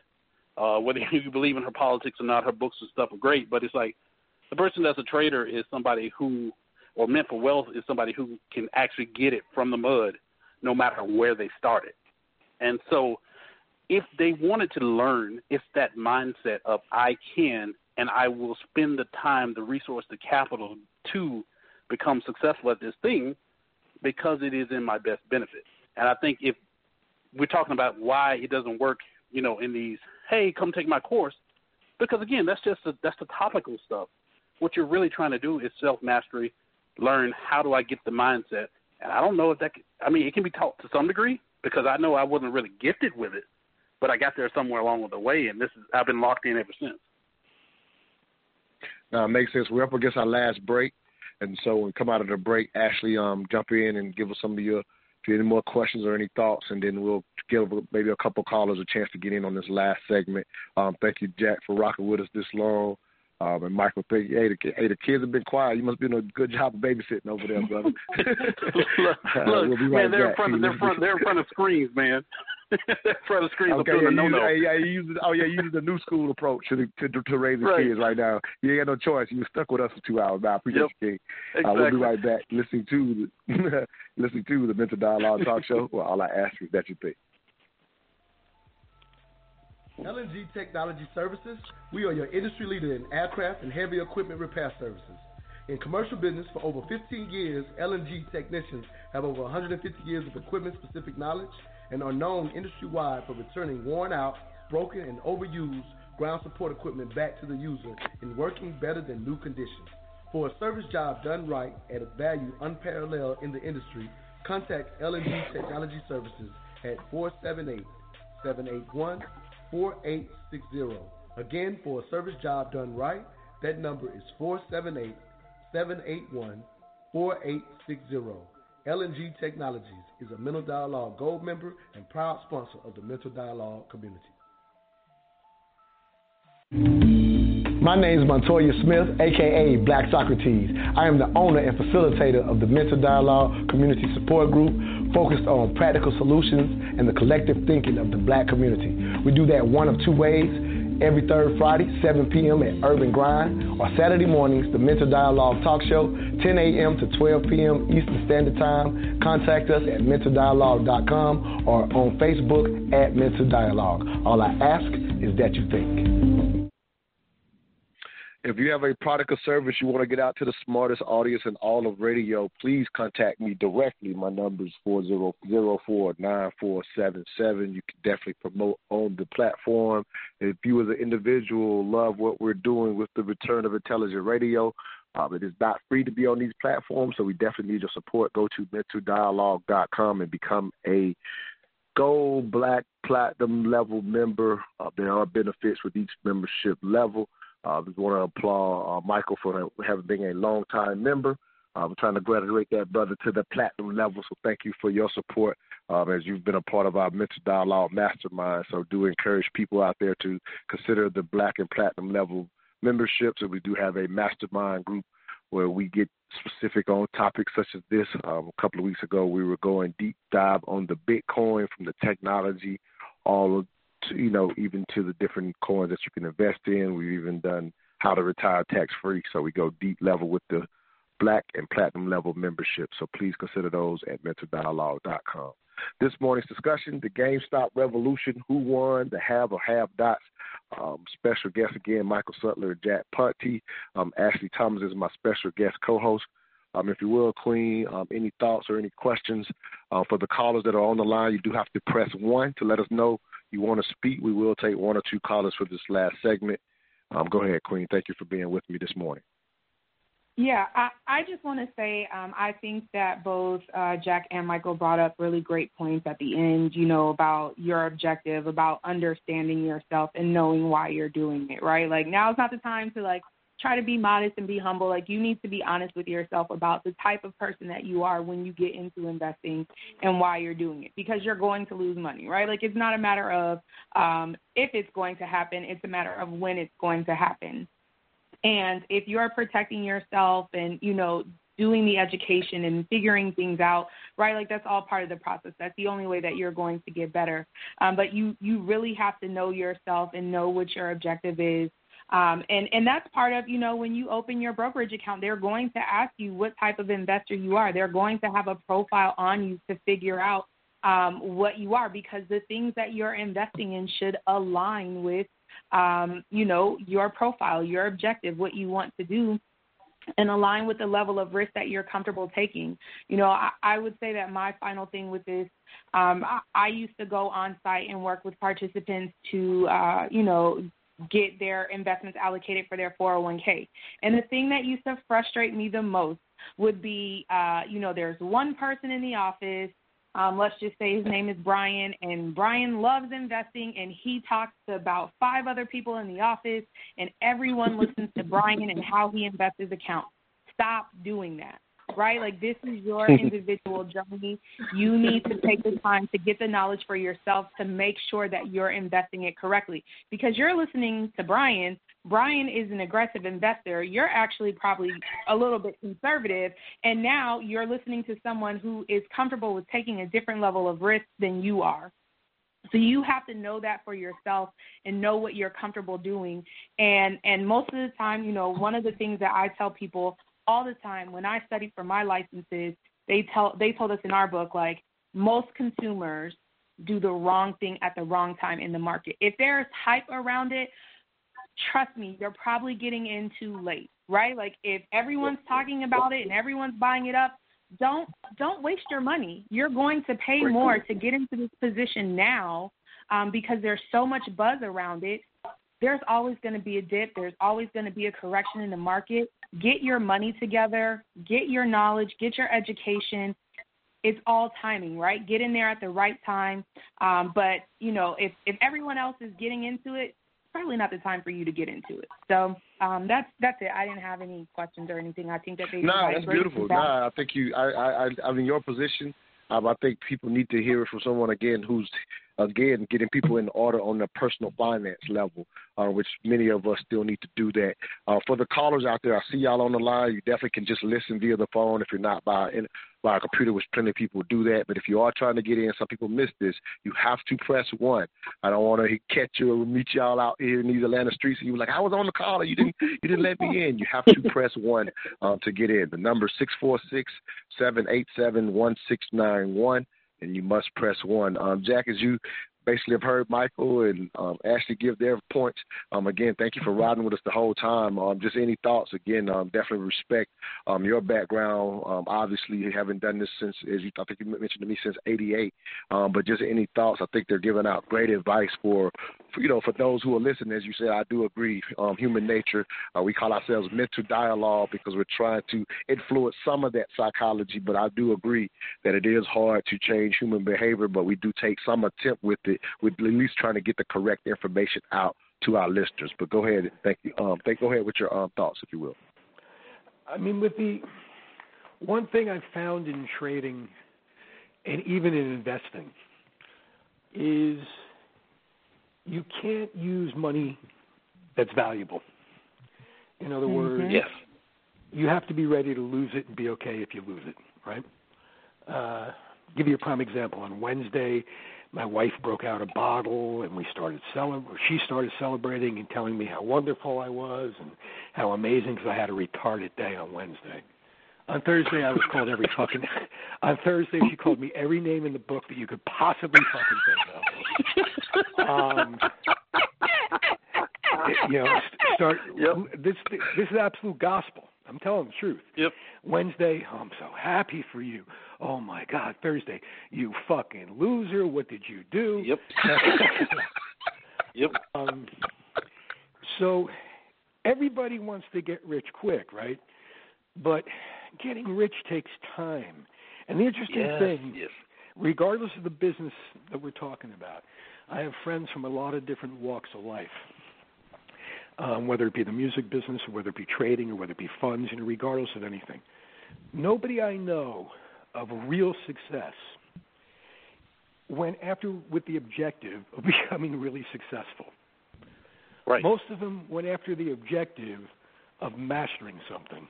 [SPEAKER 5] uh, whether *laughs* you believe in her politics or not her books and stuff are great but it's like the person that's a trader is somebody who or meant for wealth is somebody who can actually get it from the mud no matter where they started and so if they wanted to learn, it's that mindset of I can and I will spend the time, the resource, the capital to become successful at this thing because it is in my best benefit. And I think if we're talking about why it doesn't work, you know, in these, hey, come take my course, because again, that's just the, that's the topical stuff. What you're really trying to do is self mastery, learn how do I get the mindset. And I don't know if that. Can, I mean, it can be taught to some degree because I know I wasn't really gifted with it but I got there somewhere along the way, and this is I've been locked in ever since.
[SPEAKER 2] Now, it makes sense. We're up against our last break, and so when we come out of the break, Ashley, um, jump in and give us some of your if you have any more questions or any thoughts, and then we'll give maybe a couple callers a chance to get in on this last segment. Um, thank you, Jack, for rocking with us this long. Um, and Michael, thank. Hey, the, hey, the kids have been quiet. You must be doing a good job of babysitting over there, brother. *laughs*
[SPEAKER 5] look, *laughs*
[SPEAKER 2] uh,
[SPEAKER 5] look
[SPEAKER 2] we'll
[SPEAKER 5] man, they're
[SPEAKER 2] back.
[SPEAKER 5] in front of they're front they're in front of screens, man. *laughs* they're in front of screens.
[SPEAKER 2] Okay, yeah,
[SPEAKER 5] no no.
[SPEAKER 2] yeah, you use oh yeah, you use the new school approach to to, to, to raising
[SPEAKER 5] Right.
[SPEAKER 2] kids right now. You ain't got no choice. You stuck with us for two hours. Now I appreciate
[SPEAKER 5] Yep.
[SPEAKER 2] you, King. Uh, we'll be right back listening to the listening to the Mental Dialogue Talk Show. Well, all I ask is that you think.
[SPEAKER 6] LNG Technology Services, we are your industry leader in aircraft and heavy equipment repair services. In commercial business for over 15 years, LNG technicians have over 150 years of equipment specific knowledge and are known industry wide for returning worn out, broken, and overused ground support equipment back to the user in working better than new conditions. For a service job done right at a value unparalleled in the industry, contact LNG Technology Services at 478 781 4860. Again, for a service job done right, that number is 478 781 4860. LNG Technologies is a Mental Dialogue Gold member and proud sponsor of the Mental Dialogue community.
[SPEAKER 12] My name is Montoya Smith, aka Black Socrates. I am the owner and facilitator of the Mental Dialogue Community Support Group, focused on practical solutions and the collective thinking of the black community. We do that one of two ways. Every third Friday, 7 p.m. at Urban Grind, or Saturday mornings, the Mental Dialogue Talk Show, 10 a.m. to 12 p.m. Eastern Standard Time. Contact us at mentaldialogue.com or on Facebook at Mental Dialogue. All I ask is that you think.
[SPEAKER 2] If you have a product or service you want to get out to the smartest audience in all of radio, please contact me directly. My number is 40049477. You can definitely promote on the platform. If you as an individual love what we're doing with the return of intelligent radio, um, it is not free to be on these platforms, so we definitely need your support. Go to mentaldialogue.com and become a gold, black, platinum level member. Uh, there are benefits with each membership level. Uh, we want to applaud uh, Michael for having been a long time member. We're trying to graduate that brother to the platinum level, so thank you for your support um, as you've been a part of our mental dialogue mastermind. So do encourage people out there to consider the black and platinum level memberships. And we do have a mastermind group where we get specific on topics such as this. Um, a couple of weeks ago, we were going deep dive on the Bitcoin from the technology all to, you know, even to the different coins that you can invest in. We've even done how to retire tax free. So we go deep level with the black and platinum level membership. So please consider those at mentaldialogue.com. this morning's discussion: the GameStop revolution, who won, the have or have dots. Um, special guest again, Michael Sutler, Jack Ponti. Um, Ashley Thomas is my special guest co-host. Um, if you will, Queen, um, any thoughts or any questions uh, for the callers that are on the line? You do have to press one to let us know you want to speak. We will take one or two callers for this last segment. Um, go ahead, Queen. Thank you for being with me this morning.
[SPEAKER 8] Yeah, I, I just want to say um, I think that both uh, Jack and Michael brought up really great points at the end, you know, about your objective, about understanding yourself and knowing why you're doing it, right? Like now is not the time to like try to be modest and be humble. Like you need to be honest with yourself about the type of person that you are when you get into investing and why you're doing it because you're going to lose money, right? Like it's not a matter of um, if it's going to happen, it's a matter of when it's going to happen. And if you're protecting yourself and, you know, doing the education and figuring things out, right? Like that's all part of the process. That's the only way that you're going to get better. Um, but you you really have to know yourself and know what your objective is. Um, and and that's part of you know when you open your brokerage account, they're going to ask you what type of investor you are. They're going to have a profile on you to figure out um, what you are because the things that you're investing in should align with um, you know, your profile, your objective, what you want to do, and align with the level of risk that you're comfortable taking. You know, I, I would say that my final thing with this, um, I, I used to go on site and work with participants to, uh, you know, get their investments allocated for their 401k. And the thing that used to frustrate me the most would be, uh, you know, there's one person in the office um, let's just say his name is Brian, and Brian loves investing, and he talks to about five other people in the office, and everyone listens to Brian and how he invests his account. Stop doing that right? Like this is your *laughs* individual journey. You need to take the time to get the knowledge for yourself to make sure that you're investing it correctly. Because you're listening to Brian, Brian is an aggressive investor. You're actually probably a little bit conservative. And now you're listening to someone who is comfortable with taking a different level of risk than you are. So you have to know that for yourself and know what you're comfortable doing. And and most of the time, you know, one of the things that I tell people all the time when I studied for my licenses, they tell they told us in our book like most consumers do the wrong thing at the wrong time in the market. If there's hype around it, trust me, you're probably getting in too late, right? Like if everyone's talking about it and everyone's buying it up, don't don't waste your money. You're going to pay more to get into this position now um, because there's so much buzz around it. There's always going to be a dip. There's always going to be a correction in the market. Get your money together. Get your knowledge. Get your education. It's all timing, right? Get in there at the right time. Um, but you know, if if everyone else is getting into it, it's probably not the time for you to get into it. So um, that's that's it. I didn't have any questions or anything. I think that they.
[SPEAKER 2] No, that's beautiful. No, I think you. I I I'm in your position. Um, I think people need to hear it from someone again who's again getting people in order on the personal finance level, uh, which many of us still need to do that. Uh, for the callers out there, I see y'all on the line. You definitely can just listen via the phone if you're not by by a computer, which plenty of people do that. But if you are trying to get in, some people miss this. You have to press one. I don't want to catch you or meet y'all out here in these Atlanta streets. And you were like, I was on the call you didn't you didn't let me in. You have to press one um, to get in. The number six four six seven eight seven one six nine one and you must press one. Um, Jack, as you basically have heard Michael and um, Ashley give their points. Um, again, thank you for riding with us the whole time. Um, just any thoughts? Again, um, definitely respect um, your background. Um, obviously, you haven't done this since, as you I think you mentioned to me, since '88. Um, but just any thoughts? I think they're giving out great advice for you know, for those who are listening. As you said, I do agree. Um, human nature. Uh, we call ourselves mental dialogue because we're trying to influence some of that psychology. But I do agree that it is hard to change human behavior, but we do take some attempt with it with at least trying to get the correct information out to our listeners. But go ahead, thank you. Um, thank, go ahead with your um, thoughts, if you will.
[SPEAKER 4] I mean, with the one thing I've found in trading and even in investing is you can't use money that's valuable. In other
[SPEAKER 19] mm-hmm.
[SPEAKER 4] words,
[SPEAKER 19] yes.
[SPEAKER 4] you have to be ready to lose it and be okay if you lose it, right? Uh, give you a prime example. On Wednesday, my wife broke out a bottle and we started celebrating. She started celebrating and telling me how wonderful I was and how amazing because I had a retarded day on Wednesday. On Thursday, I was called every fucking. *laughs* On Thursday, she called me every name in the book that you could possibly fucking think of. *laughs* Um, you know, start. This this is absolute gospel. I'm telling the truth.
[SPEAKER 5] Yep.
[SPEAKER 4] Wednesday, oh, I'm so happy for you. Oh my God. Thursday, you fucking loser. What did you do?
[SPEAKER 5] Yep. *laughs* yep.
[SPEAKER 4] Um, so everybody wants to get rich quick, right? But getting rich takes time. And the interesting
[SPEAKER 5] Yes,
[SPEAKER 4] thing,
[SPEAKER 5] yes.
[SPEAKER 4] regardless of the business that we're talking about, I have friends from a lot of different walks of life. Um, whether it be the music business, or whether it be trading, or whether it be funds, you know, regardless of anything. Nobody I know of real success went after with the objective of *laughs* becoming really successful.
[SPEAKER 5] Right.
[SPEAKER 4] Most of them went after the objective of mastering something.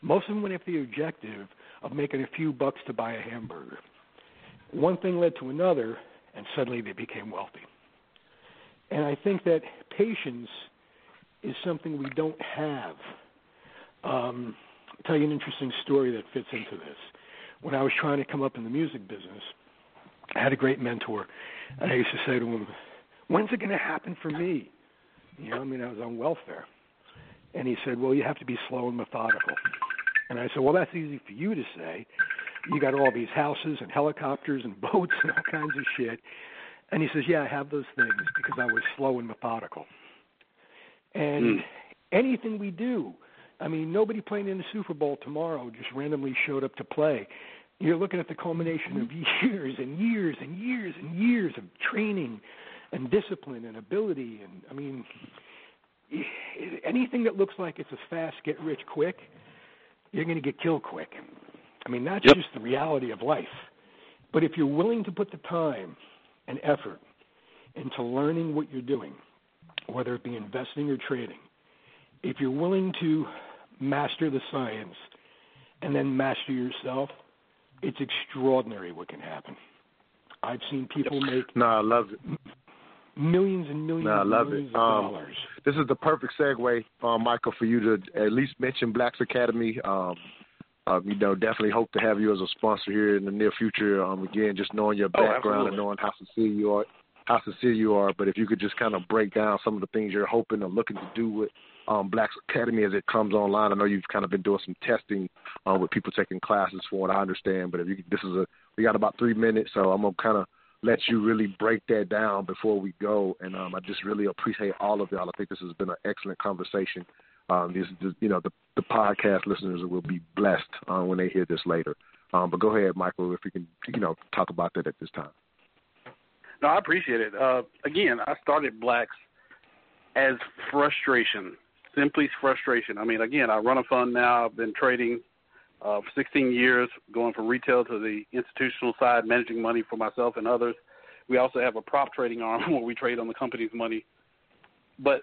[SPEAKER 4] Most of them went after the objective of making a few bucks to buy a hamburger. One thing led to another, and suddenly they became wealthy. And I think that patience is something we don't have. Um, I'll tell you an interesting story that fits into this. When I was trying to come up in the music business, I had a great mentor, and I used to say to him, "When's it going to happen for me?" You know, I mean, I was on welfare, and he said, "Well, you have to be slow and methodical." And I said, "Well, that's easy for you to say. You got all these houses and helicopters and *laughs* boats and all kinds of shit." And he says, "Yeah, I have those things because I was slow and methodical." And hmm. anything we do, I mean, nobody playing in the Super Bowl tomorrow just randomly showed up to play. You're looking at the culmination of mm-hmm. years and years and years and years of training and discipline and ability. And I mean, anything that looks like it's a fast get rich quick, you're going to get killed quick. I mean, that's just the reality of life. But if you're willing to put the time and effort into learning what you're doing, whether it be investing or trading, if you're willing to master the science and then master yourself, it's extraordinary what can happen. I've seen people make
[SPEAKER 2] No, I love it.
[SPEAKER 4] millions and millions
[SPEAKER 2] No, I love
[SPEAKER 4] millions
[SPEAKER 2] it.
[SPEAKER 4] of
[SPEAKER 2] Um,
[SPEAKER 4] dollars.
[SPEAKER 2] this is the perfect segue, um, Michael, for you to at least mention Blacks Academy. Um, um, you know, definitely hope to have you as a sponsor here in the near future. Um, again, just knowing your
[SPEAKER 5] Oh,
[SPEAKER 2] background and knowing how sincere you are, how sincere you are. But if you could just kind of break down some of the things you're hoping or looking to do with um, Blacks Academy as it comes online. I know you've kind of been doing some testing uh, with people taking classes for it. I understand, but if you this is a we got about three minutes, so I'm gonna kind of let you really break that down before we go. And um, I just really appreciate all of y'all. I think this has been an excellent conversation. Um, this, you know, the, the podcast listeners will be blessed uh, when they hear this later. Um, but go ahead, Michael, if you can, you know, talk about that at this time.
[SPEAKER 5] No, I appreciate it. Uh, again, I started Blacks as frustration, simply frustration. I mean, again, I run a fund now. I've been trading uh, for 16 years, going from retail to the institutional side, managing money for myself and others. We also have a prop trading arm *laughs* where we trade on the company's money. But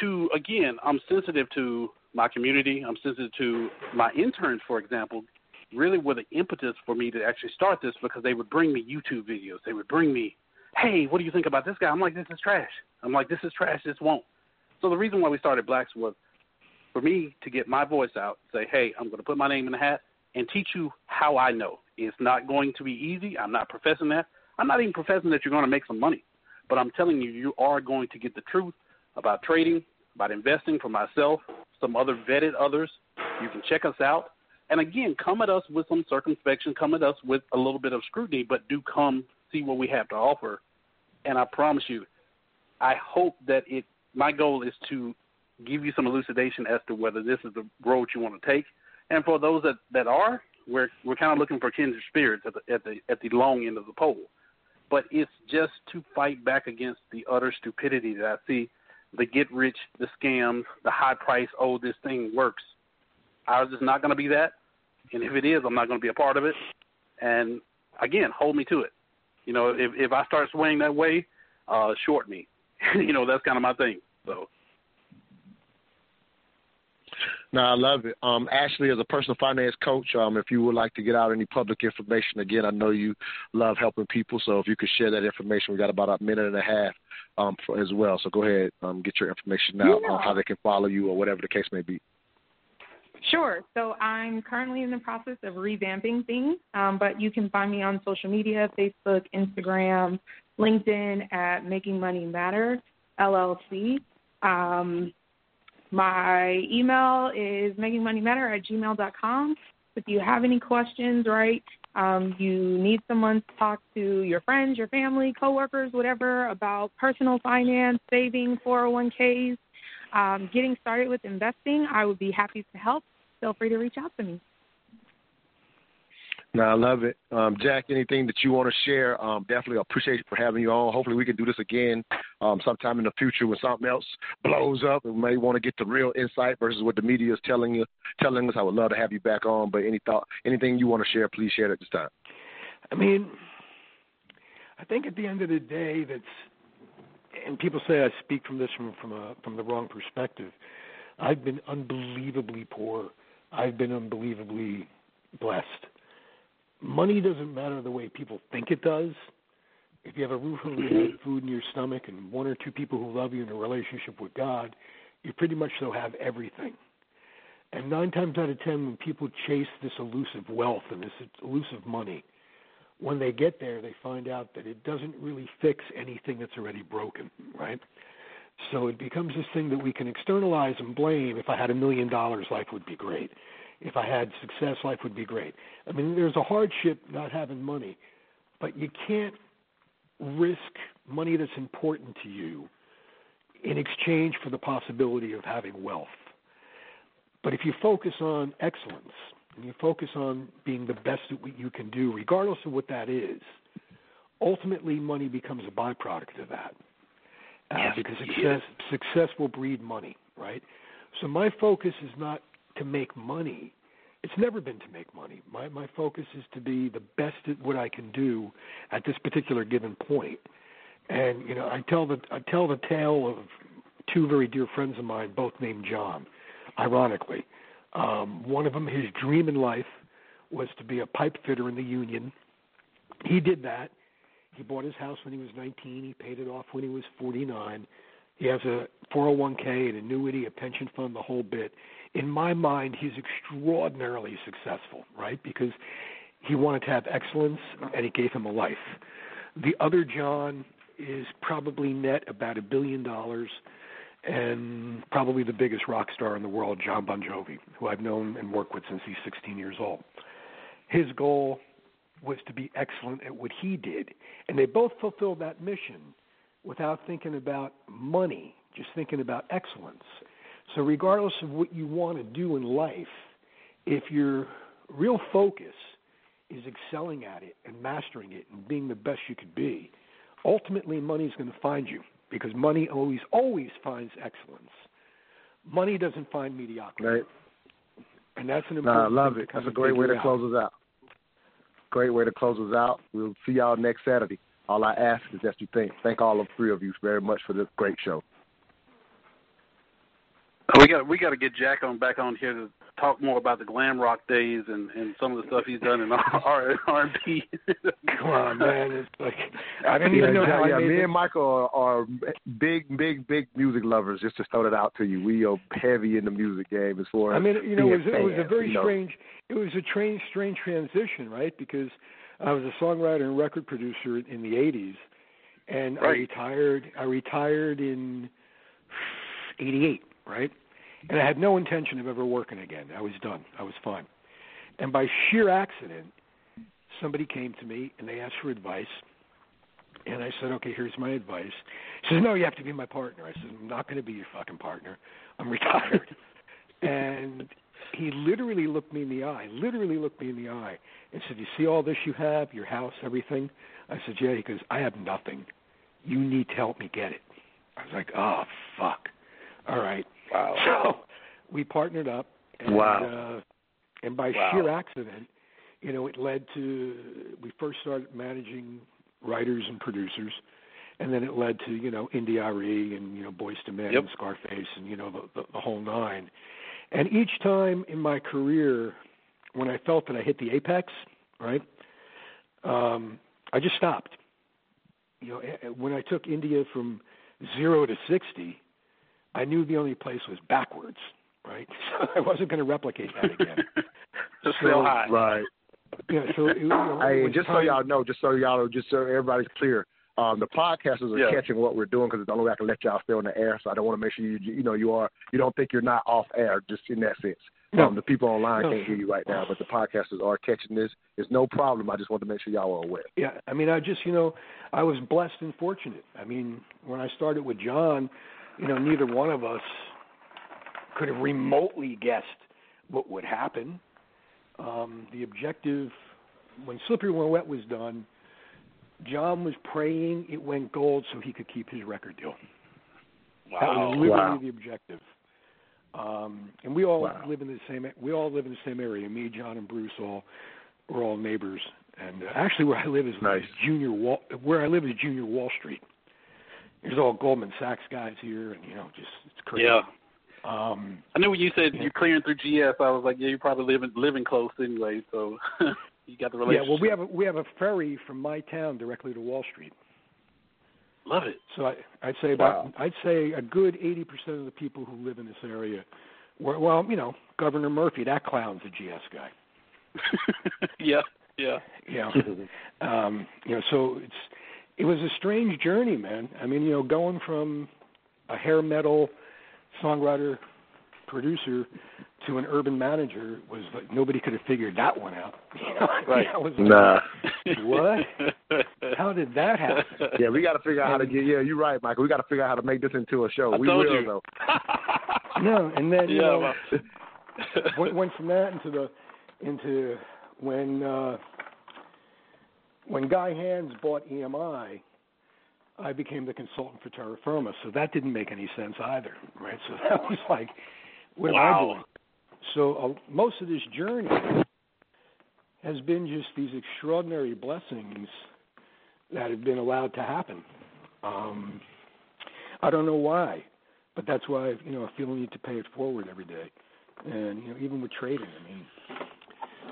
[SPEAKER 5] to again, I'm sensitive to my community. I'm sensitive to my interns, for example, really were the impetus for me to actually start this because they would bring me YouTube videos. They would bring me, hey, what do you think about this guy? I'm like, this is trash. I'm like, this is trash. This won't. So the reason why we started Blacks was for me to get my voice out, say, hey, I'm going to put my name in the hat and teach you how I know. It's not going to be easy. I'm not professing that. I'm not even professing that you're going to make some money. But I'm telling you, you are going to get the truth about trading, about investing for myself, some other vetted others. You can check us out. And again, come at us with some circumspection, come at us with a little bit of scrutiny, but do come see what we have to offer. And I promise you, I hope that it, my goal is to give you some elucidation as to whether this is the road you want to take. And for those that, that are, we're, we're kind of looking for kindred spirits at the, at the, at the long end of the pole. But it's just to fight back against the utter stupidity that I see the get rich, the scams, the high price, oh, this thing works. Ours is not going to be that. And if it is, I'm not going to be a part of it. And again, hold me to it. You know, if if I start swaying that way, uh, short me. *laughs* you know, that's kind of my thing. So
[SPEAKER 2] No, I love it. Um, Ashley, as a personal finance coach, um, if you would like to get out any public information, again, I know you love helping people, so if you could share that information, we got about a minute and a half um, for, as well. So go ahead, um, get your information out
[SPEAKER 20] Yeah.
[SPEAKER 2] on how they can follow you or whatever the case may be.
[SPEAKER 8] Sure. So I'm currently in the process of revamping things, um, but you can find me on social media Facebook, Instagram, LinkedIn at Making Money Matter LLC. Um, my email is makingmoneymatter at gmail.com. If you have any questions, right, um, you need someone to talk to your friends, your family, coworkers, whatever, about personal finance, saving, 401ks, um, getting started with investing, I would be happy to help. Feel free to reach out to me.
[SPEAKER 2] No, I love it. Um, Jack, anything that you want to share? Um, definitely appreciate you for having you on. Hopefully, we can do this again um, sometime in the future when something else blows up and we may want to get the real insight versus what the media is telling you, telling us. I would love to have you back on. But any thought, anything you want to share, please share at this time.
[SPEAKER 4] I mean, I think at the end of the day, that's and people say I speak from this from from a from the wrong perspective. I've been unbelievably poor. I've been unbelievably blessed money doesn't matter the way people think it does. If you have a roof over your head, food in your stomach, and one or two people who love you in a relationship with God, you pretty much so have everything. And nine times out of ten, when people chase this elusive wealth and this elusive money, when they get there, they find out that it doesn't really fix anything that's already broken, right? So it becomes this thing that we can externalize and blame. If I had a million dollars, life would be great if I had success, life would be great. I mean, there's a hardship not having money, but you can't risk money that's important to you in exchange for the possibility of having wealth. But if you focus on excellence and you focus on being the best at what you can do, regardless of what that is, ultimately money becomes a byproduct of that. Uh, yes, because success, success will breed money, right? So my focus is not to make money. It's never been to make money. My my focus is to be the best at what I can do at this particular given point. And you know, I tell the I tell the tale of two very dear friends of mine, both named John. Ironically, um, one of them, his dream in life was to be a pipe fitter in the union. He did that. He bought his house when he was 19. He paid it off when he was 49. He has a 401k, an annuity, a pension fund, the whole bit in my mind, he's extraordinarily successful, right? Because he wanted to have excellence and it gave him a life. The other John is probably net about a billion dollars and probably the biggest rock star in the world, John Bon Jovi, who I've known and worked with since he's 16 years old. His goal was to be excellent at what he did, and they both fulfilled that mission without thinking about money, just thinking about excellence. So, regardless of what you want to do in life, if your real focus is excelling at it and mastering it and being the best you could be, ultimately money is going to find you because money always, always finds excellence. Money doesn't find mediocrity.
[SPEAKER 2] Right.
[SPEAKER 4] And that's an
[SPEAKER 2] No,
[SPEAKER 4] important
[SPEAKER 2] I love it. That's a great way to
[SPEAKER 4] out.
[SPEAKER 2] close us out. Great way to close us out. We'll see y'all next Saturday. All I ask is that you think. Thank all of three of you very much for this great show.
[SPEAKER 5] We got we got to get Jack on back on here to talk more about the glam rock days and and some of the stuff he's done in *laughs* R R and B.
[SPEAKER 4] Come on, man! It's like I didn't even know
[SPEAKER 2] yeah,
[SPEAKER 4] how
[SPEAKER 2] yeah,
[SPEAKER 4] I made
[SPEAKER 2] me
[SPEAKER 4] this.
[SPEAKER 2] and Michael are, are big, big, big music lovers. Just to throw that out to you, we are heavy in the music game as far as
[SPEAKER 4] I mean, you know, it
[SPEAKER 2] being
[SPEAKER 4] was, it was a very
[SPEAKER 2] you know.
[SPEAKER 4] strange. It was a strange, strange transition, right? Because I was a songwriter and record producer in the '80s, and I retired. I retired in '88, right? And I had no intention of ever working again. I was done. I was fine. And by sheer accident, somebody came to me and they asked for advice. And I said, okay, here's my advice. He says, no, you have to be my partner. I said, I'm not going to be your fucking partner. I'm *laughs* retired. and he literally looked me in the eye, literally looked me in the eye, and said, you see all this you have, your house, everything? I said, yeah. He goes, I have nothing. You need to help me get it. I was like, oh, fuck. All right.
[SPEAKER 2] Wow. *laughs*
[SPEAKER 4] So we partnered up. And,
[SPEAKER 2] Wow.
[SPEAKER 4] Uh, and by
[SPEAKER 2] Wow.
[SPEAKER 4] sheer accident, you know, it led to we first started managing writers and producers, and then it led to you know India and you know Boyz II Men
[SPEAKER 5] Yep.
[SPEAKER 4] and Scarface and you know the, the, the whole nine. And each time in my career, when I felt that I hit the apex, right, um, I just stopped. You know, when I took India from zero to sixty, I knew the only place was backwards, right? *laughs* So I wasn't going to replicate that again. *laughs*
[SPEAKER 5] Just
[SPEAKER 4] So-
[SPEAKER 5] sell high.
[SPEAKER 2] Right.
[SPEAKER 4] Yeah, so it, you know, it
[SPEAKER 2] Hey,
[SPEAKER 4] was
[SPEAKER 2] just so
[SPEAKER 4] time-
[SPEAKER 2] y'all know, just so y'all know, just so everybody's clear, um, the podcasters are
[SPEAKER 4] Yeah.
[SPEAKER 2] catching what we're doing because it's the only way I can let y'all stay on the air. So I don't want to make sure you, you know, you are, you don't think you're not off air, just in that sense.
[SPEAKER 4] No.
[SPEAKER 2] Um, the people online
[SPEAKER 4] No.
[SPEAKER 2] can't hear you right now, but the podcasters are catching this. It's no problem. I just want to make sure y'all are aware.
[SPEAKER 4] Yeah, I mean, I just, you know, I was blessed and fortunate. I mean, when I started with John, you know, neither one of us could have remotely guessed what would happen. Um, the objective, when Slippery When Wet was done, John was praying it went gold so he could keep his record deal. Wow. That was literally
[SPEAKER 2] Wow.
[SPEAKER 4] the objective. Um, and we all
[SPEAKER 2] Wow.
[SPEAKER 4] live in the same. We all live in the same area. Me, John, and Bruce all we're all neighbors. And uh, actually, where I live is
[SPEAKER 2] Nice.
[SPEAKER 4] Junior Wall. Where I live is Junior Wall Street. There's all Goldman Sachs guys here, and you know, just it's crazy.
[SPEAKER 5] Yeah.
[SPEAKER 4] Um,
[SPEAKER 5] I knew when you said you're clearing through GS, I was like, yeah, you're probably living living close anyway, so *laughs* you got the relationship. yeah.
[SPEAKER 4] Well, we have a, we have a ferry from my town directly to Wall Street.
[SPEAKER 5] Love it.
[SPEAKER 4] So I, I'd say about
[SPEAKER 2] Wow.
[SPEAKER 4] I'd say a good eighty percent of the people who live in this area, were, well, you know, Governor Murphy, that clown's a GS guy. *laughs*
[SPEAKER 5] yeah, yeah.
[SPEAKER 4] You know, um, you know, so it's it was a strange journey, man. I mean, you know, going from a hair metal songwriter producer to an urban manager was like nobody could have figured that one out. *laughs* You know,
[SPEAKER 5] Right.
[SPEAKER 4] I was
[SPEAKER 2] Nah.
[SPEAKER 4] like, what? *laughs* How did that happen?
[SPEAKER 2] Yeah, we got to figure out how to get. Yeah, you're right, Michael. We got to figure out how to make this into a show.
[SPEAKER 5] I
[SPEAKER 2] we
[SPEAKER 5] told
[SPEAKER 2] will
[SPEAKER 5] you.
[SPEAKER 2] though. *laughs*
[SPEAKER 4] No, and then you
[SPEAKER 5] Yeah,
[SPEAKER 4] know,
[SPEAKER 5] well.
[SPEAKER 4] went, went from that into the into when uh when Guy Hands bought EMI, I became the consultant for Terra Firma, so that didn't make any sense either, right? So that was like, what am I
[SPEAKER 5] Wow.
[SPEAKER 4] doing? So uh, most of this journey has been just these extraordinary blessings that have been allowed to happen. Um, I don't know why, but that's why you know I feel the need to pay it forward every day, and you know even with trading, I mean,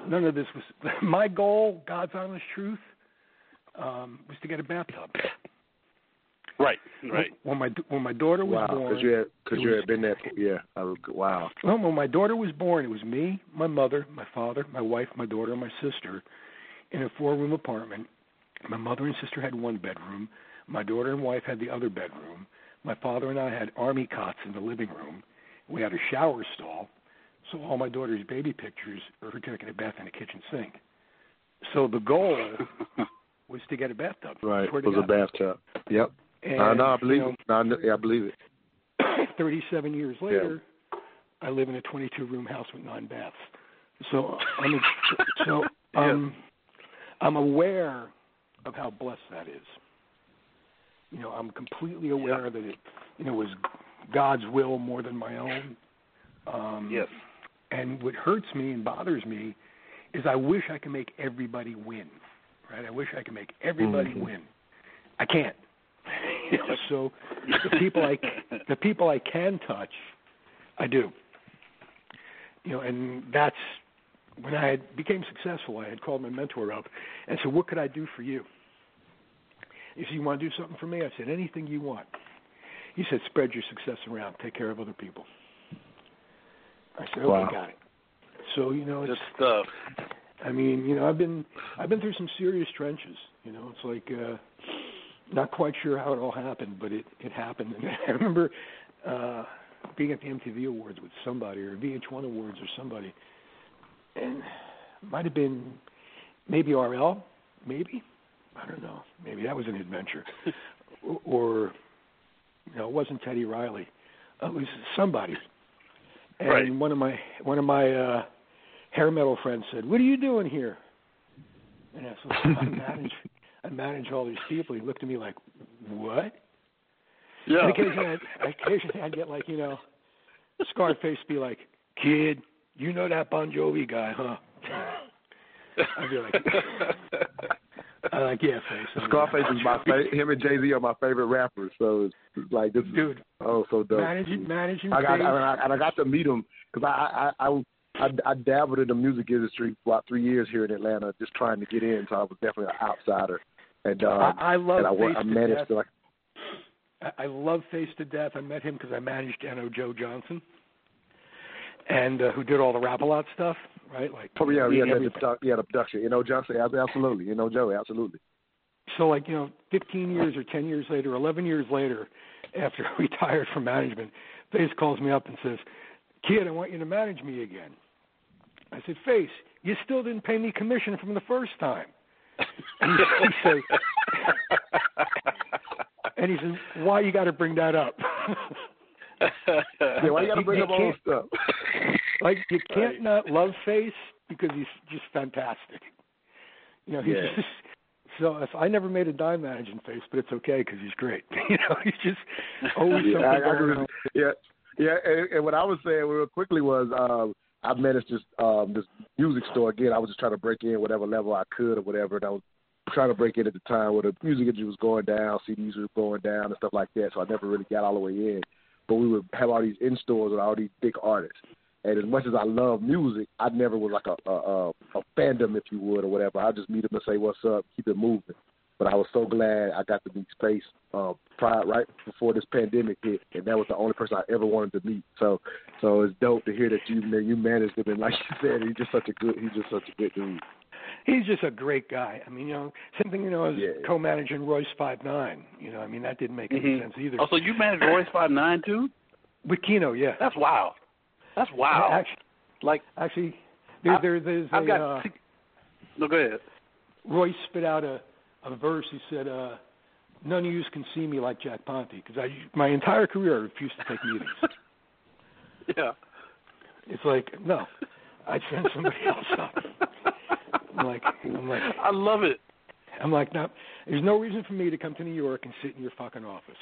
[SPEAKER 4] none of this was *laughs* my goal. God's honest truth um, was to get a bathtub.
[SPEAKER 5] Right, right.
[SPEAKER 4] When my when my daughter was
[SPEAKER 2] Wow,
[SPEAKER 4] born,
[SPEAKER 2] because you had because you
[SPEAKER 4] was-
[SPEAKER 2] had been there. Yeah. I was, wow.
[SPEAKER 4] Well, when my daughter was born, it was me, my mother, my father, my wife, my daughter, and my sister in a four room apartment. My mother and sister had one bedroom. My daughter and wife had the other bedroom. My father and I had army cots in the living room. We had a shower stall. So all my daughter's baby pictures are her taking a bath in the kitchen sink. So the goal *laughs* was to get a bathtub.
[SPEAKER 2] Right.
[SPEAKER 4] Swear
[SPEAKER 2] It
[SPEAKER 4] to
[SPEAKER 2] was a bathtub. Yep.
[SPEAKER 4] And,
[SPEAKER 2] uh, no, I believe
[SPEAKER 4] you know,
[SPEAKER 2] it. I I believe it. *coughs*
[SPEAKER 4] 37 years later, I live in a 22 room house with nine baths. So I'm ex- *laughs* so um, I'm aware of how blessed that is. You know, I'm completely aware that it you know was God's will more than my own. Um,
[SPEAKER 5] Yes.
[SPEAKER 4] And what hurts me and bothers me is I wish I could make everybody win. Right? I wish I could make everybody
[SPEAKER 2] Mhm.
[SPEAKER 4] win. I can't. You *laughs* know, so the people I the people I can touch, I do. You know, and that's when I had, became successful. I had called my mentor up and said, "What could I do for you?" He said, "You want to do something for me?" I said, "Anything you want." He said, "Spread your success around. Take care of other people." I said, "Okay,
[SPEAKER 2] Wow.
[SPEAKER 4] got it." So you know, it's
[SPEAKER 5] Good stuff.
[SPEAKER 4] I mean, you know, I've been I've been through some serious trenches. You know, it's like uh not quite sure how it all happened, but it it happened. And *laughs* I remember uh being at the MTV Awards with somebody or VH1 Awards or somebody, and might have been maybe RL, maybe I don't know, maybe that was an adventure, *laughs* or, you know, it wasn't Teddy Riley, it was somebody, and
[SPEAKER 5] Right.
[SPEAKER 4] one of my one of my uh hair metal friend said, "What are you doing here?" And I said, "I manage, *laughs* I manage all these people." He looked at me like, "What?"
[SPEAKER 5] Yeah.
[SPEAKER 4] And occasionally, I'd, occasionally I'd get like, you know, Scarface be like, "Kid, you know that Bon Jovi guy, huh?" *laughs* I'd be like, "I'm like, yeah, face." Oh, I know
[SPEAKER 2] Scarface
[SPEAKER 4] that
[SPEAKER 2] is my
[SPEAKER 4] Bon Jovi."
[SPEAKER 2] fa- him and Jay Z are my favorite rappers. So it's, like this is oh so dope.
[SPEAKER 4] managing, managing.
[SPEAKER 2] I got I, and I got to meet him because I, I I I I dabbled in the music industry for about three years here in Atlanta, just trying to get in. So I was definitely an outsider. And um,
[SPEAKER 4] I, I love
[SPEAKER 2] and I,
[SPEAKER 4] Face
[SPEAKER 2] I
[SPEAKER 4] to
[SPEAKER 2] managed
[SPEAKER 4] Death.
[SPEAKER 2] to like
[SPEAKER 4] I, I love Face to Death. I met him because I managed N.O. Joe Johnson. and uh, who did all the rap a lot stuff, right? Like
[SPEAKER 2] Oh yeah, yeah, the, the, yeah, the production. You know, Johnson, absolutely. You know, Joey, absolutely.
[SPEAKER 4] So like you know, 15 years or 10 years later, 11 years later, after *laughs* I retired from management, Face calls me up and says, "Kid, I want you to manage me again." I said, "Face, you still didn't pay me commission from the first time." And he, he says, *laughs* and he says, "Why you got to bring that up?"
[SPEAKER 2] Yeah, why you gotta bring up all stuff?
[SPEAKER 4] like you can't not love Face because he's just fantastic. You know, he's
[SPEAKER 2] Yeah.
[SPEAKER 4] just so. If I never made a dime managing Face, but it's okay because he's great. *laughs* you know, he's just always
[SPEAKER 2] yeah,
[SPEAKER 4] something
[SPEAKER 2] I, I
[SPEAKER 4] going
[SPEAKER 2] agree
[SPEAKER 4] on.
[SPEAKER 2] with you. Yeah, yeah. And, and what I was saying real quickly was, um, I managed this um, this music store again. I was just trying to break in whatever level I could or whatever, and I was trying to break in at the time where the music industry was going down, CDs were going down, and stuff like that. So I never really got all the way in. But we would have all these in stores with all these big artists. And as much as I love music, I never was like a a, a, a fandom, if you would, or whatever. I just meet them and say what's up, keep it moving. But I was so glad I got to meet Space uh, prior, right before this pandemic hit, and that was the only person I ever wanted to meet. So, so it's dope to hear that you that you managed him, and like you said, he's just such a good he's just such a good dude.
[SPEAKER 4] He's just a great guy. I mean, you know, same thing, you know, as co-managing Royce Five Nine. You know, I mean, that didn't make any
[SPEAKER 5] Mhm.
[SPEAKER 4] sense either.
[SPEAKER 5] Oh, so you managed Royce Five Nine too?
[SPEAKER 4] With Keno, yeah.
[SPEAKER 5] That's wow. That's wow.
[SPEAKER 4] Actually,
[SPEAKER 5] like
[SPEAKER 4] actually, there,
[SPEAKER 5] I-
[SPEAKER 4] there, there's
[SPEAKER 5] I've
[SPEAKER 4] a,
[SPEAKER 5] got.
[SPEAKER 4] uh,
[SPEAKER 5] no, go ahead.
[SPEAKER 4] Royce spit out a, a verse. He said, uh, "None of you can see me like Jack Ponti because I my entire career I refused to take meetings. *laughs*
[SPEAKER 5] Yeah.
[SPEAKER 4] It's like no, I'd send somebody *laughs* else up. I'm like, I'm like,
[SPEAKER 5] I love it.
[SPEAKER 4] I'm like, no, there's no reason for me to come to New York and sit in your fucking office,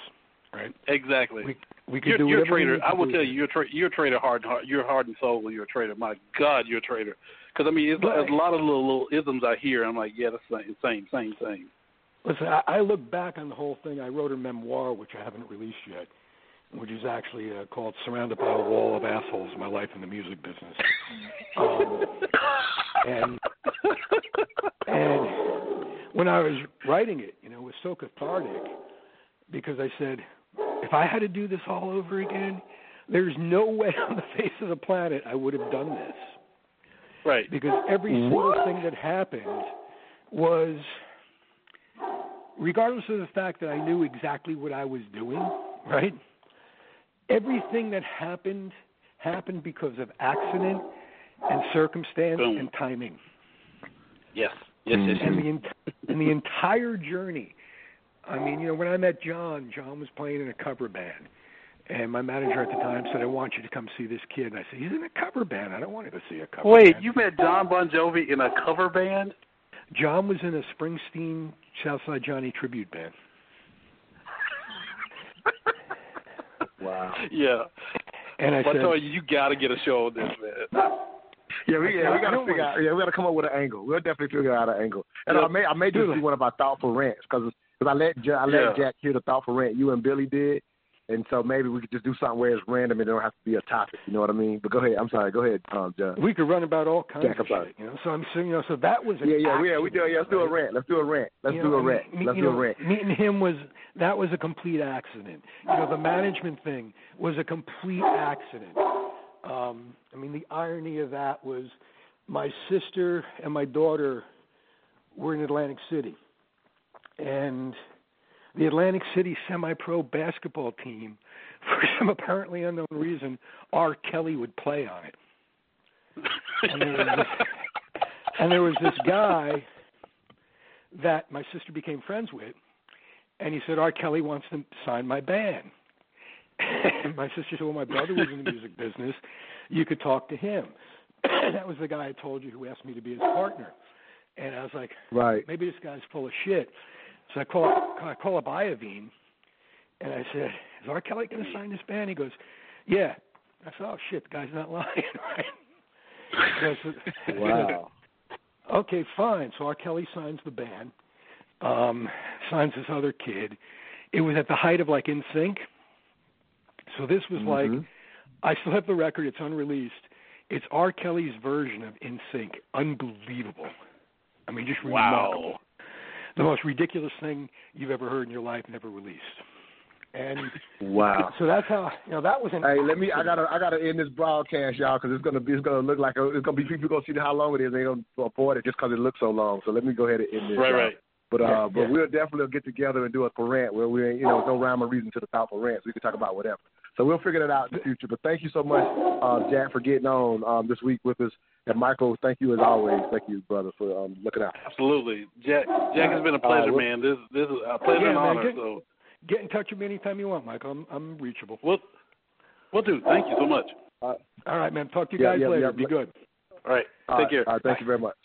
[SPEAKER 4] right?
[SPEAKER 5] Exactly.
[SPEAKER 4] We we could
[SPEAKER 5] you're,
[SPEAKER 4] do
[SPEAKER 5] you're a trader. I will tell you, you're a tra- you're a trader hard, hard. You're heart and soul. You're a trader. My God, you're a trader. Because I mean, it's, there's a lot of little little isms I hear. I'm like, yeah, that's the same, same, same, same.
[SPEAKER 4] Listen, I, I look back on the whole thing. I wrote a memoir, which I haven't released yet, which is actually uh, called "Surrounded by a Wall of Assholes: My Life in the Music Business." Um, and and when I was writing it, you know, it was so cathartic because I said, if I had to do this all over again, there's no way *laughs* on the face of the planet I would have done this.
[SPEAKER 5] Right.
[SPEAKER 4] Because every mm-hmm. single thing that happened was, regardless of the fact that I knew exactly what I was doing, right? Everything that happened happened because of accident and circumstance
[SPEAKER 5] Boom.
[SPEAKER 4] and timing.
[SPEAKER 5] Yes. Yes. Yes.
[SPEAKER 4] And the ent- and the entire journey. I mean, you know, when I met John, John was playing in a cover band. And my manager at the time said, I want you to come see this kid. And I said, He's in a cover band. I don't want to go see a cover band.
[SPEAKER 5] Wait,
[SPEAKER 4] band.
[SPEAKER 5] you met John Bon Jovi in a cover band?
[SPEAKER 4] John was in a Springsteen Southside Johnny tribute band. *laughs*
[SPEAKER 2] Wow.
[SPEAKER 5] Yeah.
[SPEAKER 4] And I
[SPEAKER 5] but
[SPEAKER 4] said-
[SPEAKER 5] tell you, you got to get a show on this, man.
[SPEAKER 2] Yeah, we yeah, we gotta figure out. Yeah, we gotta come up with an angle. We'll definitely figure out an angle. And
[SPEAKER 5] Yeah.
[SPEAKER 2] I may I may just do one of our thoughtful rants because because I let Ja- I let
[SPEAKER 5] Yeah.
[SPEAKER 2] Jack hear the thoughtful rant you and Billy did, and so maybe we could just do something where it's random and it don't have to be a topic. You know what I mean? But go ahead. I'm sorry. Go ahead, um, John.
[SPEAKER 4] We could run about all kinds
[SPEAKER 2] Jack,
[SPEAKER 4] of shit, you know. So I'm saying, you know, so that was
[SPEAKER 2] Yeah, yeah, yeah. We do. Yeah, let's do a rant. Let's do a rant. Let's
[SPEAKER 4] You
[SPEAKER 2] do
[SPEAKER 4] know,
[SPEAKER 2] a rant.
[SPEAKER 4] me-
[SPEAKER 2] Let's do a rant.
[SPEAKER 4] Meeting him was that was a complete accident. You know, the management thing was a complete accident. Um, I mean, the irony of that was my sister and my daughter were in Atlantic City, and the Atlantic City semi-pro basketball team, *laughs* for some apparently unknown reason, R. Kelly would play on it. And there was this, *laughs* and there was this guy that my sister became friends with, and he said, R. Kelly wants to sign my band. And my sister said, Well, my brother was in the music business. You could talk to him. *clears throat* that was the guy I told you who asked me to be his partner. And I was like,
[SPEAKER 2] Right.
[SPEAKER 4] maybe this guy's full of shit. So I call up, I call up Iovine, and I said, "Is R. Kelly going to sign this band?" He goes, "Yeah." I said, "Oh shit, the guy's not lying, *laughs* right?" Goes,
[SPEAKER 2] Wow. *laughs*
[SPEAKER 4] okay, fine. So R. Kelly signs the band, um, signs this other kid. It was at the height of like In Sync. So this was like,
[SPEAKER 2] Mhm.
[SPEAKER 4] I still have the record. It's unreleased. It's R. Kelly's version of In Sync. Unbelievable. I mean, just
[SPEAKER 5] Wow.
[SPEAKER 4] remarkable. The most ridiculous thing you've ever heard in your life, never released. And
[SPEAKER 2] Wow. *laughs*
[SPEAKER 4] so that's how you know that was an.
[SPEAKER 2] Hey, let me. I gotta. I gotta end this broadcast, y'all, because it's gonna be. It's gonna look like a, it's gonna be people gonna see how long it is. They gonna afford it just because it looks so long. So let me go ahead and end this.
[SPEAKER 5] Right,
[SPEAKER 2] y'all.
[SPEAKER 5] right.
[SPEAKER 2] But uh,
[SPEAKER 5] Yeah,
[SPEAKER 2] but
[SPEAKER 5] yeah.
[SPEAKER 2] we'll definitely get together and do a for rant where we you know, no rhyme or reason to the top of rants. We can talk about whatever. So we'll figure that out in the future. But thank you so much, uh, Jack, for getting on um, this week with us. And Michael, thank you as always. Thank you, brother, for um, looking out.
[SPEAKER 5] Absolutely, Jack. Jack has been a pleasure,
[SPEAKER 2] Uh,
[SPEAKER 5] man. This this is a pleasure
[SPEAKER 4] yeah,
[SPEAKER 5] and
[SPEAKER 4] man,
[SPEAKER 5] honor.
[SPEAKER 4] get,
[SPEAKER 5] So
[SPEAKER 4] get in touch with me anytime you want, Michael. I'm I'm reachable.
[SPEAKER 5] we'll we'll do. Thank you so much.
[SPEAKER 2] Uh,
[SPEAKER 4] All right, man. Talk to you
[SPEAKER 2] Yeah,
[SPEAKER 4] guys
[SPEAKER 2] yeah,
[SPEAKER 4] later.
[SPEAKER 2] yeah.
[SPEAKER 4] Be good.
[SPEAKER 5] All right.
[SPEAKER 2] All
[SPEAKER 5] Take
[SPEAKER 2] right,
[SPEAKER 5] care.
[SPEAKER 2] All right, thank you very much.